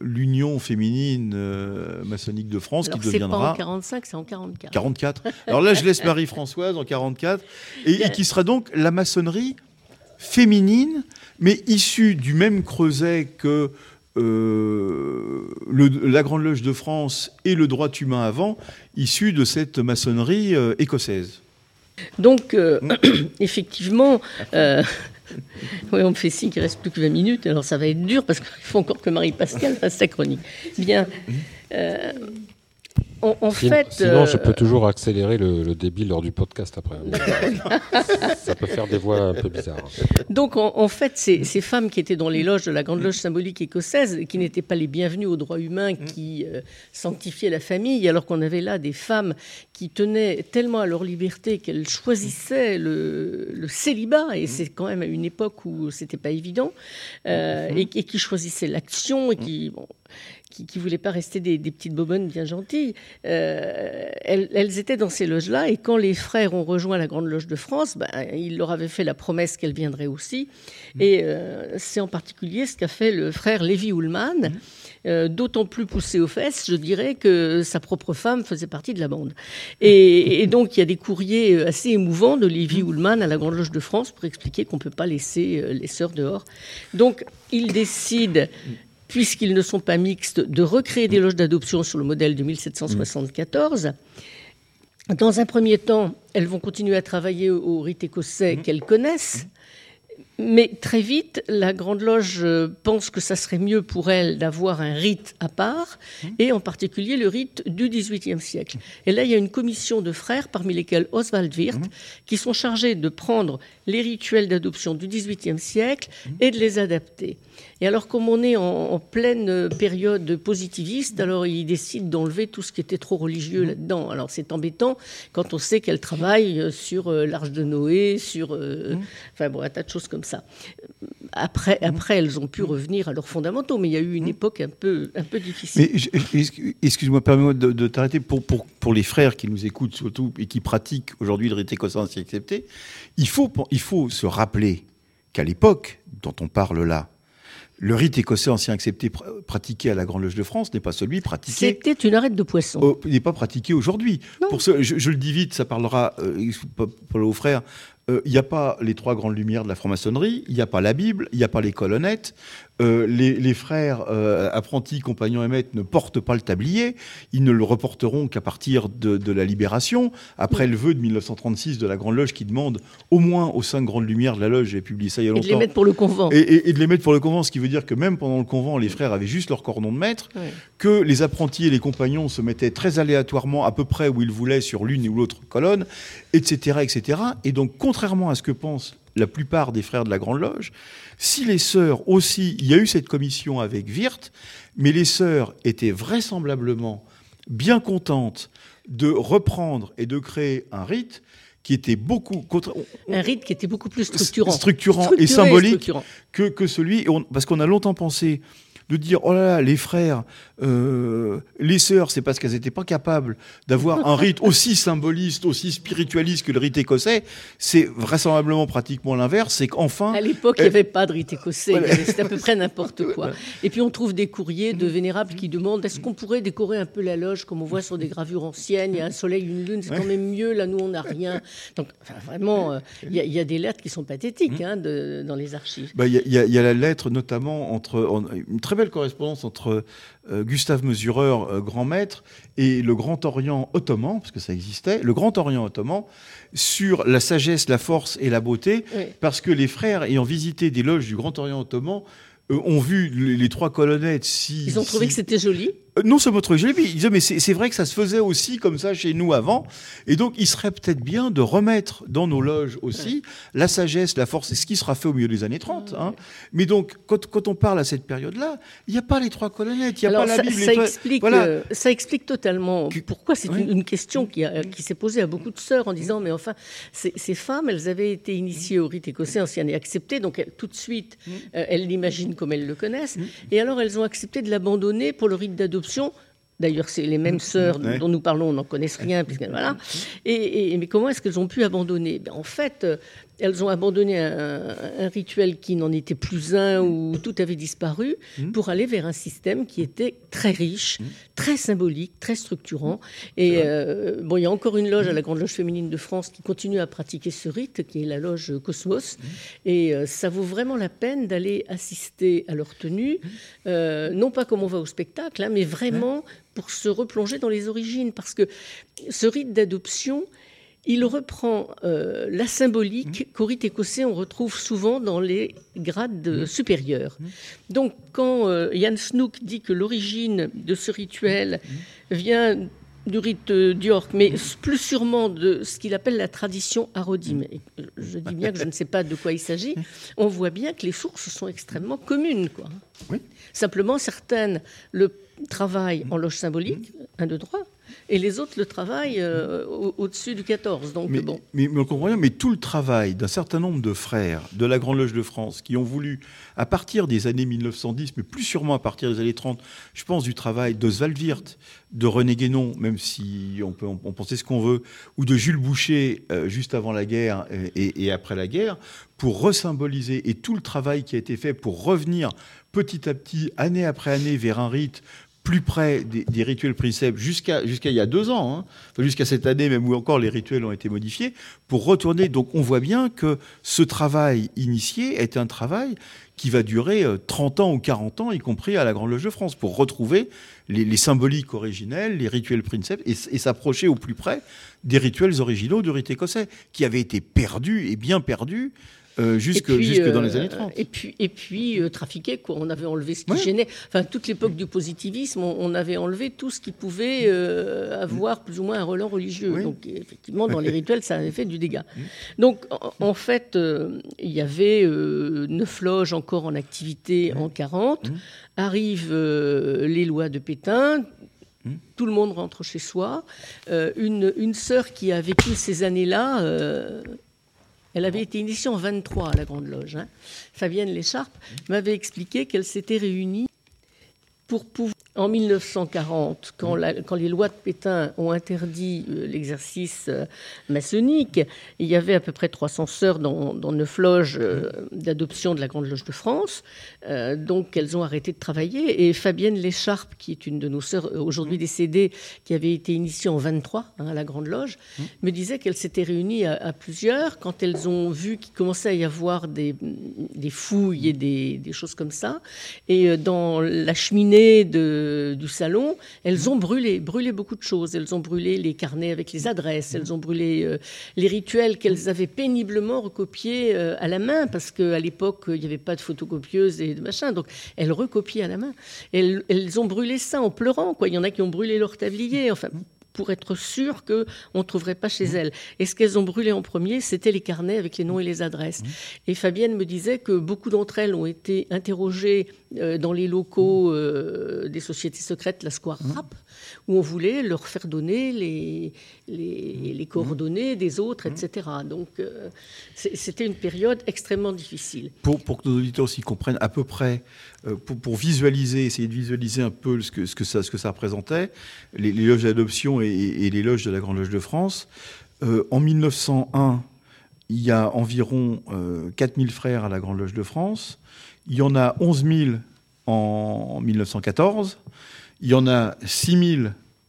l'Union féminine euh, maçonnique de France Alors, qui c'est pas en deviendra 45, c'est en 44. 44. Alors là, je laisse Marie-Françoise en 44 et, et qui sera donc la maçonnerie féminine, mais issue du même creuset que euh, le- la Grande Loge de France et le droit humain avant, issue de cette maçonnerie euh, écossaise. Donc, euh, [coughs] effectivement, euh, [laughs] ouais, on me fait signe qu'il reste plus que 20 minutes, alors ça va être dur parce qu'il faut encore que Marie-Pascale fasse sa chronique. Bien. Euh, Sin- fait. Sinon, je euh, peux toujours accélérer le, le débit lors du podcast après. [laughs] Ça peut faire des voix un peu bizarres. Donc, en, en fait, ces, ces femmes qui étaient dans les loges de la Grande Loge symbolique écossaise, qui n'étaient pas les bienvenues aux droits humains, qui euh, sanctifiaient la famille, alors qu'on avait là des femmes qui tenaient tellement à leur liberté qu'elles choisissaient le, le célibat, et c'est quand même à une époque où c'était pas évident, euh, et, et qui choisissaient l'action, et qui... Bon, qui ne voulaient pas rester des, des petites bobonnes bien gentilles. Euh, elles, elles étaient dans ces loges-là, et quand les frères ont rejoint la Grande Loge de France, ben, ils leur avaient fait la promesse qu'elles viendraient aussi. Et euh, c'est en particulier ce qu'a fait le frère Lévi Ullmann, euh, d'autant plus poussé aux fesses, je dirais, que sa propre femme faisait partie de la bande. Et, et donc, il y a des courriers assez émouvants de Lévi Ullmann à la Grande Loge de France pour expliquer qu'on ne peut pas laisser les sœurs dehors. Donc, il décide puisqu'ils ne sont pas mixtes, de recréer des loges d'adoption sur le modèle de 1774. Dans un premier temps, elles vont continuer à travailler au au rite écossais qu'elles connaissent. Mais très vite, la Grande Loge euh, pense que ça serait mieux pour elle d'avoir un rite à part, et en particulier le rite du XVIIIe siècle. Et là, il y a une commission de frères, parmi lesquels Oswald Wirth, qui sont chargés de prendre les rituels d'adoption du XVIIIe siècle et de les adapter. Et alors, comme on est en, en pleine période positiviste, alors ils décident d'enlever tout ce qui était trop religieux là-dedans. Alors, c'est embêtant quand on sait qu'elle travaille euh, sur euh, l'Arche de Noé, sur. euh, Enfin, bon, un tas de choses comme ça. Après, après, elles ont pu revenir à leurs fondamentaux, mais il y a eu une époque un peu, un peu difficile. Excuse-moi, permets-moi de, de t'arrêter. Pour, pour, pour les frères qui nous écoutent surtout et qui pratiquent aujourd'hui le rite écossais ainsi accepté, il faut, il faut se rappeler qu'à l'époque dont on parle là, le rite écossais ancien accepté pr- pratiqué à la Grande Loge de France n'est pas celui pratiqué C'était une arête de poisson. Il n'est pas pratiqué aujourd'hui. Non. Pour ce, je, je le dis vite, ça parlera euh, aux frères. Euh, Il n'y a pas les trois grandes lumières de la franc-maçonnerie, il n'y a pas la Bible, il n'y a pas les colonnettes. Euh, les, les frères euh, apprentis, compagnons et maîtres ne portent pas le tablier. Ils ne le reporteront qu'à partir de, de la libération, après le vœu de 1936 de la Grande Loge qui demande au moins aux cinq grandes lumières de la Loge, j'ai publié ça il y a Et de les longtemps, mettre pour le convent. et, et- et de les mettre pour le convent, ce qui veut dire que même pendant le convent, les frères avaient juste leur cordon de maître, que les apprentis et les compagnons se mettaient très aléatoirement à peu près où ils voulaient sur l'une ou l'autre colonne, etc., etc. Et donc, contrairement à ce que pense la plupart des frères de la Grande Loge. Si les sœurs aussi, il y a eu cette commission avec Wirth, mais les sœurs étaient vraisemblablement bien contentes de reprendre et de créer un rite qui était beaucoup contra- Un rite qui était beaucoup plus structurant. structurant Structuré et symbolique structurant. que, que celui, parce qu'on a longtemps pensé de dire oh là là les frères, euh, les sœurs, c'est parce qu'elles n'étaient pas capables d'avoir un rite [laughs] aussi symboliste, aussi spiritualiste que le rite écossais. C'est vraisemblablement pratiquement l'inverse, c'est qu'enfin À l'époque, il n'y avait pas de rite écossais. Voilà. C'était à peu près n'importe quoi. Et puis, on trouve des courriers de vénérables qui demandent est-ce qu'on pourrait décorer un peu la loge comme on voit sur des gravures anciennes Il y a un soleil, une lune, c'est quand même mieux. Là, nous, on n'a rien. Donc, enfin, vraiment, euh, il y, a- il y a des lettres qui sont pathétiques hein, de- dans les archives. Bah, Il y, a- il y y a la lettre notamment entre en- une très belle correspondance entre euh, Gustave Mesureur, euh, grand maître, et le Grand Orient ottoman, parce que ça existait, le Grand Orient ottoman, sur la sagesse, la force et la beauté, Oui. parce que les frères ayant visité des loges du Grand Orient ottoman euh, ont vu les, les trois colonnettes si Ils ont trouvé si- que c'était joli. Euh, Non seulement trop joli, mais ils disaient, mais c'est vrai que ça se faisait aussi comme ça chez nous avant. Et donc, il serait peut-être bien de remettre dans nos loges aussi la sagesse, la force, et ce qui sera fait au milieu des années 30. hein. Mais donc, quand, quand on parle à cette période-là, il n'y a pas les trois colonnettes, il n'y a Alors, pas la ça, Bible. les ça trois- explique, voilà. euh, ça explique totalement pourquoi c'est Oui. une, une question qui, s'est posée à beaucoup de sœurs en disant mais enfin ces, ces femmes elles avaient été initiées au rite écossais ancien et accepté donc elles- tout de suite Mm. euh, elles l'imaginent comme elles le connaissent et alors elles ont accepté de l'abandonner pour le rite d'adoption. D'ailleurs, c'est les mêmes sœurs Mm. Ouais. dont nous parlons, n'en connaissent rien, puisque voilà. Et, et- mais comment est-ce qu'elles ont pu abandonner? Ben, En fait, euh, elles ont abandonné un, un rituel qui n'en était plus un, où tout avait disparu, Mm. pour aller vers un système qui était très riche, très symbolique, très structurant. Et euh, bon, il y a encore une loge à la Grande Loge féminine de France qui continue à pratiquer ce rite, qui est la loge Cosmos. Et euh, ça vaut vraiment la peine d'aller assister à leur tenue, euh, non pas comme on va au spectacle, hein, mais vraiment pour se replonger dans les origines, parce que ce rite d'adoption, il reprend euh, la symbolique qu'au rite écossais on retrouve souvent dans les grades euh, supérieurs. Donc quand euh, Jan Snook dit que l'origine de ce rituel vient du rite euh, d'York, mais plus sûrement de ce qu'il appelle la tradition arodim. Et je dis bien que je ne sais pas de quoi il s'agit. On voit bien que les sources sont extrêmement communes. Quoi. Oui. Simplement, certaines le travaillent en loge symbolique, un de droit, et les autres le travaillent euh, au- au-dessus du 14. Donc Mais, bon. mais, mais on comprend bien, mais tout le travail d'un certain nombre de frères de la Grande Loge de France qui ont voulu, à partir des années 1910, mais plus sûrement à partir des années 30, je pense du travail d'Oswald Wirth, de René Guénon, même si on peut en on penser ce qu'on veut, ou de Jules Boucher, euh, juste avant la guerre et, et après la guerre, pour resymboliser, et tout le travail qui a été fait pour revenir petit à petit, année après année, vers un rite plus près des, rituels préceptes jusqu'à il y a deux ans, hein. Jusqu'à cette année même où encore les rituels ont été modifiés, pour retourner. Donc on voit bien que ce travail initié est un travail qui va durer euh, 30 ans ou 40 ans, y compris à la Grande Loge de France, pour retrouver les, symboliques originelles, les rituels princeps, et, et s'approcher au plus près des rituels originaux du rite écossais, qui avaient été perdus et bien perdus euh, jusque, Et puis, jusque dans les euh, années 30. Et puis, et puis euh, trafiquer, quoi. On avait enlevé ce qui Ouais. gênait. Enfin, toute l'époque du positivisme, on, on avait enlevé tout ce qui pouvait avoir plus ou moins un relent religieux. Oui. Donc, effectivement, dans les [laughs] rituels, ça avait fait du dégât. Donc, en, en fait, il y avait neuf loges encore en activité en 40. Arrivent les lois de Pétain. Tout le monde rentre chez soi. Euh, une, une sœur qui a vécu ces années-là, euh, elle avait été initiée en 23 à la Grande Loge. hein. Fabienne Lécharpe m'avait expliqué qu'elle s'était réunie pour pouvoir, en 1940, quand, la- quand les lois de Pétain ont interdit euh, l'exercice euh, maçonnique, il y avait à peu près 300 sœurs dans, dans neuf loges euh, d'adoption de la Grande Loge de France. Euh, donc elles ont arrêté de travailler. Et Fabienne Lécharpe, qui est une de nos sœurs aujourd'hui décédée, qui avait été initiée en 23 hein, à la Grande Loge, me disait qu'elles s'étaient réunies à, à plusieurs quand elles ont vu qu'il commençait à y avoir des, des fouilles et des, des choses comme ça. Et dans la cheminée de, du salon, elles ont brûlé, brûlé beaucoup de choses. Elles ont brûlé les carnets avec les adresses, elles ont brûlé euh, les rituels qu'elles avaient péniblement recopiés euh, à la main, parce qu'à l'époque, il n'y avait pas de photocopieuse et de machin. Donc, elles recopiaient à la main. Elles, ont brûlé ça en pleurant. Il y en a qui ont brûlé leur tablier. Enfin, pour être sûr qu'on ne trouverait pas chez elles. Et ce qu'elles ont brûlé en premier, c'était les carnets avec les noms et les adresses. Et Fabienne me disait que beaucoup d'entre elles ont été interrogées euh, dans les locaux euh, des sociétés secrètes, la Square Rap, où on voulait leur faire donner les, les, les coordonnées des autres, etc. Donc euh, c'était une période extrêmement difficile. Pour, pour que nos auditeurs aussi comprennent à peu près, pour, pour visualiser, essayer de visualiser un peu ce que, ce que, ça, ce que ça représentait, les, les loges d'adoption et, et les loges de la Grande Loge de France. Euh, en 1901, il y a environ euh, 4000 frères à la Grande Loge de France. Il y en a 11 000 en 1914. Il y en a 6 000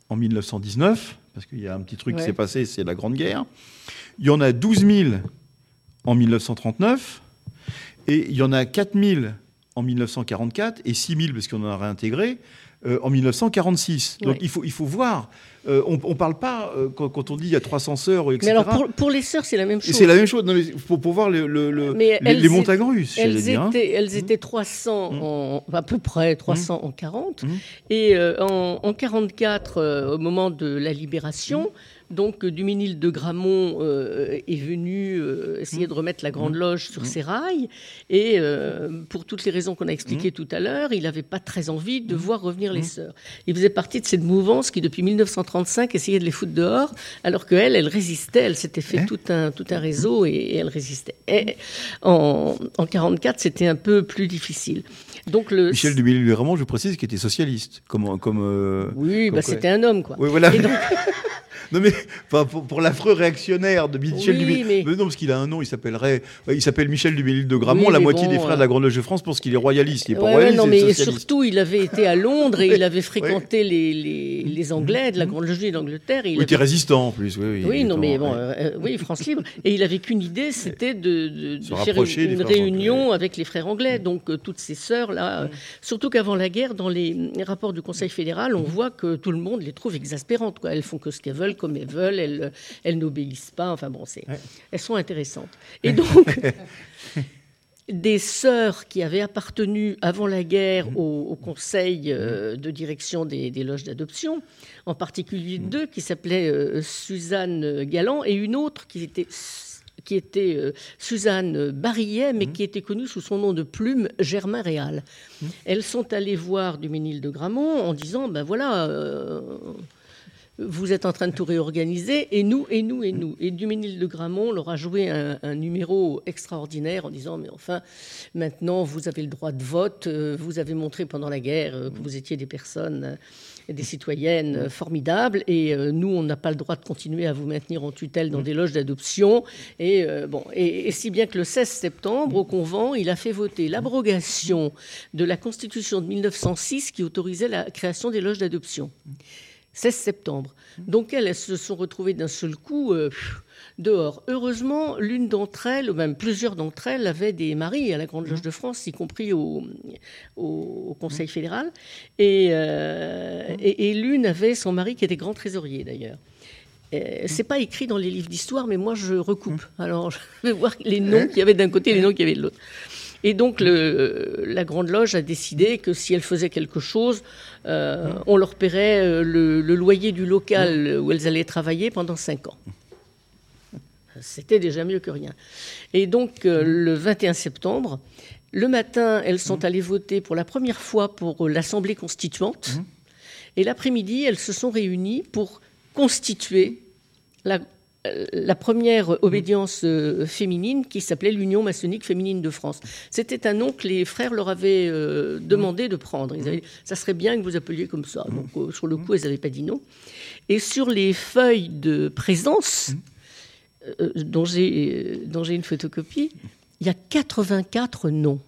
en 1919, parce qu'il y a un petit truc qui s'est passé, c'est la Grande Guerre. Il y en a 12 000 en 1939. Et il y en a 4000 en 1944 et 6000 parce qu'on en a réintégré euh, en 1946. Donc Ouais. il, faut, il faut voir. Euh, on ne parle pas, euh, quand, quand on dit il y a 300 sœurs, etc. Mais alors pour, pour les sœurs, c'est la même chose. c'est la même chose. Non, mais pour, pour voir le, le- le- les, elles les étaient- montagnes russes, j'allais Elles dire. hein. étaient, elles étaient 300, en, à peu près 300 en 40. Mhm. Et en, en 44, euh, au moment de la libération, donc euh, Duménil de Gramont euh, est venu euh, essayer de remettre la Grande Loge sur ses rails. Et euh, pour toutes les raisons qu'on a expliquées tout à l'heure, il n'avait pas très envie de voir revenir les sœurs. Il faisait partie de cette mouvance qui, depuis 1935, essayait de les foutre dehors, alors qu'elle, elle résistait. Elle s'était fait Hein tout, un, tout un réseau et, et elle résistait. Et en, en 44, c'était un peu plus difficile. Donc le Michel Duménil vraiment, je précise, qui était socialiste. Comme, comme, oui, bah, c'était un homme, quoi. Oui, voilà. Et donc- [laughs] non mais enfin, pour, pour l'affreux réactionnaire de Michel Oui, mais- non, parce qu'il a un nom, il s'appellerait, il s'appelle Michel de Gramont. Oui, la moitié bon, des frères euh, de la Grande Loge de France pense qu'il est royaliste. Il est pas Ouais, royaliste, non, mais socialiste. surtout, il avait été à Londres et il avait fréquenté les, les, les Anglais de la Grande Loge d'Angleterre. et il il était résistant en plus. Oui, oui, non, mais bon, euh, euh, oui, France Libre. [laughs] Et il avait qu'une idée, c'était de, de- de Se faire une, réunion avec les frères anglais. Donc, euh, toutes ces sœurs-là. euh, surtout qu'avant la guerre, dans les les rapports du Conseil fédéral, on voit que tout le monde les trouve exaspérantes. Quoi. Elles font que ce qu'elles veulent, comme elles veulent. Elles, elles n'obéissent pas. Enfin, bon, c'est, elles sont intéressantes. Et donc. [laughs] Des sœurs qui avaient appartenu avant la guerre au, au conseil euh, de direction des, des loges d'adoption, en particulier deux qui s'appelaient euh, Suzanne Galland et une autre qui était qui était euh, Suzanne Barillet, mais qui était connue sous son nom de plume Germain Réal. Elles sont allées voir Duménil de Gramont en disant ben voilà. euh, vous êtes en train de tout réorganiser, et nous, et nous, et nous. Et Duménil de Gramont leur a joué un, un numéro extraordinaire en disant, mais enfin, maintenant, vous avez le droit de vote, euh, vous avez montré pendant la guerre euh, que vous étiez des personnes, euh, des citoyennes formidables, et nous, on n'a pas le droit de continuer à vous maintenir en tutelle dans des loges d'adoption. Et, bon, et, et si bien que le 16 septembre, au Convent, il a fait voter l'abrogation de la Constitution de 1906 qui autorisait la création des loges d'adoption. 16 septembre. Donc elles, elles se sont retrouvées d'un seul coup euh, dehors. Heureusement, l'une d'entre elles, ou même plusieurs d'entre elles, avaient des maris à la Grande Loge de France, y compris au, au- au Conseil fédéral. Et, euh, et- et l'une avait son mari qui était grand trésorier d'ailleurs. Euh, C'est pas écrit dans les livres d'histoire, mais moi je recoupe. Alors je vais voir les noms qu'il y avait d'un côté et les noms qu'il y avait de l'autre. Et donc le, la Grande Loge a décidé que si elle faisait quelque chose, euh, on leur paierait euh, le, le loyer du local où elles allaient travailler pendant cinq ans. C'était déjà mieux que rien. Et donc euh, le 21 septembre, le matin, elles sont allées voter pour la première fois pour l'Assemblée constituante. Et l'après-midi, elles se sont réunies pour constituer la, la première obédience euh, féminine qui s'appelait l'Union maçonnique féminine de France. C'était un nom que les frères leur avaient euh, demandé de prendre. Ils avaient dit, ça serait bien que vous appeliez comme ça. Donc, euh, sur le coup, elles n'avaient pas dit non. Et sur les feuilles de présence, dont j'ai dont j'ai une photocopie, il y a 84 noms.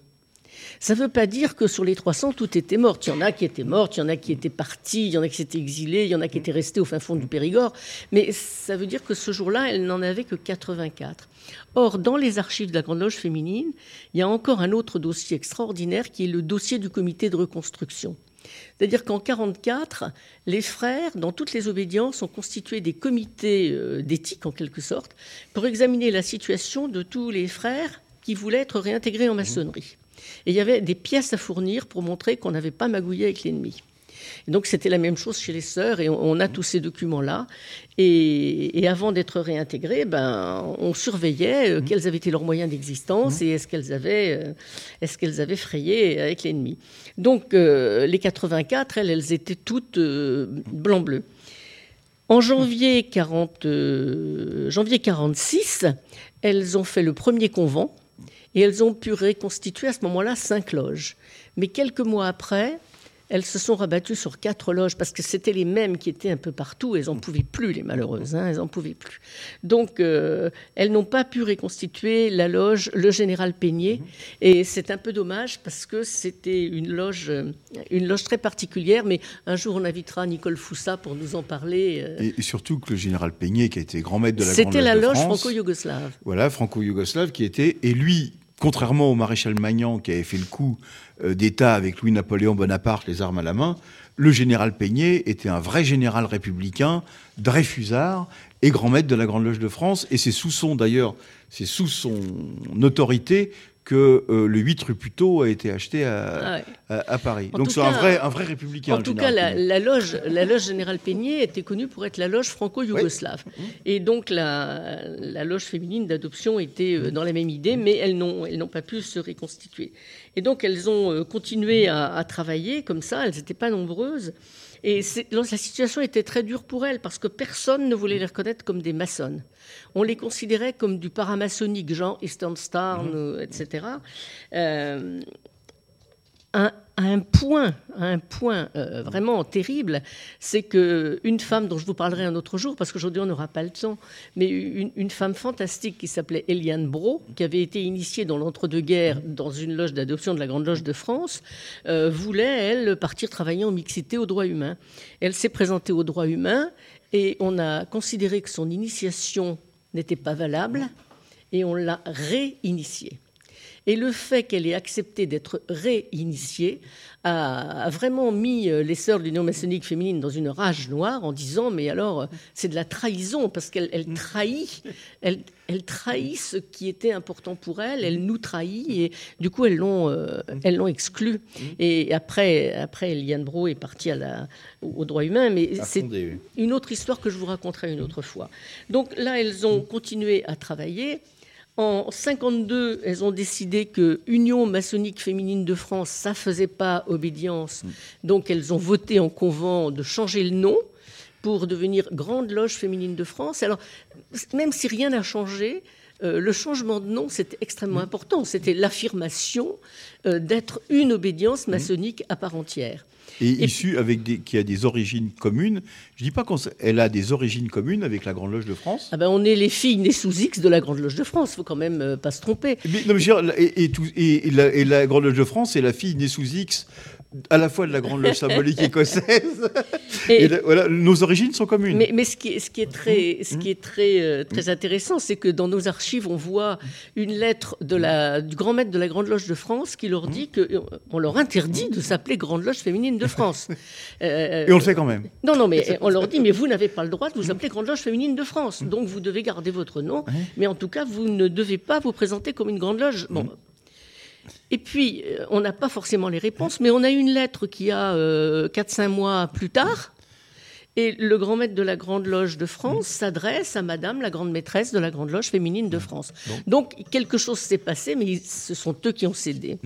Ça ne veut pas dire que sur les 300, tout était mort. Il y en a qui étaient mortes, il y en a qui étaient partis, il y en a qui s'étaient exilés, il y en a qui étaient restés au fin fond du Périgord. Mais ça veut dire que ce jour-là, elle n'en avait que 84. Or, dans les archives de la Grande Loge féminine, il y a encore un autre dossier extraordinaire qui est le dossier du comité de reconstruction. C'est-à-dire qu'en 44, les frères, dans toutes les obédiences, ont constitué des comités euh, d'éthique, en quelque sorte, pour examiner la situation de tous les frères qui voulaient être réintégrés en maçonnerie. Et il y avait des pièces à fournir pour montrer qu'on n'avait pas magouillé avec l'ennemi. Et donc c'était la même chose chez les sœurs et on, a tous ces documents-là. Et, et avant d'être réintégrées, ben, on surveillait euh, quels avaient été leurs moyens d'existence et est-ce qu'elles avaient, euh, est-ce qu'elles avaient frayé avec l'ennemi. Donc euh, les 84, elles, elles étaient toutes euh, blanc-bleu. En janvier, 40, euh, janvier 46, elles ont fait le premier convent et elles ont pu reconstituer à ce moment-là cinq loges. Mais quelques mois après, elles se sont rabattues sur quatre loges parce que c'était les mêmes qui étaient un peu partout. Elles n'en pouvaient plus, les malheureuses. hein, elles n'en pouvaient plus. Donc, euh, elles n'ont pas pu reconstituer la loge Le Général Peigné. Et c'est un peu dommage parce que c'était une loge, euh, une loge très particulière. Mais un jour, on invitera Nicole Foussa pour nous en parler. euh. Et, et surtout que le général Peigné, qui a été grand maître de la Grande C'était la loge franco-yougoslave. Voilà, franco-yougoslave qui était, et lui, contrairement au maréchal Magnan qui avait fait le coup euh, d'État avec Louis-Napoléon Bonaparte, les armes à la main, le général Peigné était un vrai général républicain, Dreyfusard, et grand maître de la Grande Loge de France. Et c'est sous son, d'ailleurs, c'est sous son autorité que euh, le 8 rue Puteaux a été acheté à, Ah ouais. à- à Paris. En Donc c'est un vrai, un vrai républicain. En tout cas, la, loge, la loge Général Peigné était connue pour être la loge franco-yougoslave. Et donc, la, la loge féminine d'adoption était euh, dans la même idée, mais elles n'ont, elles n'ont pas pu se reconstituer. Et donc, elles ont euh, continué à, à travailler comme ça. Elles n'étaient pas nombreuses. Et la situation était très dure pour elles parce que personne ne voulait les reconnaître comme des maçonnes. On les considérait comme du paramaçonnique, genre Eastern Star, euh, etc. Euh, un, un point, euh, vraiment terrible, c'est que une femme dont je vous parlerai un autre jour, parce qu'aujourd'hui on n'aura pas le temps, mais une, une femme fantastique qui s'appelait Eliane Bro, qui avait été initiée dans l'entre-deux-guerres dans une loge d'adoption de la Grande Loge de France, euh, voulait elle partir travailler en mixité aux droits humains. Elle s'est présentée aux droits humains et on a considéré que son initiation n'était pas valable et on l'a réinitiée. Et le fait qu'elle ait accepté d'être réinitiée a, a vraiment mis euh, les sœurs de l'Union maçonnique féminine dans une rage noire en disant mais alors euh, c'est de la trahison parce qu'elle elle trahit, elle, elle trahit ce qui était important pour elle, elle nous trahit et du coup elles l'ont euh, elles l'ont exclue. Et après après Eliane Bro est partie à la, au droit humain, mais c'est une autre histoire que je vous raconterai une autre fois. Donc là, elles ont continué à travailler. En 52, elles ont décidé que Union maçonnique féminine de France, ça faisait pas obédience. Donc elles ont voté en convent de changer le nom pour devenir Grande Loge féminine de France. Alors, même si rien n'a changé, euh, le changement de nom, c'était extrêmement important. C'était l'affirmation euh, d'être une obédience maçonnique à part entière. Et, issue avec des, qui a des origines communes. Je dis pas qu'elle a des origines communes avec la Grande Loge de France. Ah ben, on est les filles nées sous X de la Grande Loge de France, faut quand même euh, pas se tromper. Mais, non, mais je veux dire, et, et tout- et- et la, et la Grande Loge de France est la fille née sous X, à la fois de la Grande Loge symbolique [laughs] écossaise. Et- Et la- voilà, nos origines sont communes. Mais, mais ce qui est, ce qui est très, ce qui est très, euh, très intéressant, c'est que dans nos archives, on voit une lettre de la, du grand maître de la Grande Loge de France qui leur dit qu'on leur interdit de s'appeler Grande Loge féminine de France. [laughs] Euh, Et on le fait quand même. Non, non, mais on leur dit, mais vous [laughs] n'avez pas le droit de vous appeler Grande Loge féminine de France. Donc vous devez garder votre nom, mais en tout cas, vous ne devez pas vous présenter comme une Grande Loge. Bon. Et puis, euh, on n'a pas forcément les réponses, mais on a une lettre qui a 4-5 mois plus tard. Et le grand maître de la Grande Loge de France s'adresse à Madame la grande maîtresse de la Grande Loge féminine de France. Donc quelque chose s'est passé, mais ce sont eux qui ont cédé.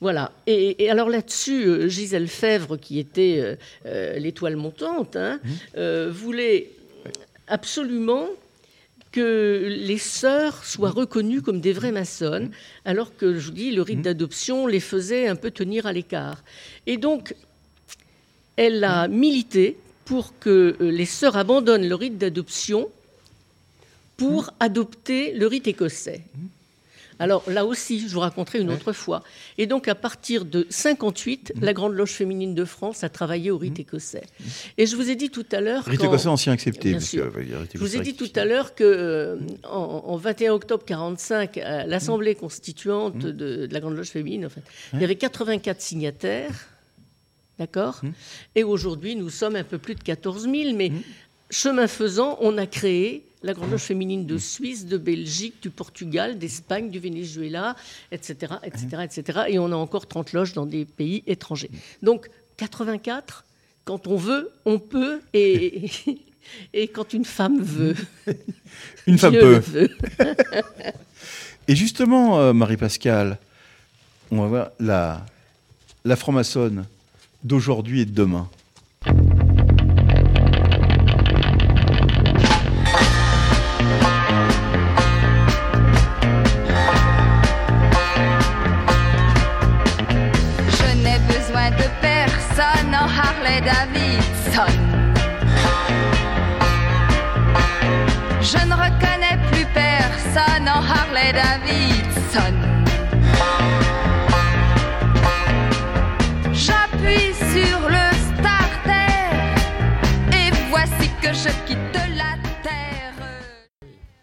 Voilà. Et, et alors là-dessus, euh, Gisèle Fèvre, qui était euh, euh, l'étoile montante, hein, euh, voulait absolument que les sœurs soient reconnues comme des vraies maçonnes, alors que, je vous dis, le rite d'adoption les faisait un peu tenir à l'écart. Et donc, elle a milité pour que euh, les sœurs abandonnent le rite d'adoption pour adopter le rite écossais. Alors là aussi, je vous raconterai une autre fois. Et donc à partir de 58, la Grande Loge féminine de France a travaillé au rite écossais. Et je vous ai dit tout à l'heure... Rite écossais ancien accepté. Bien parce sûr. que, euh, Je vous ai dit tout à l'heure que euh, en, en 21 octobre 45, à l'Assemblée constituante Mmh. de, de la Grande Loge féminine, en fait, il y avait 84 signataires, d'accord Et aujourd'hui, nous sommes un peu plus de 14 000, mais chemin faisant, on a créé la Grande Loge féminine de Suisse, de Belgique, du Portugal, d'Espagne, du Venezuela, etc., etc., etc. Et on a encore 30 loges dans des pays étrangers. Donc, 84, quand on veut, on peut, et, et quand une femme veut. Une femme peut. veut. Et justement, euh, Marie-Pascale, on va voir la, la franc-maçonne d'aujourd'hui et de demain.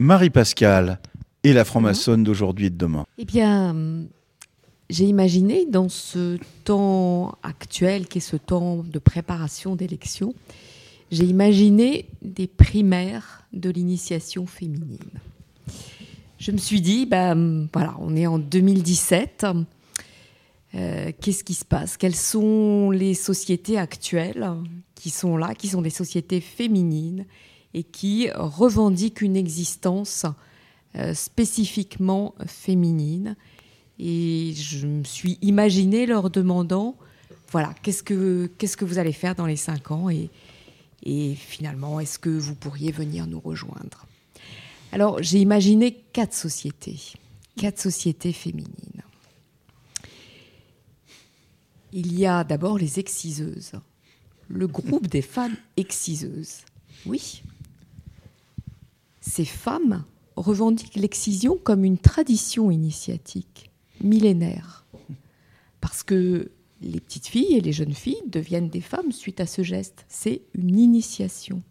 Marie-Pascale et la franc-maçonne d'aujourd'hui et de demain. Eh bien, hum, j'ai imaginé dans ce temps actuel, qui est ce temps de préparation d'élection, j'ai imaginé des primaires de l'initiation féminine. Je me suis dit, ben voilà, on est en 2017. euh, Qu'est-ce qui se passe? Quelles sont les sociétés actuelles qui sont là, qui sont des sociétés féminines? Et qui revendiquent une existence euh, spécifiquement féminine et je me suis imaginé leur demandant, voilà, qu'est-ce que, qu'est-ce que vous allez faire dans les cinq ans et, et finalement, est-ce que vous pourriez venir nous rejoindre? Alors, j'ai imaginé quatre sociétés, quatre sociétés féminines. Il y a d'abord les exciseuses, le groupe des femmes exciseuses. Oui, ces femmes revendiquent l'excision comme une tradition initiatique millénaire. Parce que les petites filles et les jeunes filles deviennent des femmes suite à ce geste. C'est une initiation.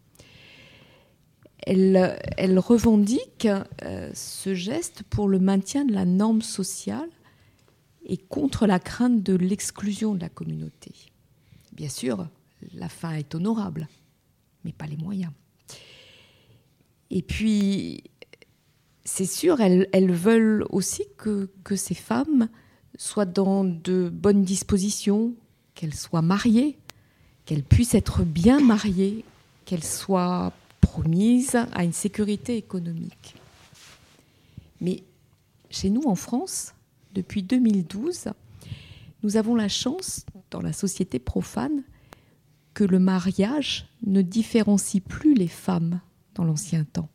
Elles, revendiquent euh, ce geste pour le maintien de la norme sociale et contre la crainte de l'exclusion de la communauté. Bien sûr, la fin est honorable, mais pas les moyens. Et puis, c'est sûr, elles, veulent aussi que, que ces femmes soient dans de bonnes dispositions, qu'elles soient mariées, qu'elles puissent être bien mariées, qu'elles soient promises à une sécurité économique. Mais chez nous, en France, depuis 2012, nous avons la chance, dans la société profane, que le mariage ne différencie plus les femmes dans l'ancien temps.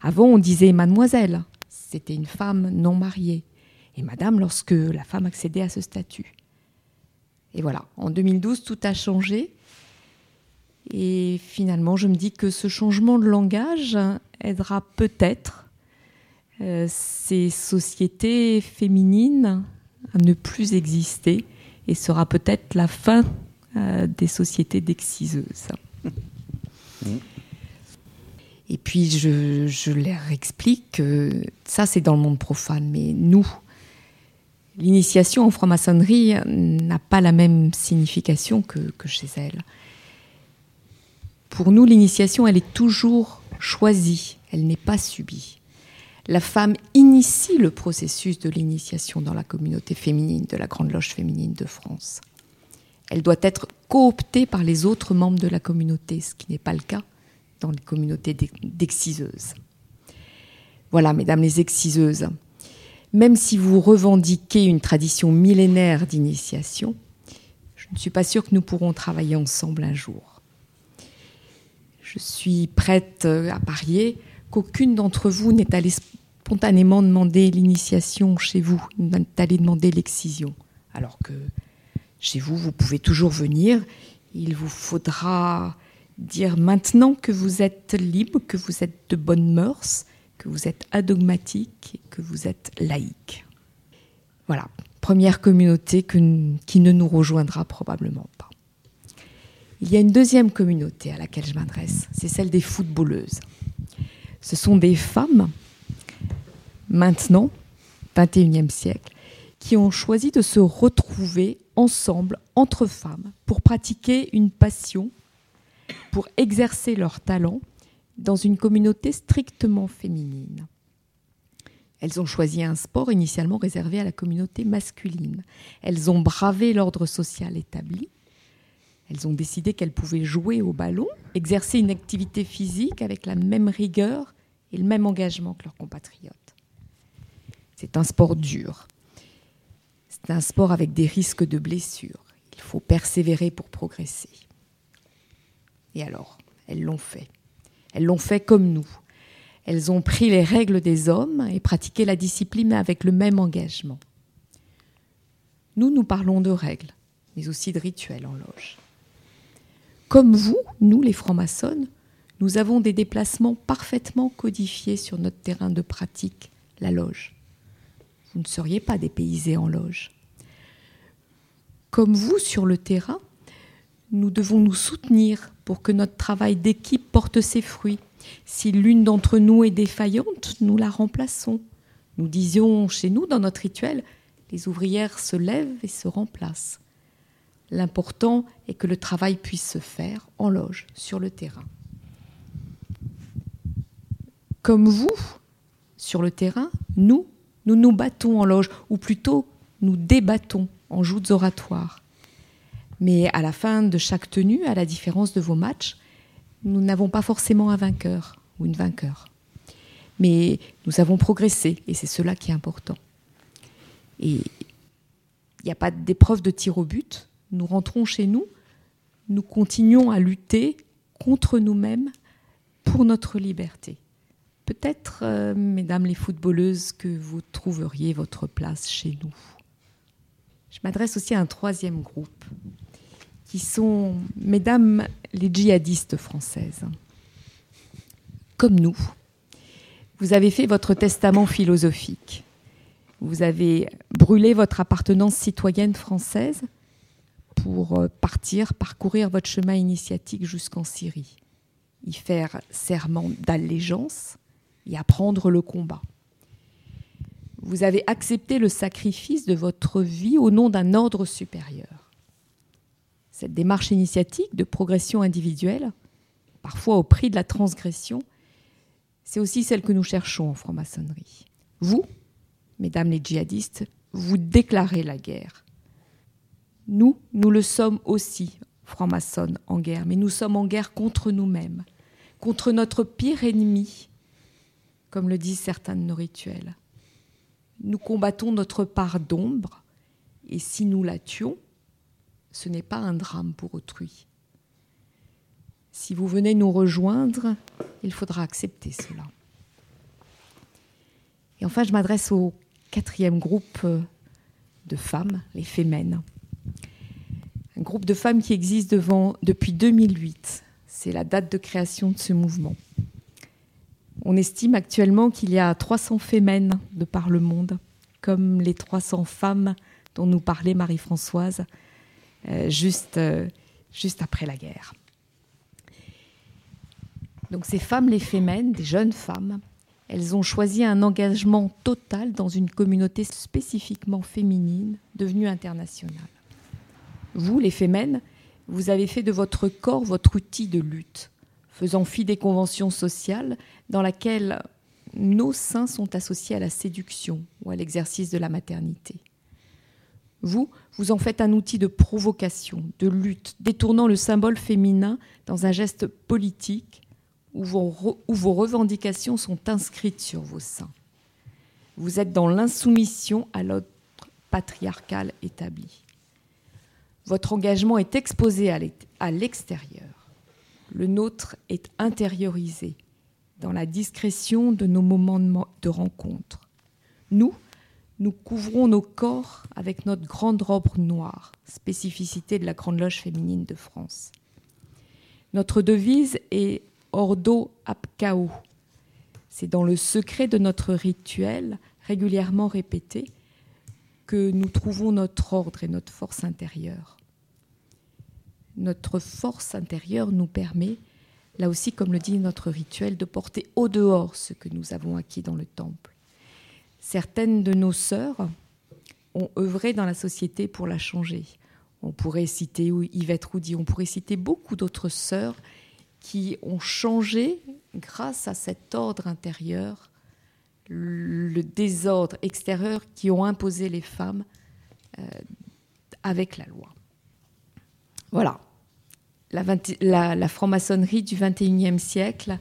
Avant, on disait mademoiselle, c'était une femme non mariée, et madame lorsque la femme accédait à ce statut. Et voilà, en 2012, tout a changé. Et finalement, je me dis que ce changement de langage aidera peut-être euh, ces sociétés féminines à ne plus exister et sera peut-être la fin euh, des sociétés d'exciseuses. [laughs] Et puis je, leur explique que ça c'est dans le monde profane, mais nous, l'initiation en franc-maçonnerie n'a pas la même signification que, que chez elles. Pour nous, l'initiation, elle est toujours choisie, elle n'est pas subie. La femme initie le processus de l'initiation dans la communauté féminine de la Grande Loge féminine de France. Elle doit être cooptée par les autres membres de la communauté, ce qui n'est pas le cas dans les communautés d'exciseuses. Voilà, mesdames les exciseuses, même si vous revendiquez une tradition millénaire d'initiation, je ne suis pas sûre que nous pourrons travailler ensemble un jour. Je suis prête à parier qu'aucune d'entre vous n'est allée spontanément demander l'initiation chez vous, n'est allée demander l'excision. Alors que chez vous, vous pouvez toujours venir. Il vous faudra dire maintenant que vous êtes libre, que vous êtes de bonnes mœurs, que vous êtes adogmatique que vous êtes laïque. Voilà, première communauté qui ne nous rejoindra probablement pas. Il y a une deuxième communauté à laquelle je m'adresse, c'est celle des footballeuses. Ce sont des femmes, maintenant, 21e siècle, qui ont choisi de se retrouver ensemble, entre femmes, pour pratiquer une passion, pour exercer leur talent dans une communauté strictement féminine. Elles ont choisi un sport initialement réservé à la communauté masculine. Elles ont bravé l'ordre social établi. Elles ont décidé qu'elles pouvaient jouer au ballon, exercer une activité physique avec la même rigueur et le même engagement que leurs compatriotes. C'est un sport dur. C'est un sport avec des risques de blessures. Il faut persévérer pour progresser. Et alors, elles l'ont fait. Elles l'ont fait comme nous. Elles ont pris les règles des hommes et pratiqué la discipline avec le même engagement. Nous, nous parlons de règles, mais aussi de rituels en loge. Comme vous, nous, les francs-maçonnes, nous avons des déplacements parfaitement codifiés sur notre terrain de pratique, la loge. Vous ne seriez pas dépaysés en loge. Comme vous, sur le terrain, nous devons nous soutenir pour que notre travail d'équipe porte ses fruits. Si l'une d'entre nous est défaillante, nous la remplaçons. Nous disions chez nous, dans notre rituel, les ouvrières se lèvent et se remplacent. L'important est que le travail puisse se faire en loge, sur le terrain. Comme vous, sur le terrain, nous, nous nous battons en loge, ou plutôt nous débattons en joutes oratoires. Mais à la fin de chaque tenue, à la différence de vos matchs, nous n'avons pas forcément un vainqueur ou une vainqueur. Mais nous avons progressé, et c'est cela qui est important. Et il n'y a pas d'épreuve de tir au but. Nous rentrons chez nous, nous continuons à lutter contre nous-mêmes pour notre liberté. Peut-être, euh, mesdames les footballeuses, que vous trouveriez votre place chez nous. Je m'adresse aussi à un troisième groupe, qui sont, mesdames les djihadistes françaises. Comme nous, vous avez fait votre testament philosophique. Vous avez brûlé votre appartenance citoyenne française pour euh, partir, parcourir votre chemin initiatique jusqu'en Syrie, y faire serment d'allégeance et apprendre le combat. Vous avez accepté le sacrifice de votre vie au nom d'un ordre supérieur. Cette démarche initiatique de progression individuelle, parfois au prix de la transgression, c'est aussi celle que nous cherchons en franc-maçonnerie. Vous, mesdames les djihadistes, vous déclarez la guerre. Nous, nous le sommes aussi, francs-maçonnes, en guerre, mais nous sommes en guerre contre nous-mêmes, contre notre pire ennemi, comme le disent certains de nos rituels. Nous combattons notre part d'ombre, et si nous la tuons, ce n'est pas un drame pour autrui. Si vous venez nous rejoindre, il faudra accepter cela. Et enfin, je m'adresse au quatrième groupe de femmes, les Fémènes. Un groupe de femmes qui existe depuis 2008. C'est la date de création de ce mouvement. On estime actuellement qu'il y a 300 Fémènes de par le monde, comme les 300 femmes dont nous parlait Marie-Françoise juste, euh, juste après la guerre. Donc ces femmes, les Fémènes, des jeunes femmes, elles ont choisi un engagement total dans une communauté spécifiquement féminine devenue internationale. Vous, les Fémènes, vous avez fait de votre corps votre outil de lutte, faisant fi des conventions sociales dans lesquelles nos seins sont associés à la séduction ou à l'exercice de la maternité. Vous, vous en faites un outil de provocation, de lutte, détournant le symbole féminin dans un geste politique où vos, revendications sont inscrites sur vos seins. Vous êtes dans l'insoumission à l'ordre patriarcal établi. Votre engagement est exposé à l'extérieur. Le nôtre est intériorisé dans la discrétion de nos moments de rencontre. Nous, nous couvrons nos corps avec notre grande robe noire, spécificité de la Grande Loge féminine de France. Notre devise est Ordo Apcao. C'est dans le secret de notre rituel, régulièrement répété, que nous trouvons notre ordre et notre force intérieure. Notre force intérieure nous permet, là aussi comme le dit notre rituel, de porter au dehors ce que nous avons acquis dans le temple. Certaines de nos sœurs ont œuvré dans la société pour la changer. On pourrait citer Yvette Roudy, on pourrait citer beaucoup d'autres sœurs qui ont changé grâce à cet ordre intérieur, le désordre extérieur qui ont imposé les femmes euh, avec la loi. Voilà, la, la- franc-maçonnerie du XXIe siècle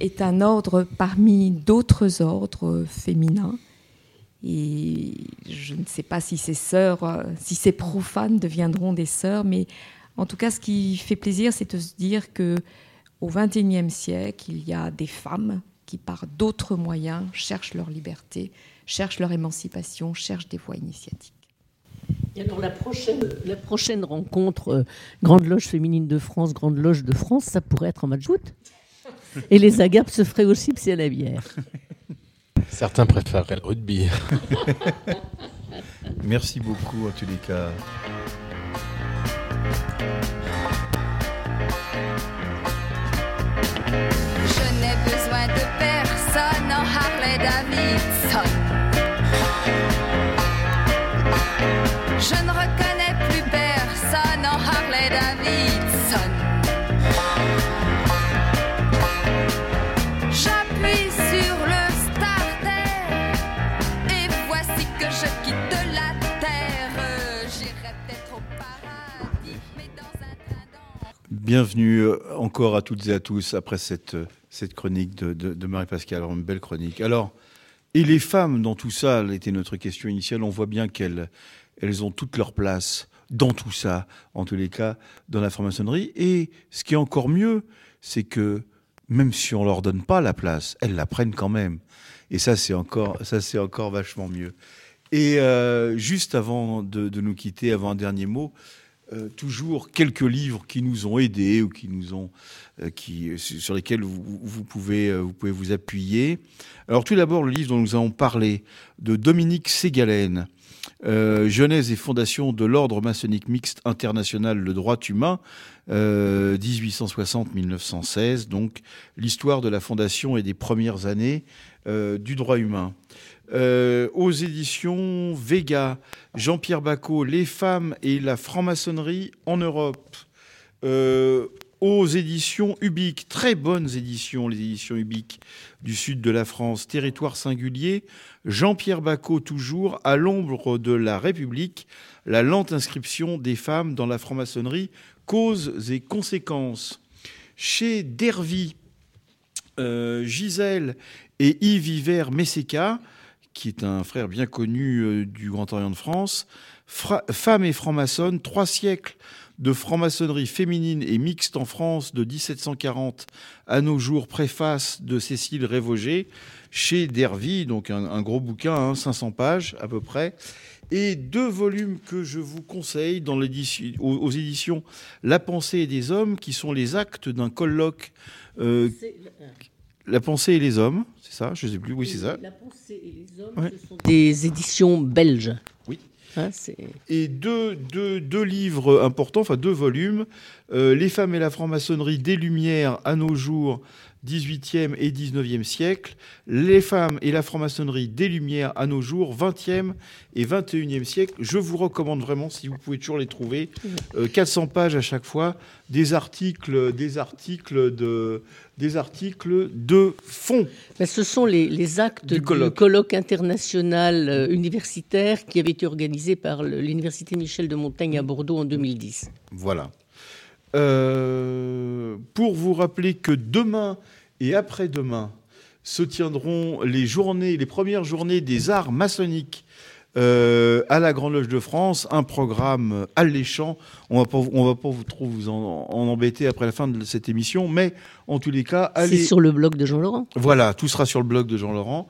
est un ordre parmi d'autres ordres féminins. Et je ne sais pas si ces sœurs, euh, si ces profanes deviendront des sœurs, mais en tout cas, ce qui fait plaisir, c'est de se dire que au XXIe siècle, il y a des femmes qui, par d'autres moyens, cherchent leur liberté, cherchent leur émancipation, cherchent des voies initiatiques. Et alors la prochaine, la prochaine rencontre euh, Grande Loge féminine de France, Grande Loge de France, ça pourrait être en match août. Et les agapes se feraient au chips et à la bière. Certains préféreraient le rugby. [laughs] Merci beaucoup en tous les cas. Je n'ai besoin de personne en Harley Davidson. Je ne reconnais plus personne en Harley Davidson. Bienvenue euh, encore à toutes et à tous après cette, euh, cette chronique de, de- de Marie-Pascale. Une belle chronique. Alors, et les femmes dans tout ça, était notre question initiale, on voit bien qu'elles elles ont toute leur place dans tout ça, en tous les cas, dans la franc-maçonnerie. Et ce qui est encore mieux, c'est que même si on leur donne pas la place, elles la prennent quand même. Et ça, c'est encore, encore vachement mieux. Et euh, juste avant de, de nous quitter, avant un dernier mot, euh, toujours quelques livres qui nous ont aidés ou qui nous ont, euh, qui, sur lesquels vous, pouvez, euh, vous pouvez vous appuyer. Alors tout d'abord, le livre dont nous avons parlé de Dominique Ségalen, euh, Genèse et fondation de l'ordre maçonnique mixte international Le droit humain, euh, 1860-1916, donc l'histoire de la fondation et des premières années euh, du droit humain. Euh, aux éditions Vega, Jean-Pierre Bacot, Les femmes et la franc-maçonnerie en Europe. Euh, aux éditions Ubique, très bonnes éditions, les éditions Ubique du sud de la France, Territoire singulier, Jean-Pierre Bacot toujours, à l'ombre de la République, la lente inscription des femmes dans la franc-maçonnerie, causes et conséquences. Chez Dervy, euh, Gisèle et Yves Hiver Messeka, qui est un frère bien connu euh, du Grand Orient de France, Fra- Femmes et francs-maçonnes, trois siècles de franc-maçonnerie féminine et mixte en France de 1740 à nos jours, préface de Cécile Révogé, chez Dervy, donc un, gros bouquin, hein, 500 pages à peu près, et deux volumes que je vous conseille dans aux éditions La pensée des hommes, qui sont les actes d'un colloque. euh, la pensée et les hommes, c'est ça Je ne sais plus, oui, c'est ça. La pensée et les hommes, Ouais. ce sont des éditions belges. Oui. Hein, et deux, deux, deux livres importants, enfin deux volumes, euh, Les femmes et la franc-maçonnerie des Lumières à nos jours, 18e et 19e siècle, Les femmes et la franc-maçonnerie des Lumières à nos jours, 20e et 21e siècle. Je vous recommande vraiment, si vous pouvez toujours les trouver, euh, 400 pages à chaque fois, des articles, des articles de, des articles de fond. Ben, ce sont les, les actes Du du colloque. international euh, universitaire qui avait été organisé par l'Université Michel de Montaigne à Bordeaux en 2010. Voilà. Euh, pour vous rappeler que demain et après-demain se tiendront les journées, les premières journées des arts maçonniques euh, à la Grande Loge de France, un programme alléchant. On va pas, on va pas vous trop vous en, en embêter après la fin de cette émission, mais en tous les cas, C'est allez. sur le blog de Jean-Laurent. Voilà, tout sera sur le blog de Jean Laurent.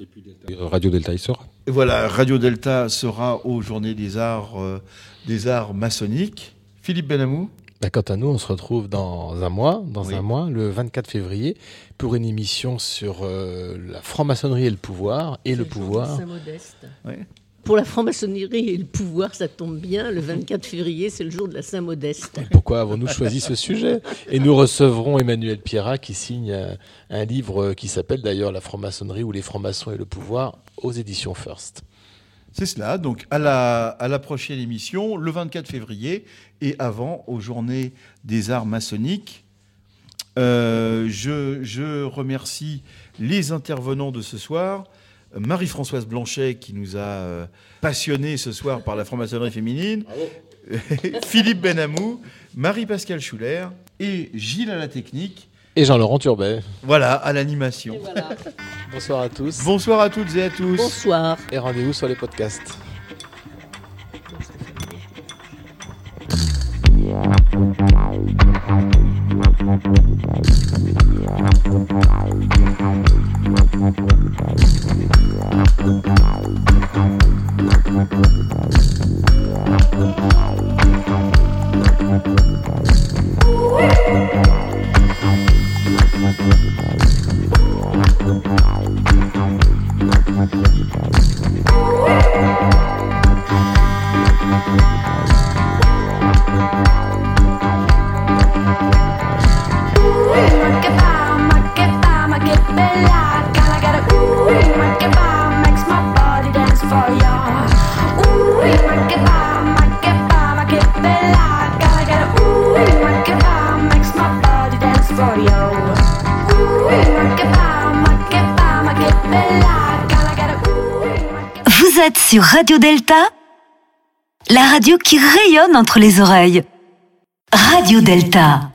Euh, Radio Delta y sera. Et voilà, Radio Delta sera aux Journées des Arts, euh, des arts maçonniques. Philippe Benamou. Bah, quant à nous, on se retrouve dans un mois, dans Oui. un mois, le 24 février, pour une émission sur euh, la franc-maçonnerie et le pouvoir, et le pouvoir. Saint-Modeste. Ouais. Pour la franc-maçonnerie et le pouvoir, ça tombe bien. Le 24 février, c'est le jour de la Saint-Modeste. Pourquoi avons-nous choisi ce sujet? Et nous recevrons Emmanuel Pierrat qui signe un, un livre qui s'appelle d'ailleurs La franc-maçonnerie ou les francs-maçons et le pouvoir aux éditions First. C'est cela, donc à la, à la prochaine émission, le 24 février, et avant, aux Journées des Arts maçonniques. Euh, je, je remercie les intervenants de ce soir. Marie-Françoise Blanchet, qui nous a euh, passionnés ce soir par la franc-maçonnerie féminine. [laughs] Philippe Benamou, Marie-Pascale Schuller et Gilles à la technique. Et Jean-Laurent Turbet. Voilà, à l'animation. Bonsoir à tous. Bonsoir à toutes et à tous. Bonsoir. Et rendez-vous sur les podcasts. Vous sur Radio Delta, la radio qui rayonne entre les oreilles. Radio Delta.